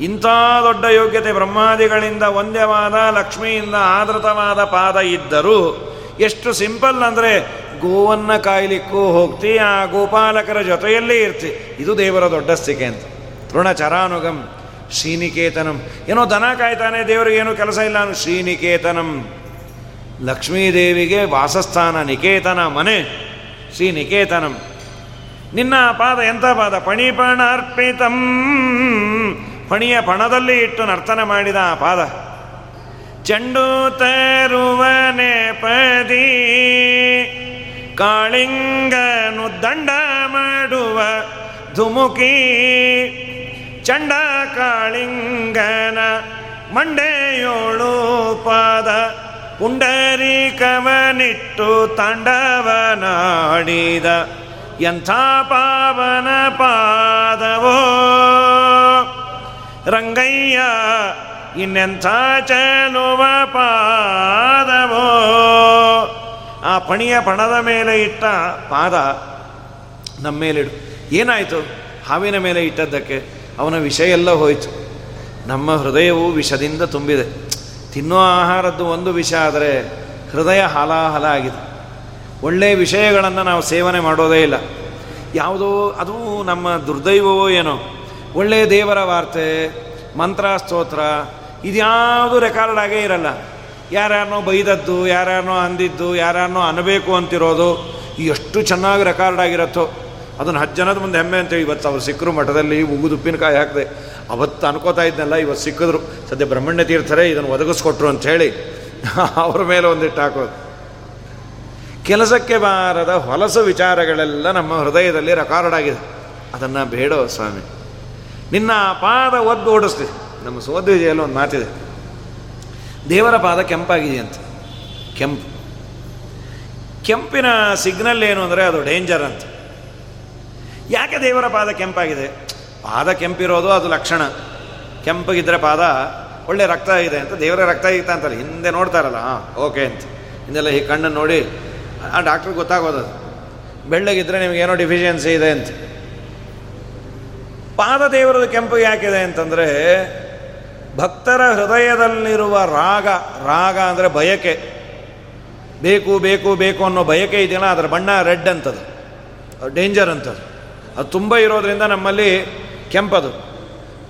ಇಂಥ ದೊಡ್ಡ ಯೋಗ್ಯತೆ ಬ್ರಹ್ಮಾದಿಗಳಿಂದ ಒಂದ್ಯವಾದ, ಲಕ್ಷ್ಮಿಯಿಂದ ಆದೃತವಾದ ಪಾದ ಇದ್ದರೂ ಎಷ್ಟು ಸಿಂಪಲ್ ಅಂದರೆ ಗೋವನ್ನು ಕಾಯ್ಲಿಕ್ಕೂ ಹೋಗ್ತಿ, ಆ ಗೋಪಾಲಕರ ಜೊತೆಯಲ್ಲೇ ಇರ್ತಿ. ಇದು ದೇವರ ದೊಡ್ಡ ಸ್ಥಿಕೆ ಅಂತ. ತೃಣಚರಾನುಗಂ, ಶ್ರೀನಿಕೇತನಂ. ಏನೋ ದನ ಕಾಯ್ತಾನೆ, ದೇವರಿಗೆ ಕೆಲಸ ಇಲ್ಲ ಅನು ಶ್ರೀನಿಕೇತನಂ. ಲಕ್ಷ್ಮೀದೇವಿಗೆ ವಾಸಸ್ಥಾನ, ನಿಕೇತನ ಮನೆ, ಶ್ರೀನಿಕೇತನಂ. ನಿನ್ನ ಪಾದ ಎಂಥ ಪಾದ? ಪಣಿಪಣ ಅರ್ಪಿತಂ. ಪಣಿಯ ಪಣದಲ್ಲಿ ಇಟ್ಟು ನರ್ತನ ಮಾಡಿದ ಆ ಪಾದ. ಚೆಂಡು ತರುವನೆ ಪದಿ, ಕಾಳಿಂಗನು ದಂಡ ಮಾಡುವ ಧುಮುಕಿ, ಚಂಡ ಕಾಳಿಂಗನ ಮಂಡೆಯೋಳು ಪಾದ ಪುಂಡರೀಕವನಿಟ್ಟು ತಾಂಡವನಾಡಿದ ಎಂಥ ಪಾವನ ಪಾದವೋ. ರಂಗಯ್ಯ, ಇನ್ನೆಂಥ ಚೆಲುವ ಪಾದವೋ? ಆ ಪಣಿಯ ಪಣದ ಮೇಲೆ ಇಟ್ಟ ಪಾದ ನಮ್ಮ ಮೇಲಿಡು ಏನಾಯಿತು? ಹಾವಿನ ಮೇಲೆ ಇಟ್ಟದ್ದಕ್ಕೆ ಅವನ ವಿಷ ಎಲ್ಲ ಹೋಯಿತು. ನಮ್ಮ ಹೃದಯವು ವಿಷದಿಂದ ತುಂಬಿದೆ. ತಿನ್ನೋ ಆಹಾರದ್ದು ಒಂದು ವಿಷ ಆದರೆ ಹೃದಯ ಹಲಾಹಲ ಆಗಿದೆ. ಒಳ್ಳೆಯ ವಿಷಯಗಳನ್ನು ನಾವು ಸೇವನೆ ಮಾಡೋದೇ ಇಲ್ಲ. ಯಾವುದೋ, ಅದು ನಮ್ಮ ದುರ್ದೈವವೋ ಏನೋ. ಒಳ್ಳೆಯ ದೇವರ ವಾರ್ತೆ ಮಂತ್ರ ಸ್ತೋತ್ರ ಇದ್ಯಾವುದು ರೆಕಾರ್ಡ್ ಆಗೇ ಇರಲ್ಲ. ಯಾರ್ಯಾರನೋ ಬೈದದ್ದು ಯಾರ್ಯಾರನೋ ಅಂದಿದ್ದು ಯಾರ್ಯಾರನೋ ಅನ್ನಬೇಕು ಅಂತಿರೋದು ಎಷ್ಟು ಚೆನ್ನಾಗಿ ರೆಕಾರ್ಡ್ ಆಗಿರತ್ತೋ. ಅದನ್ನು ಹತ್ತು ಜನದ ಮುಂದೆ ಹೆಮ್ಮೆ ಅಂತೇಳಿ ಇವತ್ತು ಅವ್ರು ಸಿಕ್ಕರು ಮಠದಲ್ಲಿ ಉಪ್ಪಿನಕಾಯಿ ಹಾಕಿದೆ. ಅವತ್ತು ಅನ್ಕೋತಾ ಇದ್ನಲ್ಲ, ಇವತ್ತು ಸಿಕ್ಕಿದ್ರು. ಸದ್ಯ ಬ್ರಹ್ಮಣ್ಯ ತೀರ್ಥರೆ ಇದನ್ನು ಒದಗಿಸ್ಕೊಟ್ರು ಅಂಥೇಳಿ ಅವ್ರ ಮೇಲೆ ಒಂದಿಟ್ಟು ಹಾಕೋದು. ಕೆಲಸಕ್ಕೆ ಬಾರದ ಹೊಲಸು ವಿಚಾರಗಳೆಲ್ಲ ನಮ್ಮ ಹೃದಯದಲ್ಲಿ ರೆಕಾರ್ಡ್ ಆಗಿದೆ. ಅದನ್ನು ಬೇಡೋ ಸ್ವಾಮಿ. ನಿನ್ನ ಪಾದ ಒದ್ದು ಓಡಿಸ್ತಿ ನಮ್ಮ ಸೋದ್ವಿಜಯಲ್ಲಿ ಒಂದು ಮಾತಿದೆ. ದೇವರ ಪಾದ ಕೆಂಪಾಗಿದೆ ಅಂತ ಕೆಂಪು. ಕೆಂಪಿನ ಸಿಗ್ನಲ್ ಏನು ಅಂದರೆ ಅದು ಡೇಂಜರ್ ಅಂತ. ಯಾಕೆ ದೇವರ ಪಾದ ಕೆಂಪಾಗಿದೆ? ಪಾದ ಕೆಂಪಿರೋದು ಅದು ಲಕ್ಷಣ. ಕೆಂಪಗಿದ್ದರೆ ಪಾದ ಒಳ್ಳೆ ರಕ್ತ ಇದೆ ಅಂತ ದೇವರ ರಕ್ತ ಇತ್ತ ಅಂತಲ್ಲ ಹಿಂದೆ ನೋಡ್ತಾರಲ್ಲ, ಹಾಂ ಓಕೆ ಅಂತ. ಹಿಂದೆಲ್ಲ ಈ ಕಣ್ಣನ್ನು ನೋಡಿ, ಆ ಡಾಕ್ಟ್ರಿಗೆ ಗೊತ್ತಾಗೋದು ಬೆಳ್ಳಗಿದ್ರೆ ನಿಮಗೇನೋ ಡಿಫಿಷಿಯನ್ಸಿ ಇದೆ ಅಂತ. ಪಾದ ದೇವರದ ಕೆಂಪು ಯಾಕಿದೆ ಅಂತಂದರೆ ಭಕ್ತರ ಹೃದಯದಲ್ಲಿರುವ ರಾಗ ರಾಗ ಅಂದರೆ ಬಯಕೆ. ಬೇಕು ಬೇಕು ಬೇಕು ಅನ್ನೋ ಬಯಕೆ ಇದೆಯಲ್ಲ, ಅದರ ಬಣ್ಣ ರೆಡ್ ಅಂತದು ಡೇಂಜರ್ ಅಂತದು. ಅದು ತುಂಬ ಇರೋದ್ರಿಂದ ನಮ್ಮಲ್ಲಿ ಕೆಂಪದು.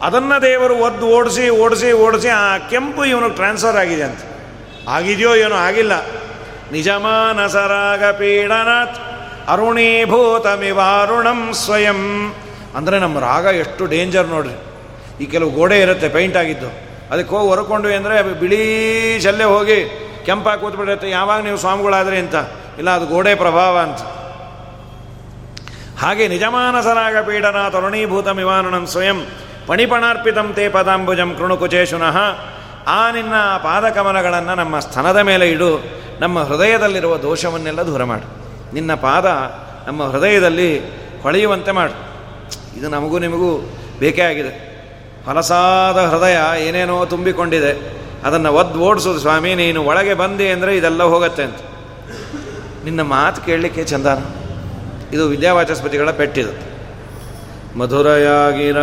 ಅದನ್ನು ದೇವರು ಒದ್ದು ಓಡಿಸಿ ಓಡಿಸಿ ಓಡಿಸಿ ಆ ಕೆಂಪು ಇವನಿಗೆ ಟ್ರಾನ್ಸ್ಫರ್ ಆಗಿದೆ ಅಂತ. ಆಗಿದೆಯೋ ಏನೋ ಆಗಿಲ್ಲ. ನಿಜಮಾನಸರಾಗ ಪೀಡನಾಥ್ ಅರುಣೀಭೂತಮಿವಾರುಣಂ ಸ್ವಯಂ. ಅಂದರೆ ನಮ್ಮ ರಾಗ ಎಷ್ಟು ಡೇಂಜರ್ ನೋಡ್ರಿ. ಈ ಕೆಲವು ಗೋಡೆ ಇರುತ್ತೆ ಪೈಂಟ್ ಆಗಿದ್ದು. ಅದಕ್ಕೆ ಹೋಗಿ ಹೊರಕೊಂಡು ಅಂದರೆ ಬಿಳಿ ಶಲ್ಯ ಹೋಗಿ ಕೆಂಪಾಗಿ ಕೂತ್ಬಿಟ್ಟಿರುತ್ತೆ ಯಾವಾಗ ನೀವು ಸ್ವಾಮಿಗಳಾದ್ರಿ ಅಂತ. ಇಲ್ಲ, ಅದು ಗೋಡೆ ಪ್ರಭಾವ ಅಂತ. ಹಾಗೆ ನಿಜಮಾನಸರಾಗ ಪೀಡನ ತರುಣೀಭೂತ ಮಿವಾನಣಂ ಸ್ವಯಂ ಪಣಿಪಣಾರ್ಪಿತಂ ತೇ ಪದಾಂಬುಜಂ ಕೃಣುಕುಚೇಶುನಃ. ಆ ನಿನ್ನ ಪಾದಕಮಲಗಳನ್ನು ನಮ್ಮ ಸ್ತನದ ಮೇಲೆ ಇಡು. ನಮ್ಮ ಹೃದಯದಲ್ಲಿರುವ ದೋಷವನ್ನೆಲ್ಲ ದೂರ ಮಾಡು. ನಿನ್ನ ಪಾದ ನಮ್ಮ ಹೃದಯದಲ್ಲಿ ಹೊಳೆಯುವಂತೆ ಮಾಡು. ಇದು ನಮಗೂ ನಿಮಗೂ ಬೇಕೇ ಆಗಿದೆ. ಹೊಲಸಾದ ಹೃದಯ ಏನೇನೋ ತುಂಬಿಕೊಂಡಿದೆ. ಅದನ್ನು ಒದ್ದು ಓಡಿಸೋದು ಸ್ವಾಮಿ, ನೀನು ಒಳಗೆ ಬಂದಿ ಅಂದರೆ ಇದೆಲ್ಲ ಹೋಗತ್ತೆ ಅಂತ. ನಿನ್ನ ಮಾತು ಕೇಳಲಿಕ್ಕೆ ಚಂದಾನ. ಇದು ವಿದ್ಯಾವಾಚಸ್ಪತಿಗಳ ಪೆಟ್ಟಿದು. ಮಧುರಯಾಗಿರ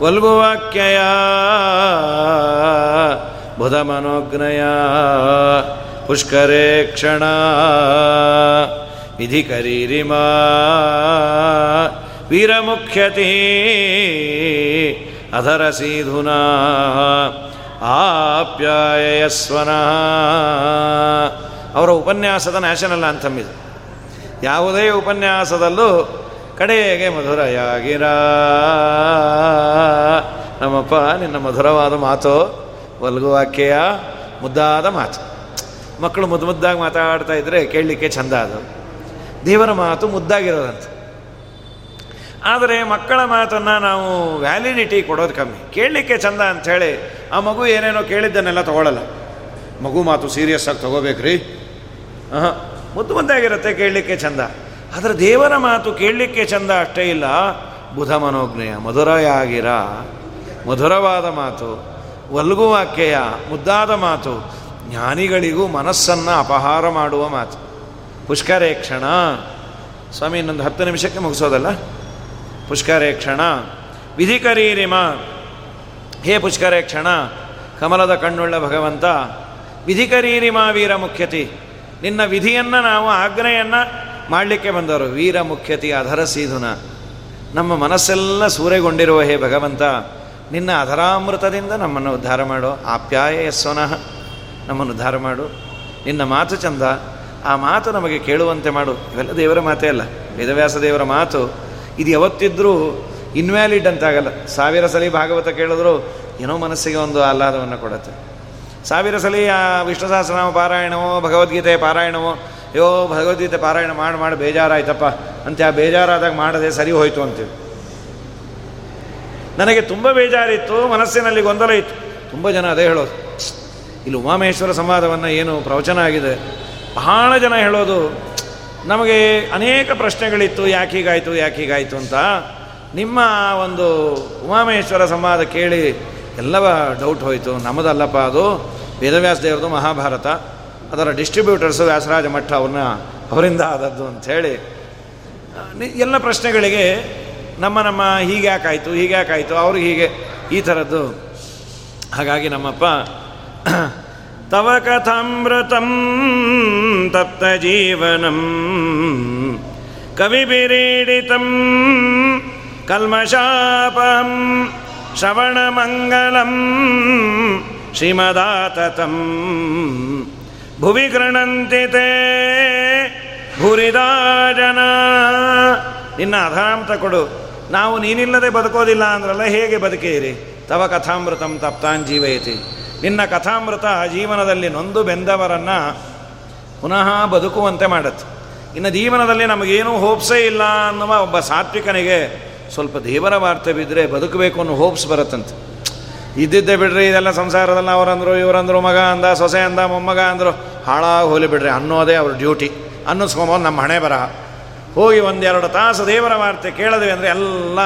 ಒಲ್ಗುವಾಕ್ಯಯ ಬುಧ ಮನೋಗ್ನಯ ಪುಷ್ಕರೇ ಕ್ಷಣ. ವಿಧಿ ಕರೀರಿಮಾ ವೀರಮುಖ್ಯತಿ ಅಧರ ಸೀಧುನಾ. ಆಪ್ಯಾಯಸ್ವನಃ ಅವರ ಉಪನ್ಯಾಸದ ನ್ಯಾಷನಲ್ ಆಂಥಮ್ ಇದು ಯಾವುದೇ ಉಪನ್ಯಾಸದಲ್ಲೂ ಕಡೆಗೆ ಮಧುರಯಾಗಿರ. ನಮ್ಮಪ್ಪ ನಿನ್ನ ಮಧುರವಾದ ಮಾತು ವಲ್ಗುವಾಕ್ಯೆಯ ಮುದ್ದಾದ ಮಾತು. ಮಕ್ಕಳು ಮುದ್ದು ಮುದ್ದಾಗಿ ಮಾತಾಡ್ತಾ ಇದ್ದರೆ ಕೇಳಲಿಕ್ಕೆ ಚಂದ ಅದು. ದೇವರ ಮಾತು ಮುದ್ದಾಗಿರೋದಂತ. ಆದರೆ ಮಕ್ಕಳ ಮಾತನ್ನು ನಾವು ವ್ಯಾಲಿಡಿಟಿ ಕೊಡೋದು ಕಮ್ಮಿ. ಕೇಳಲಿಕ್ಕೆ ಚಂದ ಅಂಥೇಳಿ ಆ ಮಗು ಏನೇನೋ ಕೇಳಿದ್ದನ್ನೆಲ್ಲ ತೊಗೊಳ್ಳಲ್ಲ ಮಗು ಮಾತು ಸೀರಿಯಸ್ ಆಗಿ ತೊಗೋಬೇಕ್ರಿ. ಹಾಂ ಮುದ್ದು ಮುದ್ದಾಗಿರುತ್ತೆ ಕೇಳಲಿಕ್ಕೆ ಚಂದ. ಆದರೆ ದೇವರ ಮಾತು ಕೇಳಲಿಕ್ಕೆ ಚಂದ ಅಷ್ಟೇ ಇಲ್ಲ. ಬುಧ ಮನೋಜ್ಞೆಯ ಮಧುರಯಾಗಿರ. ಮಧುರವಾದ ಮಾತು ವಲ್ಗುವಾಕ್ಯೆಯ ಮುದ್ದಾದ ಮಾತು, ಜ್ಞಾನಿಗಳಿಗೂ ಮನಸ್ಸನ್ನು ಅಪಹಾರ ಮಾಡುವ ಮಾತು. ಪುಷ್ಕರೇಕ್ಷಣ ಸ್ವಾಮಿ, ಇನ್ನೊಂದು ಹತ್ತು ನಿಮಿಷಕ್ಕೆ ಮುಗಿಸೋದಲ್ಲ? ಪುಷ್ಕರೇಕ್ಷಣ ವಿಧಿಕರೀರಿಮ ಹೇ ಪುಷ್ಕರೇಕ್ಷಣ ಕಮಲದ ಕಣ್ಣುಳ್ಳ ಭಗವಂತ ವಿಧಿಕರೀರಿಮ ವೀರ ಮುಖ್ಯತಿ. ನಿನ್ನ ವಿಧಿಯನ್ನು ನಾವು ಆಗ್ನೆಯನ್ನು ಮಾಡಲಿಕ್ಕೆ ಬಂದವರು. ವೀರ ಮುಖ್ಯತಿ ಅಧರ ಸೀಧುನ. ನಮ್ಮ ಮನಸ್ಸೆಲ್ಲ ಸೂರೆಗೊಂಡಿರುವ ಹೇ ಭಗವಂತ, ನಿನ್ನ ಅಧರಾಮೃತದಿಂದ ನಮ್ಮನ್ನು ಉದ್ಧಾರ ಮಾಡು. ಆಪ್ಯಾಯ ಸ್ವನಃ ನಮ್ಮನ್ನು ಉದ್ಧಾರ ಮಾಡು. ನಿನ್ನ ಮಾತು ಚಂದ. ಆ ಮಾತು ನಮಗೆ ಕೇಳುವಂತೆ ಮಾಡು. ಇವೆಲ್ಲ ದೇವರ ಮಾತೇ ಅಲ್ಲ. ವೇದವ್ಯಾಸ ದೇವರ ಮಾತು. ಇದು ಯಾವತ್ತಿದ್ರೂ ಇನ್ವ್ಯಾಲಿಡ್ ಅಂತಾಗಲ್ಲ. ಸಾವಿರ ಸಲ ಭಾಗವತ ಕೇಳಿದ್ರು ಏನೋ ಮನಸ್ಸಿಗೆ ಒಂದು ಆಹ್ಲಾದವನ್ನು ಕೊಡುತ್ತೆ. ಸಾವಿರ ಸಲ ಆ ವಿಷ್ಣು ಸಹಸ್ರನಾಮ ಪಾರಾಯಣವೋ, ಭಗವದ್ಗೀತೆ ಪಾರಾಯಣವೋ ಯೋ ಭಗವದ್ಗೀತೆ ಪಾರಾಯಣ ಮಾಡಿ ಮಾಡಿ ಬೇಜಾರಾಯ್ತಪ್ಪ. ಅಂತ ಆ ಬೇಜಾರಾದಾಗ ಮಾಡದೆ ಸರಿ ಹೋಯಿತು ಅಂತೀವಿ. ನನಗೆ ತುಂಬ ಬೇಜಾರಿತ್ತು, ಮನಸ್ಸಿನಲ್ಲಿ ಗೊಂದಲ ಇತ್ತು. ತುಂಬ ಜನ ಅದೇ ಹೇಳೋದು. ಇಲ್ಲಿ ಉಮಾಮೇಶ್ವರ ಸಂವಾದವನ್ನು ಏನು ಪ್ರವಚನ ಆಗಿದೆ. ಬಹಳ ಜನ ಹೇಳೋದು, ನಮಗೆ ಅನೇಕ ಪ್ರಶ್ನೆಗಳಿತ್ತು ಯಾಕೆ ಹೀಗಾಯಿತು ಯಾಕೆ ಹೀಗಾಯಿತು ಅಂತ. ನಿಮ್ಮ ಒಂದು ಉಮಾಮೇಶ್ವರ ಸಂವಾದ ಕೇಳಿ ಎಲ್ಲವ ಡೌಟ್ ಹೋಯಿತು. ನಮ್ಮದಲ್ಲಪ್ಪ ಅದು ವೇದವ್ಯಾಸ ದೇವರದು ಮಹಾಭಾರತ. ಅದರ ಡಿಸ್ಟ್ರಿಬ್ಯೂಟರ್ಸು ವ್ಯಾಸರಾಜ ಮಠ ಅವ್ರನ್ನ ಅವರಿಂದ ಆದದ್ದು ಅಂಥೇಳಿ ಎಲ್ಲ ಪ್ರಶ್ನೆಗಳಿಗೆ ನಮ್ಮ ನಮ್ಮ ಹೀಗ್ಯಾಕಾಯಿತು ಹೀಗ್ಯಾಕಾಯಿತು ಹೀಗೆ ಯಾಕಾಯಿತು ಅವ್ರಿಗೆ ಹೀಗೆ ಈ ಥರದ್ದು. ಹಾಗಾಗಿ ನಮ್ಮಪ್ಪ ತವ ಕಥಾಮೃತಂ ತಪ್ತ ಜೀವನಂ ಕವಿಬಿರೀಡಿತಂ ಕಲ್ಮಶಾಪಂ ಶ್ರವಣಮಂಗಲಂ ಶ್ರೀಮದಾತತಂ ಭುವಿ ಗೃಣಂತಿ ತೇ ಭೂರಿದಾ ಜನ ನಿನ್ನ ಅಧಾಂತ ಕೊಡು. ನಾವು ನೀನಿಲ್ಲದೆ ಬದುಕೋದಿಲ್ಲ ಅಂದ್ರಲ್ಲ, ಹೇಗೆ ಬದುಕೇರಿ? ತವ ಕಥಾಮೃತಂ ತಪ್ತಾನ್ ಜೀವಯತಿ ನಿನ್ನ ಕಥಾಮೃತ ಜೀವನದಲ್ಲಿ ನೊಂದು ಬೆಂದವರನ್ನು ಪುನಃ ಬದುಕುವಂತೆ ಮಾಡುತ್ತೆ. ಇನ್ನು ಜೀವನದಲ್ಲಿ ನಮಗೇನೂ ಹೋಪ್ಸೇ ಇಲ್ಲ ಅನ್ನುವ ಒಬ್ಬ ಸಾತ್ವಿಕನಿಗೆ ಸ್ವಲ್ಪ ದೇವರ ವಾರ್ತೆ ಬಿದ್ದರೆ ಬದುಕಬೇಕು ಅನ್ನೋ ಹೋಪ್ಸ್ ಬರುತ್ತಂತೆ. ಇದ್ದಿದ್ದೆ ಬಿಡ್ರಿ, ಇದೆಲ್ಲ ಸಂಸಾರದಲ್ಲಿ ಅವರಂದರು, ಇವರಂದರು, ಮಗ ಅಂದ, ಸೊಸೆ ಅಂದ, ಮೊಮ್ಮಗ ಅಂದರು, ಹಾಳಾಗಿ ಹೋಲಿ ಬಿಡ್ರಿ, ಅನ್ನೋದೇ ಅವ್ರ ಡ್ಯೂಟಿ. ಅನ್ನಿಸ್ಕೊಂಬೋದು ನಮ್ಮ ಹಣೆ ಬರಹ ಹೋಗಿ ಒಂದೆರಡು ತಾಸು ದೇವರ ವಾರ್ತೆ ಕೇಳಿದ್ವಿ ಅಂದರೆ ಎಲ್ಲ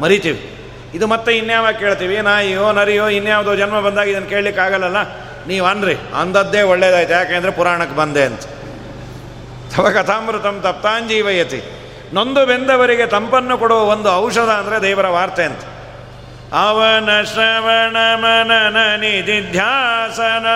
ಮರಿತೀವಿ. ಇದು ಮತ್ತೆ ಇನ್ಯಾವ ಕೇಳ್ತೀವಿ? ನಾಯಿಯೋ, ನರಿಯೋ, ಇನ್ಯಾವುದೋ ಜನ್ಮ ಬಂದಾಗ ಇದನ್ನು ಕೇಳಲಿಕ್ಕೆ ಆಗಲ್ಲಲ್ಲ? ನೀವು ಅನ್ರಿ, ಅಂದದ್ದೇ ಒಳ್ಳೇದಾಯ್ತು. ಯಾಕೆಂದರೆ ಪುರಾಣಕ್ಕೆ ಬಂದೆ ಅಂತ. ತವ ಕಥಾಮೃತಂ ತಪ್ತಾಂಜೀವಯತಿ. ನೊಂದು ಬೆಂದವರಿಗೆ ತಂಪನ್ನು ಕೊಡುವ ಒಂದು ಔಷಧ ಅಂದರೆ ದೇವರ ವಾರ್ತೆ ಅಂತ. ಅವನ ಶ್ರವಣ ಮನನ ನಿಧಿ ಧ್ಯಾಸನ.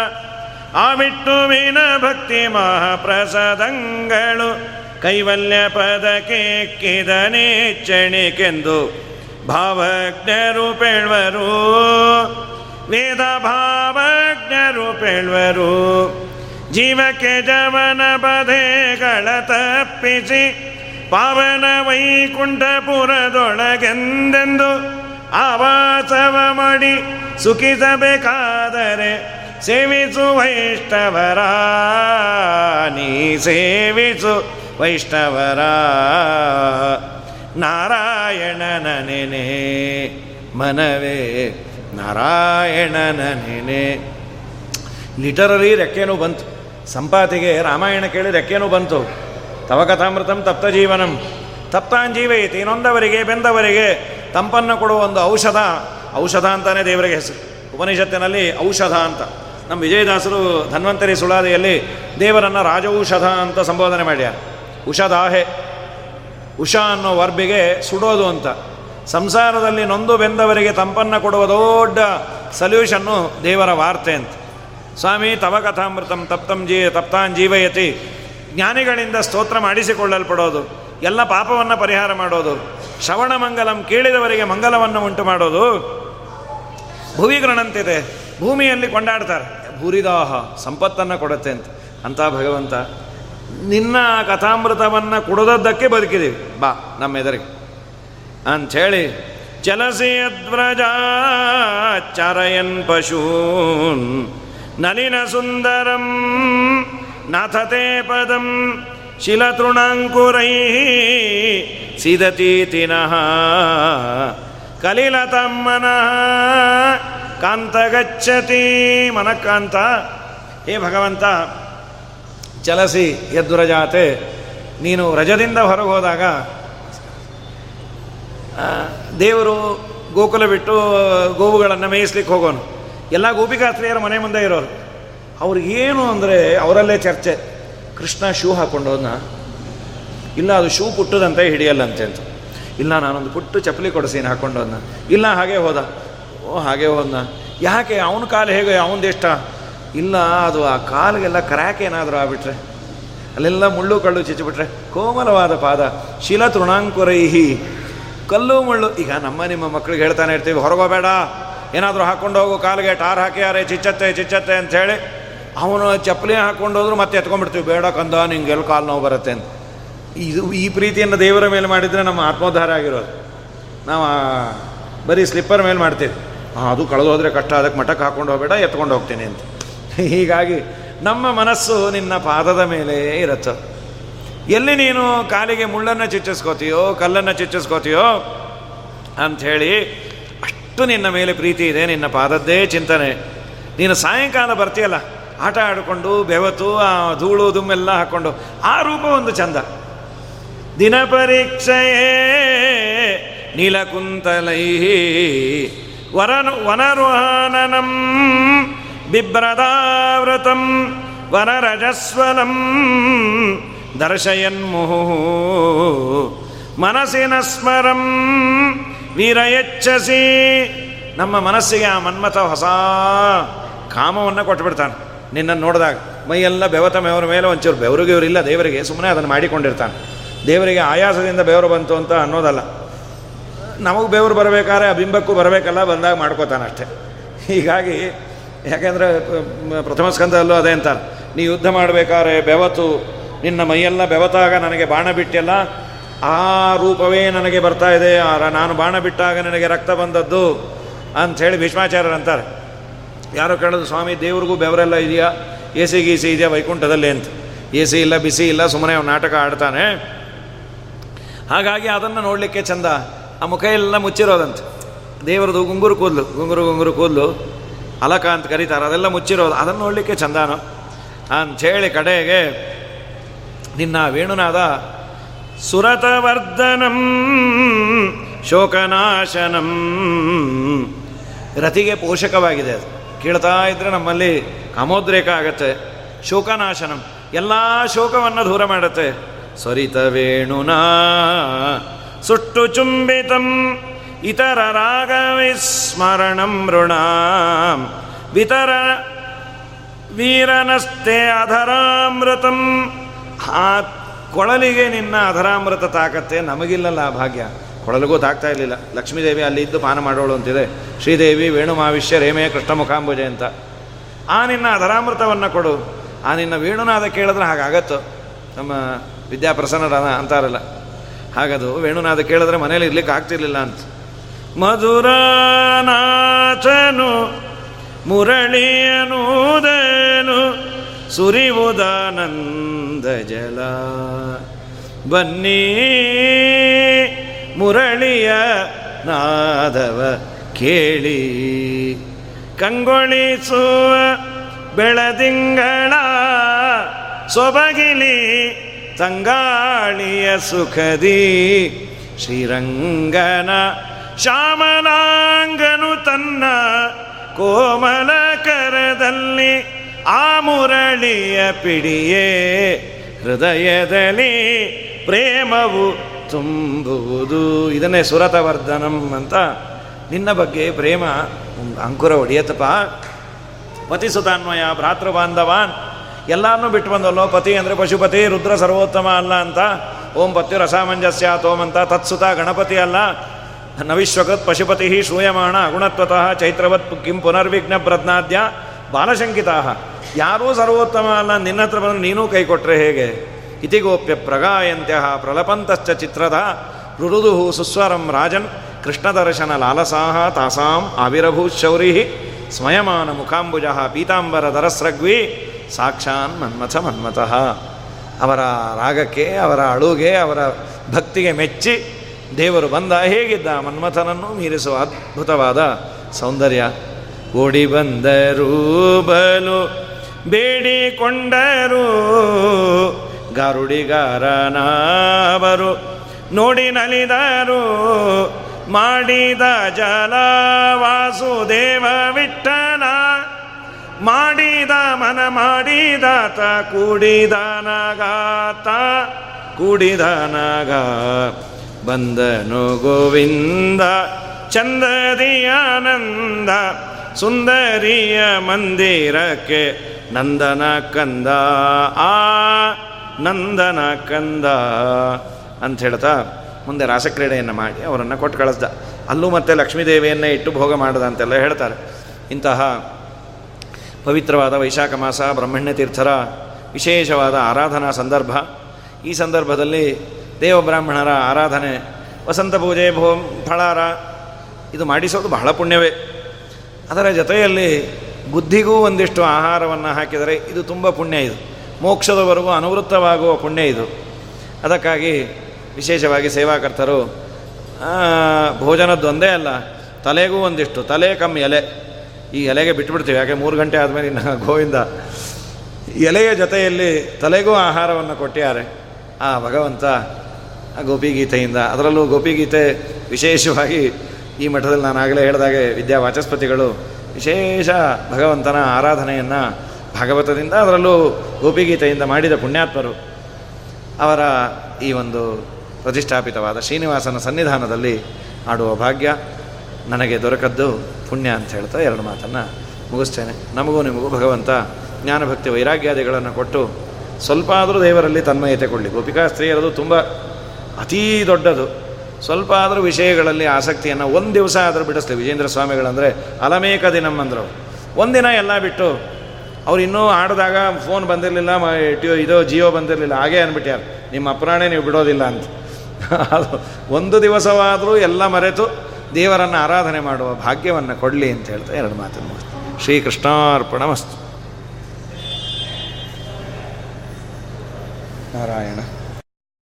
ಆವಿಟ್ಟುವಿನ ಭಕ್ತಿ ಮಹಾಪ್ರಸಾದಂಗಳು. ಕೈವಲ್ಯ ಪದಕ್ಕೆ ಕಿದನೇಚ್ಚಣಿಕೆಂದು ಭಾವಜ್ಞರು ಪೇಳ್ವರು ವೇದ ಭಾವಜ್ಞರು ಪೇಳ್ವರು ಜೀವಕ್ಕೆ ಜವನ ಬಧೆಗಳ ತಪ್ಪಿಸಿ ಪಾವನ ವೈಕುಂಠಪುರದೊಳಗೆಂದೆಂದು ಆವಾಸವ ಮಾಡಿ ಸುಖಿಸಬೇಕಾದರೆ ಸೇವಿಸು ವೈಷ್ಣವರ, ನೀ ಸೇವಿಸು ವೈಷ್ಣವರ. ನಾರಾಯಣನ ನೆನೆ, ಮನವೇ ನಾರಾಯಣನ ನೆನೆ. ಲಿಟರರಿ ರೆಕ್ಕೇನೂ ಬಂತು. ಸಂಪಾತಿಗೆ ರಾಮಾಯಣ ಕೇಳಿ ರೆಕ್ಕೇನೂ ಬಂತು. ತವ ಕಥಾಮೃತಂ ತಪ್ತ ಜೀವನಂ ತಪ್ತಾಂಜೀವೈತಿ ಇನ್ನೊಂದವರಿಗೆ ಬೆಂದವರಿಗೆ ತಂಪನ್ನು ಕೊಡುವ ಒಂದು ಔಷಧ. ಔಷಧ ಅಂತಾನೆ ದೇವರಿಗೆ ಹೆಸರು. ಉಪನಿಷತ್ತಿನಲ್ಲಿ ಔಷಧ ಅಂತ. ನಮ್ಮ ವಿಜಯದಾಸರು ಧನ್ವಂತರಿ ಸುಳಾದಿಯಲ್ಲಿ ದೇವರನ್ನು ರಾಜೌಷಧ ಅಂತ ಸಂಬೋಧನೆ ಮಾಡ್ಯಾರ. ಉಷಧಾಹೆ. ಉಷಾ ಅನ್ನೋ ವರ್ಬಿಗೆ ಸುಡೋದು ಅಂತ. ಸಂಸಾರದಲ್ಲಿ ನೊಂದು ಬೆಂದವರಿಗೆ ತಂಪನ್ನು ಕೊಡುವ ದೊಡ್ಡ ಸಲ್ಯೂಷನ್ನು ದೇವರ ವಾರ್ತೆ ಅಂತ. ಸ್ವಾಮಿ, ತವ ಕಥಾಮೃತಂ ತಪ್ತಂ ಜೀ ತಪ್ತಾನ್ ಜೀವಯತಿ. ಜ್ಞಾನಿಗಳಿಂದ ಸ್ತೋತ್ರ ಮಾಡಿಸಿಕೊಳ್ಳಲ್ಪಡೋದು, ಎಲ್ಲ ಪಾಪವನ್ನು ಪರಿಹಾರ ಮಾಡೋದು, ಶ್ರವಣ ಮಂಗಲಂ ಕೇಳಿದವರಿಗೆ ಮಂಗಲವನ್ನು ಉಂಟು ಮಾಡೋದು. ಭುವಿಗ್ರಣಂತಿದೆ ಭೂಮಿಯಲ್ಲಿ ಕೊಂಡಾಡ್ತಾರೆ. ಭೂರಿದಾಹ, ಸಂಪತ್ತನ್ನು ಕೊಡುತ್ತೆ ಅಂತ. ಅಂತ ಭಗವಂತ ನಿನ್ನ ಕಥಾಮೃತವನ್ನು ಕೊಡದದ್ದಕ್ಕೆ ಬದುಕಿದ್ದೀವಿ ಬಾ, ನಮ್ಮ ಎದುರಿಗೆ. ಅಂಥೇಳಿ, ಚಲಸಿ ಅದ್ವ್ರಜ ಚರಯನ್ ಪಶೂನ್, ನಲಿನ ಸುಂದರಂ, ನಥತೆ ಪದಂ, ಶಿಲತೃಣಾಂಕುರೈ, ಸಿದತೀತಿನಃ, ಕಲಿಲತಮ್ಮನಃ ಕಾಂತ ಗಚ್ಚತಿ ಮನಕಾಂತ. ಹೇ ಭಗವಂತ ಚಲಸಿ ಯದ್ವ್ರಜಾತೆ ನೀನು ರಜದಿಂದ ಹೊರಗೆ ಹೋದಾಗ ದೇವರು ಗೋಕುಲ ಬಿಟ್ಟು, ಗೋವುಗಳನ್ನು ಮೇಯಿಸ್ಲಿಕ್ಕೆ ಹೋಗೋನು. ಎಲ್ಲ ಗೋಪಿಕಾತ್ರಿಯರ ಮನೆ ಮುಂದೆ ಇರೋರು. ಅವ್ರಿಗೇನು ಅಂದರೆ ಅವರಲ್ಲೇ ಚರ್ಚೆ. ಕೃಷ್ಣ ಶೂ ಹಾಕೊಂಡೋದ್ನ. ಇಲ್ಲ, ಅದು ಶೂ ಪುಟ್ಟದಂತೆ ಹಿಡಿಯಲ್ಲಂತೆ ಅಂತ ಇಲ್ಲ, ನಾನೊಂದು ಪುಟ್ಟು ಚಪ್ಪಲಿ ಕೊಡಿಸೀನಿ ಹಾಕೊಂಡೋದ್ನ. ಇಲ್ಲ, ಹಾಗೆ ಹೋದ. ಓ, ಹಾಗೆ ಹೋದ್ನ. ಯಾಕೆ, ಅವನ ಕಾಲು ಹೇಗೆ ಅವನದೆಷ್ಟ ಇಲ್ಲ, ಅದು ಆ ಕಾಲಿಗೆಲ್ಲ ಕ್ರ್ಯಾಕ್ ಏನಾದರೂ ಆಗ್ಬಿಟ್ರೆ. ಅಲ್ಲೆಲ್ಲ ಮುಳ್ಳು ಕಳ್ಳು ಚಿಚ್ಚಿಬಿಟ್ರೆ ಕೋಮಲವಾದ ಪಾದ. ಶಿಲ ತೃಣಾಂಕುರೈಹಿ. ಕಲ್ಲು ಮುಳ್ಳು. ಈಗ ನಮ್ಮ ನಿಮ್ಮ ಮಕ್ಕಳಿಗೆ ಹೇಳ್ತಾನೆ ಇರ್ತೀವಿ ಹೊರಗೋಬೇಡ ಏನಾದರೂ ಹಾಕ್ಕೊಂಡು ಹೋಗು, ಕಾಲಿಗೆ ಟಾರ್ ಹಾಕ್ಯಾರೆ ಚಿಚ್ಚತ್ತೆ ಚಿಚ್ಚತ್ತೆ ಅಂತ ಹೇಳಿ ಅವನು ಚಪ್ಪಲಿ ಹಾಕ್ಕೊಂಡು ಹೋದ್ರು ಮತ್ತೆ ಎತ್ಕೊಂಡ್ಬಿಡ್ತೀವಿ. ಬೇಡ ಕಂದ ನಿಂಗೆ ಎಲ್ಲಿ ಕಾಲು ನೋವು ಬರುತ್ತೆ ಅಂತ. ಇದು ಈ ಪ್ರೀತಿಯನ್ನು ದೇವರ ಮೇಲೆ ಮಾಡಿದರೆ ನಮ್ಮ ಆತ್ಮೋದ್ಧಾರ ಆಗಿರೋದು. ನಾವು ಬರೀ ಸ್ಲಿಪ್ಪರ್ ಮೇಲೆ ಮಾಡ್ತೀವಿ. ಅದು ಕಳೆದೋದ್ರೆ ಕಷ್ಟ. ಅದಕ್ಕೆ ಮಠಕ್ಕೆ ಹಾಕ್ಕೊಂಡು ಹೋಗಬೇಡ, ಎತ್ಕೊಂಡು ಹೋಗ್ತೀನಿ ಅಂತ. ಹೀಗಾಗಿ ನಮ್ಮ ಮನಸ್ಸು ನಿನ್ನ ಪಾದದ ಮೇಲೆ ಇರುತ್ತೆ. ಎಲ್ಲಿ ನೀನು ಕಾಲಿಗೆ ಮುಳ್ಳನ್ನು ಚುಚ್ಚಿಸ್ಕೋತೀಯೋ, ಕಲ್ಲನ್ನು ಚುಚ್ಚಿಸ್ಕೋತೀಯೋ ಅಂಥೇಳಿ ಅಷ್ಟು ನಿನ್ನ ಮೇಲೆ ಪ್ರೀತಿ ಇದೆ, ನಿನ್ನ ಪಾದದ್ದೇ ಚಿಂತನೆ. ನೀನು ಸಾಯಂಕಾಲ ಬರ್ತೀಯಲ್ಲ, ಆಟ ಆಡಿಕೊಂಡು ಬೆವತು, ಆ ಧೂಳು ದುಮ್ಮೆಲ್ಲ ಹಾಕ್ಕೊಂಡು ಆ ರೂಪ ಒಂದು ಚಂದ. ದಿನ ಪರೀಕ್ಷೆಯೇ ನೀಲಕುಂತಲೈ ವರನು ವನರುಹಾನನಂ ಬಿಭ್ರದಾವೃತಂ ವನರಜಸ್ವಲಂ ದರ್ಶಯನ್ಮುಹು ಮನಸ್ಸಿನ ಸ್ಮರಂ ವೀರಯಚ್ಚಸಿ ನಮ್ಮ ಮನಸ್ಸಿಗೆ ಆ ಮನ್ಮಥ ಹೊಸ ಕಾಮವನ್ನು ಕೊಟ್ಬಿಡ್ತಾನೆ. ನಿನ್ನನ್ನು ನೋಡಿದಾಗ ಮೈಯೆಲ್ಲ ಬೆವತ ಮೇವರ ಮೇಲೆ ಒಂಚೂರು ಬೆವರಿಗೆ ಇವರಿಲ್ಲ, ದೇವರಿಗೆ ಸುಮ್ಮನೆ ಅದನ್ನು ಮಾಡಿಕೊಂಡಿರ್ತಾನೆ. ದೇವರಿಗೆ ಆಯಾಸದಿಂದ ಬೆವರು ಬಂತು ಅಂತ ಅನ್ನೋದಲ್ಲ. ನಮಗೆ ಬೆವರು ಬರಬೇಕಾದ್ರೆ ಆ ಬಿಂಬಕ್ಕೂ ಬರಬೇಕಲ್ಲ, ಬಂದಾಗ ಮಾಡ್ಕೋತಾನೆ ಅಷ್ಟೇ ಹೀಗಾಗಿ ಯಾಕೆಂದರೆ ಪ್ರಥಮ ಸ್ಕಂದದಲ್ಲೂ ಅದೇ ಅಂತಾರೆ. ನೀ ಯುದ್ಧ ಮಾಡಬೇಕಾದ್ರೆ ಬೆವತು, ನಿನ್ನ ಮೈಯೆಲ್ಲ ಬೆವತಾಗ ನನಗೆ ಬಾಣ ಬಿಟ್ಟೆಲ್ಲ. ಆ ರೂಪವೇ ನನಗೆ ಬರ್ತಾ ಇದೆ. ನಾನು ಬಾಣ ಬಿಟ್ಟಾಗ ನನಗೆ ರಕ್ತ ಬಂದದ್ದು ಅಂಥೇಳಿ ಭೀಷ್ಮಾಚಾರ್ಯರು ಅಂತಾರೆ. ಯಾರೋ ಕೇಳೋದು ಸ್ವಾಮಿ, ದೇವ್ರಿಗೂ ಬೆವರೆಲ್ಲ ಇದೆಯಾ? ಎ ಸಿ ಗೀಸಿ ಇದೆಯಾ ವೈಕುಂಠದಲ್ಲಿ ಅಂತ. ಎ ಸಿ ಇಲ್ಲ, ಬಿಸಿ ಇಲ್ಲ, ಸುಮ್ಮನೆ ಅವ್ನು ನಾಟಕ ಆಡ್ತಾನೆ. ಹಾಗಾಗಿ ಅದನ್ನು ನೋಡಲಿಕ್ಕೆ ಚಂದ. ಆ ಮುಖ ಎಲ್ಲ ಮುಚ್ಚಿರೋದಂತೆ. ದೇವರದು ಗುಂಗುರು ಕೂದಲು, ಗುಂಗುರು ಗುಂಗುರು ಕೂದಲು. ಅಲಕ ಅಂತ ಕರೀತಾರೆ, ಅದೆಲ್ಲ ಮುಚ್ಚಿರೋದು. ಅದನ್ನು ನೋಡಲಿಕ್ಕೆ ಚಂದಾನು. ಅಂಥೇಳಿ ಕಡೆಗೆ, ನಿನ್ನ ವೇಣುನಾದ ಸುರತವರ್ಧನಂ, ಶೋಕನಾಶನಂ, ರತಿಗೆ ಪೋಷಕವಾಗಿದೆ ಅದು. ಕೇಳ್ತಾ ಇದ್ರೆ ನಮ್ಮಲ್ಲಿ ಅಮೋದ್ರೇಕ ಆಗತ್ತೆ. ಶೋಕನಾಶನಂ, ಎಲ್ಲ ಶೋಕವನ್ನು ದೂರ ಮಾಡುತ್ತೆ. ಸ್ವರಿತ ವೇಣುನಾ ಸುಟ್ಟು ಚುಂಬಿತಂ, ಇತರ ರಾಗವಿಸ್ಮರಣಂ ಋಣಾಂ. ವಿತರ ವೀರನಸ್ತೆ ಅಧರಾಮೃತಂ. ಆ ಕೊಳಲಿಗೆ ನಿನ್ನ ಅಧರಾಮೃತ ತಾಕತ್ತೆ ನಮಗಿಲ್ಲಲ್ಲ ಆ ಭಾಗ್ಯ. ಕೊಳಲಿಗೂ ತಾಕ್ತಾ ಇರಲಿಲ್ಲ. ಲಕ್ಷ್ಮೀದೇವಿ ಅಲ್ಲಿ ಇದ್ದು ಪಾನ ಮಾಡೋಳು ಅಂತಿದೆ. ಶ್ರೀದೇವಿ ವೇಣುಮಾವಿಷ್ಯ ರೇಮೇ ಕೃಷ್ಣ ಮುಖಾಂಬುಜೆ ಅಂತ. ಆ ನಿನ್ನ ಅಧರಾಮೃತವನ್ನು ಕೊಡು. ಆ ನಿನ್ನ ವೇಣುನಾದ ಕೇಳಿದ್ರೆ ಹಾಗಾಗತ್ತೋ. ನಮ್ಮ ವಿದ್ಯಾಪ್ರಸನ್ನರ ಅಂತಾರಲ್ಲ. ಹಾಗದು ವೇಣುನಾದ ಕೇಳಿದ್ರೆ ಮನೇಲಿ ಇರ್ಲಿಕ್ಕೆ ಆಗ್ತಿರ್ಲಿಲ್ಲ ಅಂತ. ಮಧುರಾನಾಥನು ಮುರಳಿಯನೂದನು ಸುರಿವುದಾನಂದ ಜಲ. ಬನ್ನಿ ಮುರಳಿಯ ನಾದವ ಕೇಳಿ. ಕಂಗೊಳಿಸುವ ಬೆಳದಿಂಗಳ ಸೊಬಗಿಲಿ ತಂಗಾಳಿಯ ಸುಖದಿ. ಶ್ರೀರಂಗನ ಶ್ಯಾಮಲಾಂಗನು ತನ್ನ ಕೋಮಲ ಕರದಲ್ಲಿ ಆ ಮುರಳಿಯ ಪಿಡಿಯೇ, ಹೃದಯದಲ್ಲಿ ಪ್ರೇಮವು ತುಂಬುವುದು. ಇದನ್ನೇ ಸುರತವರ್ಧನಂ ಅಂತ ನಿನ್ನ ಬಗ್ಗೆ ಪ್ರೇಮ ಅಂಕುರ ಒಡೆಯತಪ್ಪ ಪತಿ ಸುತಾನ್ವಯ, ಭ್ರಾತೃ ಬಾಂಧವಾನ್ ಎಲ್ಲರನ್ನೂ ಬಿಟ್ಟು ಬಂದಲ್ಲೋ, ಪತಿ ಅಂದರೆ ಪಶುಪತಿ, ರುದ್ರ ಸರ್ವೋತ್ತಮ ಅಲ್ಲ ಅಂತ. ಓಂ ಪತ್ಯು ರಸಾಮಂಜಸ್ಯ ತೋಮಂತ ತತ್ಸುತ, ಗಣಪತಿ ಅಲ್ಲ. ನವಿಶ್ವಕೃತ್ ಪಶುಪತಿ ಶ್ರೂಯಮಾಣ ಅಗುಣತ್ವತಃ ಚೈತ್ರವತ್ ಕಿಂ ಪುನರ್ವಿಘ್ನ ಪ್ರಜ್ಞಾದ್ಯ ಬಾಲಶಂಕಿತಾ ಯಾರೂ ಸರ್ವೋತ್ತಮ ಅಲ್ಲ ನಿನ್ನ ಹತ್ರ ಬಂದು ನೀನೂ ಕೈ ಕೊಟ್ಟರೆ ಹೇಗೆ? ಇತಿಗೋಪ್ಯ ಪ್ರಗಾಯಂತ್ಯ ಪ್ರಲಪಂತಶ್ಚ ಚಿತ್ರದ. ರುರುದು ಸುಸ್ವರಂ ರಾಜನ್, ಕೃಷ್ಣದರ್ಶನ ಲಾಲಸಾಹ ತಾಸಾಂ ಆವಿರಭೂ ಶೌರಿ. ಸ್ಮಯಮಾನ ಮುಖಾಂಬುಜ ಪೀತಾಂಬರ ದರಸ್ರಗ್ವಿ, ಸಾಕ್ಷಾನ್ ಮನ್ಮಥ ಮನ್ಮಥ. ಅವರ ರಾಗಕ್ಕೆ, ಅವರ ಅಳುಗೆ, ಅವರ ಭಕ್ತಿಗೆ ಮೆಚ್ಚಿ ದೇವರು ಬಂದ ಹೇಗಿದ್ದ? ಮನ್ಮಥನನ್ನು ಮೀರಿಸುವ ಅದ್ಭುತವಾದ ಸೌಂದರ್ಯ. ಓಡಿ ಬಂದರು ಬಲು ಬೇಡಿಕೊಂಡರು, ಗಾರುಡಿಗಾರನವರು, ನೋಡಿ ನಲಿದರು, ಮಾಡಿದ ಜಲ ವಾಸುದೇವ ವಿಠಲ ಮಾಡಿದ ಮನ ಮಾಡಿದಾತ ಕೂಡಿದ ನಗಾತ, ಕೂಡಿದ ಬಂದನು ಗೋವಿಂದ, ಚಂದದಿಯಾನಂದ, ಸುಂದರಿಯ ಮಂದಿರಕ್ಕೆ ನಂದನ ಕಂದ, ಆ ನಂದನ ಕಂದ ಅಂತ ಹೇಳ್ತಾ ಮುಂದೆ ರಾಸಕ್ರೀಡೆಯನ್ನು ಮಾಡಿ ಅವರನ್ನು ಕೊಟ್ಟು ಕಳಿಸ್ದ. ಅಲ್ಲೂ ಮತ್ತೆ ಲಕ್ಷ್ಮೀದೇವಿಯನ್ನೇ ಇಟ್ಟು ಭೋಗ ಮಾಡ್ದ ಅಂತೆಲ್ಲ ಹೇಳ್ತಾರೆ. ಇಂತಹ ಪವಿತ್ರವಾದ ವೈಶಾಖ ಮಾಸ, ಬ್ರಹ್ಮಣ್ಯ ತೀರ್ಥರ ವಿಶೇಷವಾದ ಆರಾಧನಾ ಸಂದರ್ಭ. ಈ ಸಂದರ್ಭದಲ್ಲಿ ದೇವಬ್ರಾಹ್ಮಣರ ಆರಾಧನೆ. ವಸಂತ ಪೂಜೆ ಭೋ ಫಳಾರ, ಇದು ಮಾಡಿಸೋದು ಬಹಳ ಪುಣ್ಯವೇ. ಅದರ ಜೊತೆಯಲ್ಲಿ ಬುದ್ಧಿಗೂ ಒಂದಿಷ್ಟು ಆಹಾರವನ್ನು ಹಾಕಿದರೆ ಇದು ತುಂಬ ಪುಣ್ಯ ಇದು. ಮೋಕ್ಷದವರೆಗೂ ಅನುವೃತ್ತವಾಗುವ ಪುಣ್ಯ ಇದು. ಅದಕ್ಕಾಗಿ ವಿಶೇಷವಾಗಿ ಸೇವಾಕರ್ತರು ಭೋಜನದ್ದು ಒಂದೇ ಅಲ್ಲ, ತಲೆಗೂ ಒಂದಿಷ್ಟು, ತಲೆ ಕಮ್ಮಿ ಎಲೆ. ಈ ಎಲೆಗೆ ಬಿಟ್ಬಿಡ್ತೀವಿ, ಯಾಕೆ ಮೂರು ಗಂಟೆ ಆದಮೇಲೆ ಇನ್ನು ಗೋವಿಂದ. ಎಲೆಯ ಜೊತೆಯಲ್ಲಿ ತಲೆಗೂ ಆಹಾರವನ್ನು ಕೊಟ್ಟಿದ್ದಾರೆ. ಆ ಭಗವಂತ ಗೋಪಿಗೀತೆಯಿಂದ. ಅದರಲ್ಲೂ ಗೋಪಿಗೀತೆ ವಿಶೇಷವಾಗಿ ಈ ಮಠದಲ್ಲಿ ನಾನು ಆಗಲೇ ಹೇಳಿದಾಗೆ ವಿದ್ಯಾ ವಾಚಸ್ಪತಿಗಳು ವಿಶೇಷ ಭಗವಂತನ ಆರಾಧನೆಯನ್ನು ಭಾಗವತದಿಂದ ಅದರಲ್ಲೂ ಗೋಪಿಗೀತೆಯಿಂದ ಮಾಡಿದ ಪುಣ್ಯಾತ್ಮರು. ಅವರ ಈ ಒಂದು ಪ್ರತಿಷ್ಠಾಪಿತವಾದ ಶ್ರೀನಿವಾಸನ ಸನ್ನಿಧಾನದಲ್ಲಿ ಆಡುವ ಭಾಗ್ಯ ನನಗೆ ದೊರಕದ್ದು ಪುಣ್ಯ ಅಂತ ಹೇಳ್ತಾ ಎರಡು ಮಾತನ್ನು ಮುಗಿಸ್ತೇನೆ. ನಮಗೂ ನಿಮಗೂ ಭಗವಂತ ಜ್ಞಾನಭಕ್ತಿ ವೈರಾಗ್ಯಾದಿಗಳನ್ನು ಕೊಟ್ಟು ಸ್ವಲ್ಪ ಆದರೂ ದೇವರಲ್ಲಿ ತನ್ಮಯತೆ ಕೊಡಲಿ. ಗೋಪಿಕಾ, ಸ್ತ್ರೀಯರದು ತುಂಬ ಅತೀ ದೊಡ್ಡದು. ಸ್ವಲ್ಪ ಆದರೂ ವಿಷಯಗಳಲ್ಲಿ ಆಸಕ್ತಿಯನ್ನು ಒಂದು ದಿವಸ ಆದರೂ ಬಿಡಿಸ್ತೇವೆ ವಿಜೇಂದ್ರ ಸ್ವಾಮಿಗಳಂದರೆ ಅಲಮೇಕ ದಿನಮ್ಮಂದ್ರು ಒಂದಿನ ಎಲ್ಲ ಬಿಟ್ಟು ಅವ್ರು ಇನ್ನೂ ಆಡಿದಾಗ ಫೋನ್ ಬಂದಿರಲಿಲ್ಲ ಇದು ಜಿಯೋ ಬಂದಿರಲಿಲ್ಲ, ಹಾಗೆ ಅಂದ್ಬಿಟ್ಯಾರ ನಿಮ್ಮ ಅಪರಾಣೆ ನೀವು ಬಿಡೋದಿಲ್ಲ ಅಂತ. ಅದು ಒಂದು ದಿವಸವಾದರೂ ಎಲ್ಲ ಮರೆತು ದೇವರನ್ನು ಆರಾಧನೆ ಮಾಡುವ ಭಾಗ್ಯವನ್ನು ಕೊಡಲಿ ಅಂತ ಹೇಳ್ತಾ ಎರಡು ಮಾತನ್ನು ಶ್ರೀಕೃಷ್ಣಾರ್ಪಣ ಮಸ್ತು ನಾರಾಯಣ.